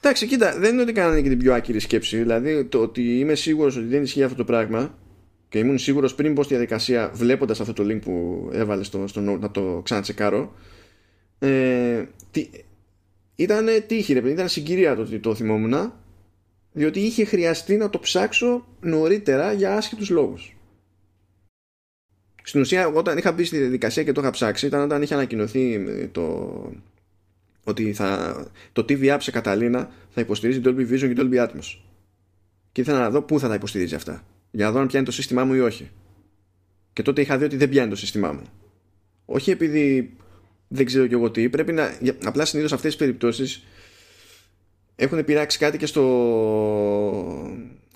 Speaker 1: Εντάξει, κοίτα, δεν είναι ότι κάνανε και την πιο άκυρη σκέψη. Δηλαδή, το ότι είμαι σίγουρος ότι δεν ισχύει αυτό το πράγμα και ήμουν σίγουρος πριν πω στη διαδικασία βλέποντας αυτό το link που έβαλες στο, στο note να το ξανατσεκάρω ε, τι, ήταν τύχη ρε ήταν συγκυρία το ότι το θυμόμουν διότι είχε χρειαστεί να το ψάξω νωρίτερα για άσχετους λόγους στην ουσία, όταν είχα μπει στη διαδικασία και το είχα ψάξει, ήταν όταν είχε ανακοινωθεί ε, το, ότι θα, το TV App σε Καταλήνα θα υποστηρίζει Dolby Vision και Dolby Atmos. Και ήθελα να δω πού θα τα υποστηρίζει αυτά. Για να δω αν πιάνει το σύστημά μου ή όχι. Και τότε είχα δει ότι δεν πιάνει το σύστημά μου. Όχι επειδή δεν ξέρω κι εγώ τι, πρέπει να. Απλά συνήθως αυτές τις περιπτώσεις έχουν πειράξει κάτι και στο,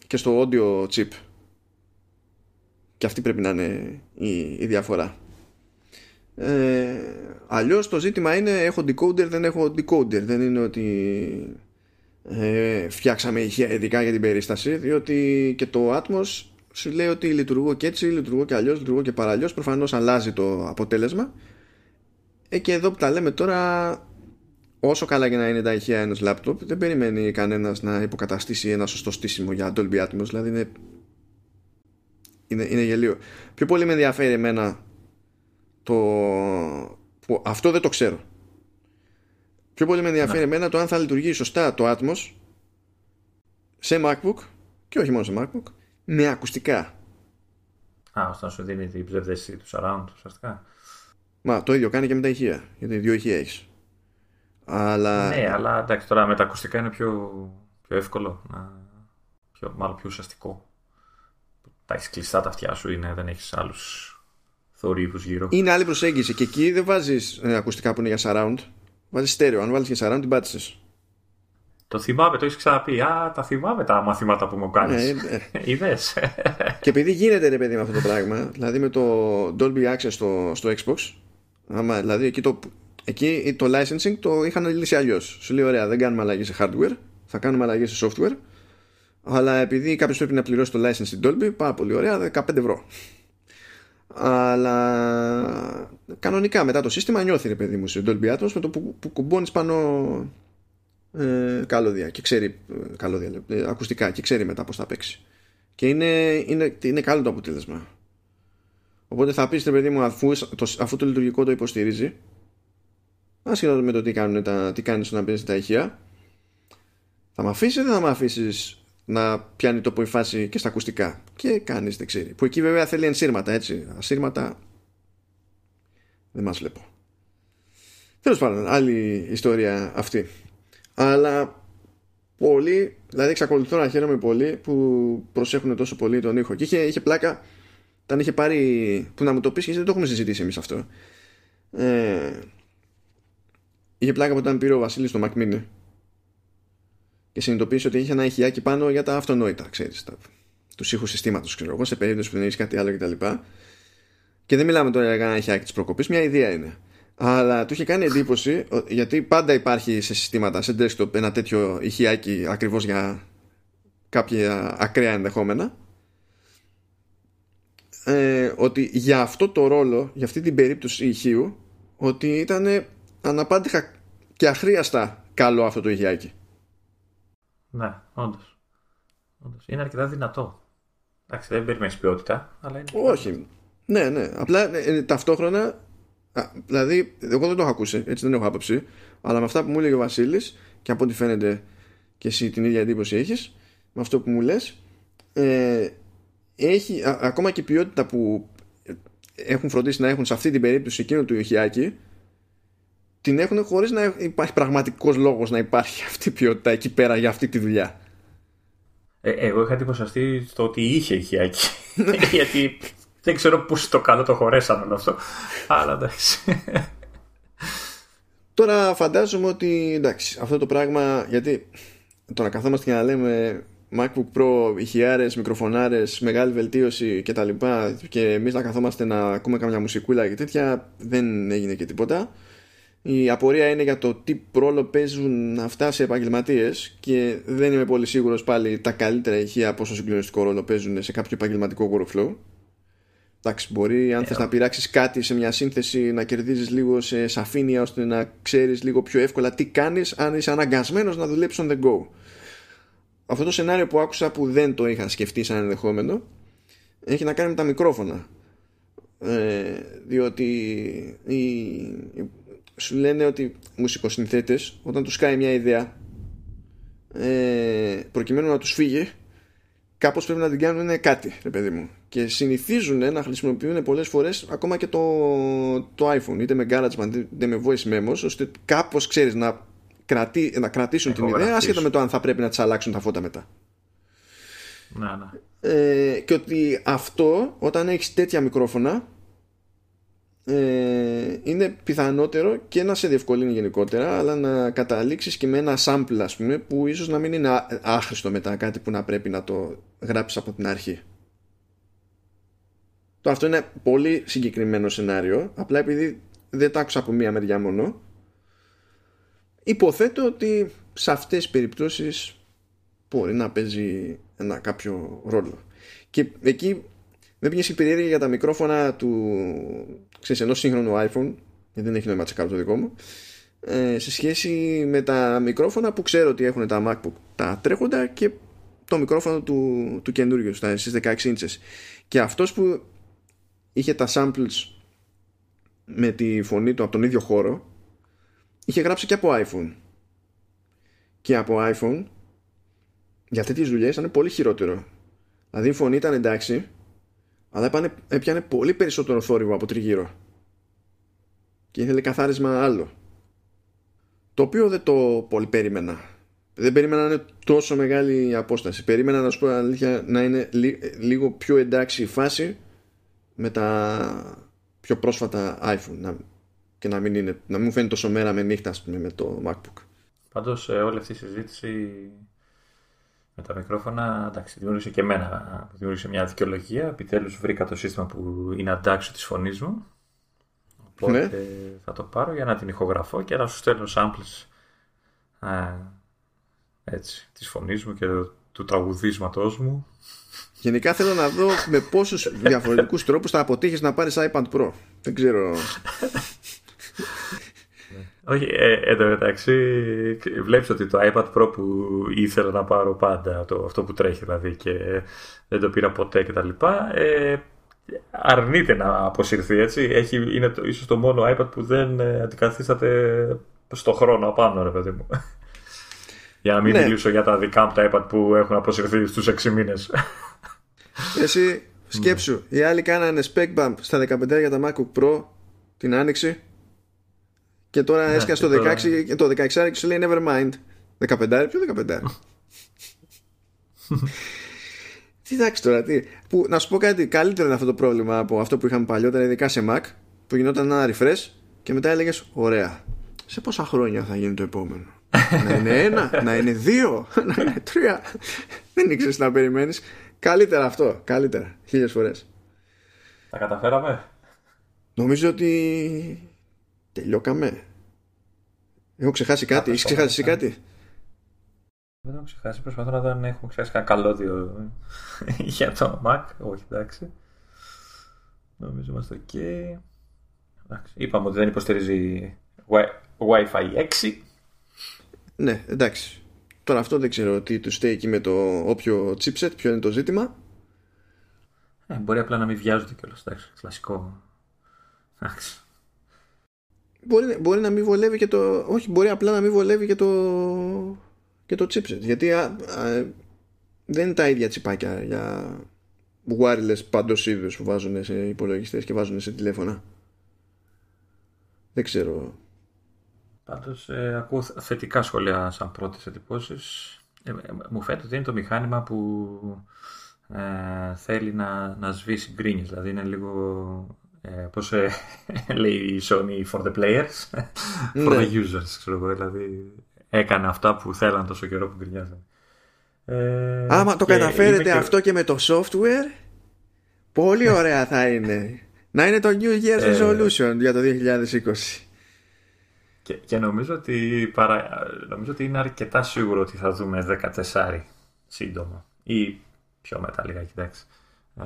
Speaker 1: και στο audio chip και αυτή πρέπει να είναι η, η διαφορά. Ε, Αλλιώς το ζήτημα είναι έχω decoder, δεν έχω decoder. Δεν είναι ότι ε, φτιάξαμε ηχεία ειδικά για την περίσταση, διότι και το Atmos σου λέει ότι λειτουργώ και έτσι, λειτουργώ και αλλιώς, λειτουργώ και παραλλιώς. Προφανώς αλλάζει το αποτέλεσμα. Ε, και εδώ που τα λέμε τώρα, όσο καλά και να είναι τα ηχεία ενός laptop, δεν περιμένει κανένας να υποκαταστήσει ένα σωστό στήσιμο για Dolby Atmos. Δηλαδή είναι είναι, είναι γελίο. Πιο πολύ με ενδιαφέρει εμένα το. Που αυτό δεν το ξέρω. Πιο πολύ με ενδιαφέρει ναι. εμένα το αν θα λειτουργεί σωστά το Atmos σε MacBook και όχι μόνο σε MacBook με ακουστικά.
Speaker 2: Α, ώστε να σου δίνει την ψευδέστηση του surround ουσιαστικά.
Speaker 1: Μα το ίδιο κάνει και με τα ηχεία. Γιατί δύο ηχεία έχεις. Αλλά...
Speaker 2: Ναι, αλλά εντάξει τώρα με τα ακουστικά είναι πιο, πιο εύκολο. Να... Πιο, μάλλον πιο ουσιαστικό τα έχεις κλειστά τα αυτιά σου, είναι, δεν έχεις άλλους θορύβους γύρω;
Speaker 1: Είναι άλλη προσέγγιση και εκεί δεν βάζεις ε, ακουστικά που είναι για surround. Βάζεις στέρεο. Αν βάλεις για surround, την πάτησες.
Speaker 2: Το θυμάμαι, το έχεις ξαναπεί. Α, τα θυμάμαι τα μαθήματα που μου κάνεις. Ε, ε. Είδες.
Speaker 1: και επειδή γίνεται ρε παιδί με αυτό το πράγμα, δηλαδή με το Dolby Access στο, στο Xbox, άμα, δηλαδή εκεί το, εκεί το licensing το είχαν λύσει αλλιώς. Σου λέει: Ωραία, δεν κάνουμε αλλαγή σε hardware, θα κάνουμε αλλαγή σε software αλλά επειδή κάποιος πρέπει να πληρώσει το license στην Dolby, πάρα πολύ ωραία, 15 ευρώ. αλλά κανονικά μετά το σύστημα νιώθει ρε παιδί μου σε Dolby Atmos με το που, που κουμπώνεις πάνω ε, καλώδια και ξέρει ε, καλώδια, ε, ακουστικά και ξέρει μετά πώς θα παίξει και είναι, είναι, είναι καλό το αποτέλεσμα οπότε θα πεις ρε παιδί μου αφού το, αφού το λειτουργικό το υποστηρίζει ασχετά με το τι, κάνουν τα, τι κάνεις να παίζεις τα ηχεία θα με αφήσεις ή δεν θα με αφήσεις να πιάνει το η φάση και στα ακουστικά. Και κανείς δεν ξέρει. Που εκεί βέβαια θέλει ενσύρματα έτσι. Ασύρματα δεν μας βλέπω. Τέλος πάντων, άλλη ιστορία αυτή. Αλλά πολλοί, δηλαδή εξακολουθώ να χαίρομαι πολύ που προσέχουν τόσο πολύ τον ήχο. Και είχε, είχε πλάκα, όταν είχε πάρει. που να μου το πεις και δεν το έχουμε συζητήσει εμείς αυτό. Ε, είχε πλάκα που όταν πήρε ο Βασίλης το Mac Mini και συνειδητοποίησε ότι είχε ένα ηχιάκι πάνω για τα αυτονόητα, ξέρεις, τα, τους ήχους συστήματος, ξέρω εγώ, σε περίπτωση που δεν έχεις κάτι άλλο κτλ. Και δεν μιλάμε τώρα για ένα ηχιάκι της προκοπής, μια ιδέα είναι. Αλλά του είχε κάνει εντύπωση, γιατί πάντα υπάρχει σε συστήματα, σε desktop, ένα τέτοιο ηχιάκι ακριβώς για κάποια ακραία ενδεχόμενα. Ε, ότι για αυτό το ρόλο, για αυτή την περίπτωση ηχείου, ότι ήταν αναπάντηχα και αχρίαστα καλό αυτό το ηχιάκι.
Speaker 2: Ναι, όντως. Είναι αρκετά δυνατό. Εντάξει, δεν περιμένεις ποιότητα, αλλά είναι.
Speaker 1: Όχι. Ναι, ναι. Απλά ε, ταυτόχρονα. Α, δηλαδή, εγώ δεν το έχω ακούσει, έτσι δεν έχω άποψη. Αλλά με αυτά που μου έλεγε ο Βασίλης και από ό,τι φαίνεται και εσύ την ίδια εντύπωση έχεις, με αυτό που μου λες, ε, έχει ακόμα και ποιότητα που έχουν φροντίσει να έχουν σε αυτή την περίπτωση εκείνο του ηχιάκι την έχουν χωρίς να υπάρχει πραγματικός λόγος να υπάρχει αυτή η ποιότητα εκεί πέρα για αυτή τη δουλειά.
Speaker 2: Ε, εγώ είχα εντυπωσιαστεί στο ότι είχε ηχιάκι. Γιατί δεν ξέρω πώς το καλό το χωρέσαμε όλο αυτό. Αλλά εντάξει.
Speaker 1: Τώρα φαντάζομαι ότι εντάξει, αυτό το πράγμα γιατί το να καθόμαστε και να λέμε MacBook Pro, ηχιάρες, μικροφωνάρες, μεγάλη βελτίωση κτλ. Και, και εμείς να καθόμαστε να ακούμε καμιά μουσικούλα και τέτοια δεν έγινε και τίποτα η απορία είναι για το τι ρόλο παίζουν αυτά σε επαγγελματίες και δεν είμαι πολύ σίγουρος πάλι τα καλύτερα ηχεία πόσο συγκλονιστικό ρόλο παίζουν σε κάποιο επαγγελματικό workflow. Εντάξει, μπορεί αν yeah. θες να πειράξεις κάτι σε μια σύνθεση να κερδίζεις λίγο σε σαφήνεια ώστε να ξέρεις λίγο πιο εύκολα τι κάνεις αν είσαι αναγκασμένος να δουλέψεις on the go. Αυτό το σενάριο που άκουσα που δεν το είχα σκεφτεί σαν ενδεχόμενο έχει να κάνει με τα μικρόφωνα. Ε, διότι η, σου λένε ότι μουσικοσυνθέτες όταν τους κάνει μια ιδέα ε, προκειμένου να τους φύγει κάπως πρέπει να την κάνουν κάτι ρε παιδί μου. Και συνηθίζουν να χρησιμοποιούν πολλές φορές ακόμα και το, το iPhone είτε με GarageBand είτε με voice memos ώστε κάπως ξέρεις να, κρατή, να κρατήσουν την ιδέα άσχετα με το αν θα πρέπει να τις αλλάξουν τα φώτα μετά.
Speaker 2: Να, να.
Speaker 1: Ε, και ότι αυτό όταν έχεις τέτοια μικρόφωνα ε, είναι πιθανότερο και να σε διευκολύνει γενικότερα αλλά να καταλήξεις και με ένα sample ας πούμε που ίσως να μην είναι άχρηστο μετά κάτι που να πρέπει να το γράψεις από την αρχή. Το αυτό είναι πολύ συγκεκριμένο σενάριο απλά επειδή δεν το άκουσα από μία μεριά μόνο. Υποθέτω ότι σε αυτές τις περιπτώσεις μπορεί να παίζει ένα κάποιο ρόλο. Και εκεί με πήγε η περιέργεια για τα μικρόφωνα του ξέρεις, ενός σύγχρονου iPhone γιατί δεν έχει νόημα τσεκάρω το δικό μου. Ε, σε σχέση με τα μικρόφωνα που ξέρω ότι έχουν τα MacBook τα τρέχοντα και το μικρόφωνο του, του καινούριου στις 16 inches και αυτός που είχε τα samples με τη φωνή του από τον ίδιο χώρο είχε γράψει και από iPhone. Και από iPhone για τέτοιες δουλειές ήταν πολύ χειρότερο. Δηλαδή η φωνή ήταν εντάξει αλλά έπανε, έπιανε πολύ περισσότερο θόρυβο από τριγύρω. Και ήθελε καθάρισμα άλλο. Το οποίο δεν το πολύ περίμενα. Δεν περίμενα να είναι τόσο μεγάλη η απόσταση. Περίμενα να σου πω αλήθεια να είναι λίγο πιο εντάξει η φάση με τα πιο πρόσφατα iPhone. Να, και να μην, είναι, να μην μου φαίνεται τόσο μέρα με νύχτα πούμε, με το MacBook.
Speaker 2: Πάντως όλη αυτή η συζήτηση με τα μικρόφωνα, εντάξει, δημιούργησε και εμένα, δημιούργησε μια δικαιολογία. Επιτέλους βρήκα το σύστημα που είναι αντάξιο της φωνής μου. Οπότε ναι. θα το πάρω για να την ηχογραφώ και να σου στέλνω samples α, έτσι, της φωνής μου και του τραγουδίσματός μου.
Speaker 1: Γενικά θέλω να δω με πόσους διαφορετικούς τρόπους θα αποτύχεις να πάρεις iPad Pro. Δεν ξέρω.
Speaker 2: Όχι, ε, εν τω μεταξύ βλέπεις ότι το iPad Pro που ήθελα να πάρω πάντα, το, αυτό που τρέχει δηλαδή και δεν το πήρα ποτέ κτλ. Ε, αρνείται να αποσυρθεί έτσι. Έχει, είναι το, ίσως το μόνο iPad που δεν ε, αντικαθίσταται στο χρόνο απάνω ρε παιδί μου. για να μην ναι. μιλήσω για τα δικά μου τα iPad που έχουν αποσυρθεί στους 6 μήνες.
Speaker 1: Εσύ σκέψου, οι άλλοι κάνανε spec bump στα 15 για τα MacBook Pro την άνοιξη και τώρα ναι, έσκασε το 16 και το 16 και σου λέει never mind. 15 ποιο 15 Τι εντάξει τώρα, τι. Που, να σου πω κάτι, καλύτερο είναι αυτό το πρόβλημα από αυτό που είχαμε παλιότερα, ειδικά σε Mac, που γινόταν ένα refresh και μετά έλεγες: Ωραία, σε πόσα χρόνια θα γίνει το επόμενο; να είναι ένα, να είναι δύο, να είναι τρία. Δεν ήξερες να περιμένεις. Καλύτερα αυτό, καλύτερα. Χίλιες φορές.
Speaker 2: Τα καταφέραμε.
Speaker 1: Νομίζω ότι τελειώκαμε. Έχω ξεχάσει κάτι. Έχεις ξεχάσει εσύ κάτι;
Speaker 2: Δεν έχω ξεχάσει. Προσπαθώ να δω αν έχουμε ξεχάσει κανένα καλώδιο για το Mac. Όχι, εντάξει. Νομίζω είμαστε ok. Εντάξει. Είπαμε ότι δεν υποστηρίζει Wi-Fi 6.
Speaker 1: Ναι, εντάξει. Τώρα αυτό δεν ξέρω τι του στέει εκεί με το όποιο chipset, ποιο είναι το ζήτημα.
Speaker 2: Ε, μπορεί απλά να μην βιάζονται κιόλας. Εντάξει, κλασικό. Εντάξει.
Speaker 1: Μπορεί, μπορεί να μην βολεύει και το. Όχι, μπορεί απλά να μην βολεύει και το και το chipset. Γιατί δεν είναι τα ίδια τσιπάκια για wireless πάντως είδους που βάζουν σε υπολογιστές και βάζουν σε τηλέφωνα. Δεν ξέρω.
Speaker 2: Πάντως ε, ακούω θετικά σχόλια σαν πρώτες εντυπώσεις. Ε, ε, μου φαίνεται ότι είναι το μηχάνημα που ε, θέλει να, να σβήσει γκρίνιες. Δηλαδή είναι λίγο ε, πώς ε, λέει η Sony for the players for the ναι. users ξέρω δηλαδή έκανε αυτά που θέλαν τόσο καιρό που γκρινιάζαν.
Speaker 1: Ε, Άμα το καταφέρετε αυτό και με το software, πολύ ωραία θα είναι. να είναι το New Year's ε, Resolution για το 2020.
Speaker 2: Και, και νομίζω, ότι παρα, νομίζω ότι είναι αρκετά σίγουρο ότι θα δούμε 14 σύντομα. Ή πιο μετά λίγα, κοιτάξτε. Ε,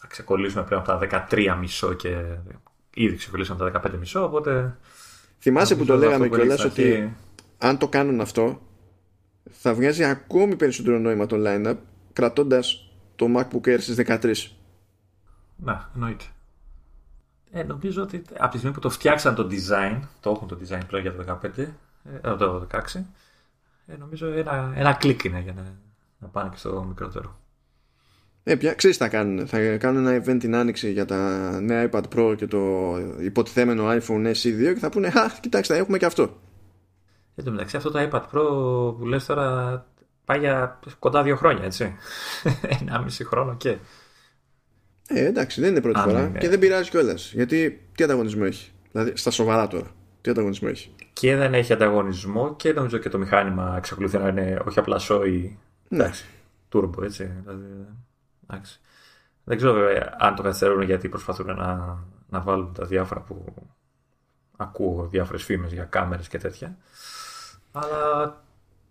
Speaker 2: θα ξεκολλήσουμε πλέον από τα 13 μισό και ήδη ξεκολλήσαμε τα 15 μισό, οπότε...
Speaker 1: Θυμάσαι που το λέγαμε κιόλας ότι αν το κάνουν αυτό θα βγάζει ακόμη περισσότερο νόημα το line-up κρατώντας το MacBook Air στις 13
Speaker 2: Ναι, εννοείται. Ε, νομίζω ότι από τη στιγμή που το φτιάξαν το design το έχουν το design πλέον για το 15 ε, το 16 ε, νομίζω ένα, ένα κλικ είναι για να, να πάνε και στο μικρότερο
Speaker 1: ε, πια, ξέρεις τι θα κάνουν. Θα κάνουν ένα event την άνοιξη για τα νέα iPad Pro και το υποτιθέμενο iPhone SE2 και θα πούνε «Χα, κοιτάξτε, έχουμε και αυτό».
Speaker 2: Εν τω μεταξύ αυτό το iPad Pro που λες τώρα πάει για κοντά δύο χρόνια έτσι. Ένα μισή χρόνο και.
Speaker 1: Ε, εντάξει, δεν είναι πρώτη φορά είναι. και δεν πειράζει κιόλας. Γιατί τι ανταγωνισμό έχει; Δηλαδή, στα σοβαρά τώρα. Τι ανταγωνισμό έχει;
Speaker 2: Και δεν έχει ανταγωνισμό και νομίζω και το μηχάνημα εξακολουθεί να είναι όχι απλά σόι. Ναι. Εντάξει. Turbo, έτσι. Δηλαδή, εντάξει. Δεν ξέρω βέβαια αν το καθυστερούν γιατί προσπαθούν να, να βάλουν τα διάφορα που ακούω διάφορες φήμες για κάμερες και τέτοια. Αλλά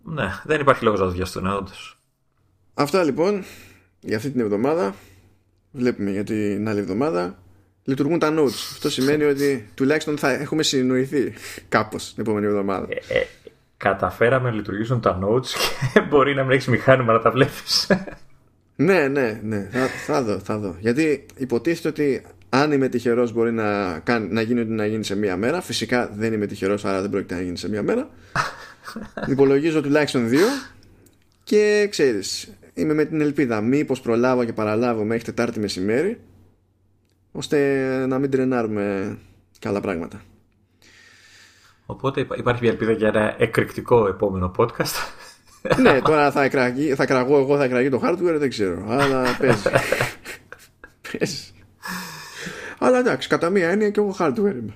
Speaker 2: ναι, δεν υπάρχει λόγος να το βιαστούν, όντως.
Speaker 1: Αυτά λοιπόν για αυτή την εβδομάδα. Βλέπουμε για την άλλη εβδομάδα. Λειτουργούν τα notes. Αυτό σημαίνει ότι τουλάχιστον θα έχουμε συνοηθεί κάπως την επόμενη εβδομάδα. Ε, ε,
Speaker 2: καταφέραμε να λειτουργήσουν τα notes και μπορεί να μην έχεις μηχάνημα να τα βλέπεις.
Speaker 1: Ναι, ναι, ναι. Θα, θα δω, θα δω. Γιατί υποτίθεται ότι αν είμαι τυχερός, μπορεί να, κάνει, να γίνει ό,τι να γίνει σε μία μέρα. Φυσικά δεν είμαι τυχερός, άρα δεν πρόκειται να γίνει σε μία μέρα. Υπολογίζω τουλάχιστον δύο. Και ξέρεις, είμαι με την ελπίδα μήπως προλάβω και παραλάβω μέχρι Τετάρτη μεσημέρι, ώστε να μην τρενάρουμε καλά πράγματα.
Speaker 2: Οπότε υπάρχει μια ελπίδα για ένα εκρηκτικό επόμενο podcast.
Speaker 1: Ναι, τώρα θα, εκραγεί, θα κραγώ εγώ, θα εκραγεί το hardware, δεν ξέρω. Αλλά παίζει. παίζει. Αλλά εντάξει, κατά μία έννοια και εγώ hardware είμαι.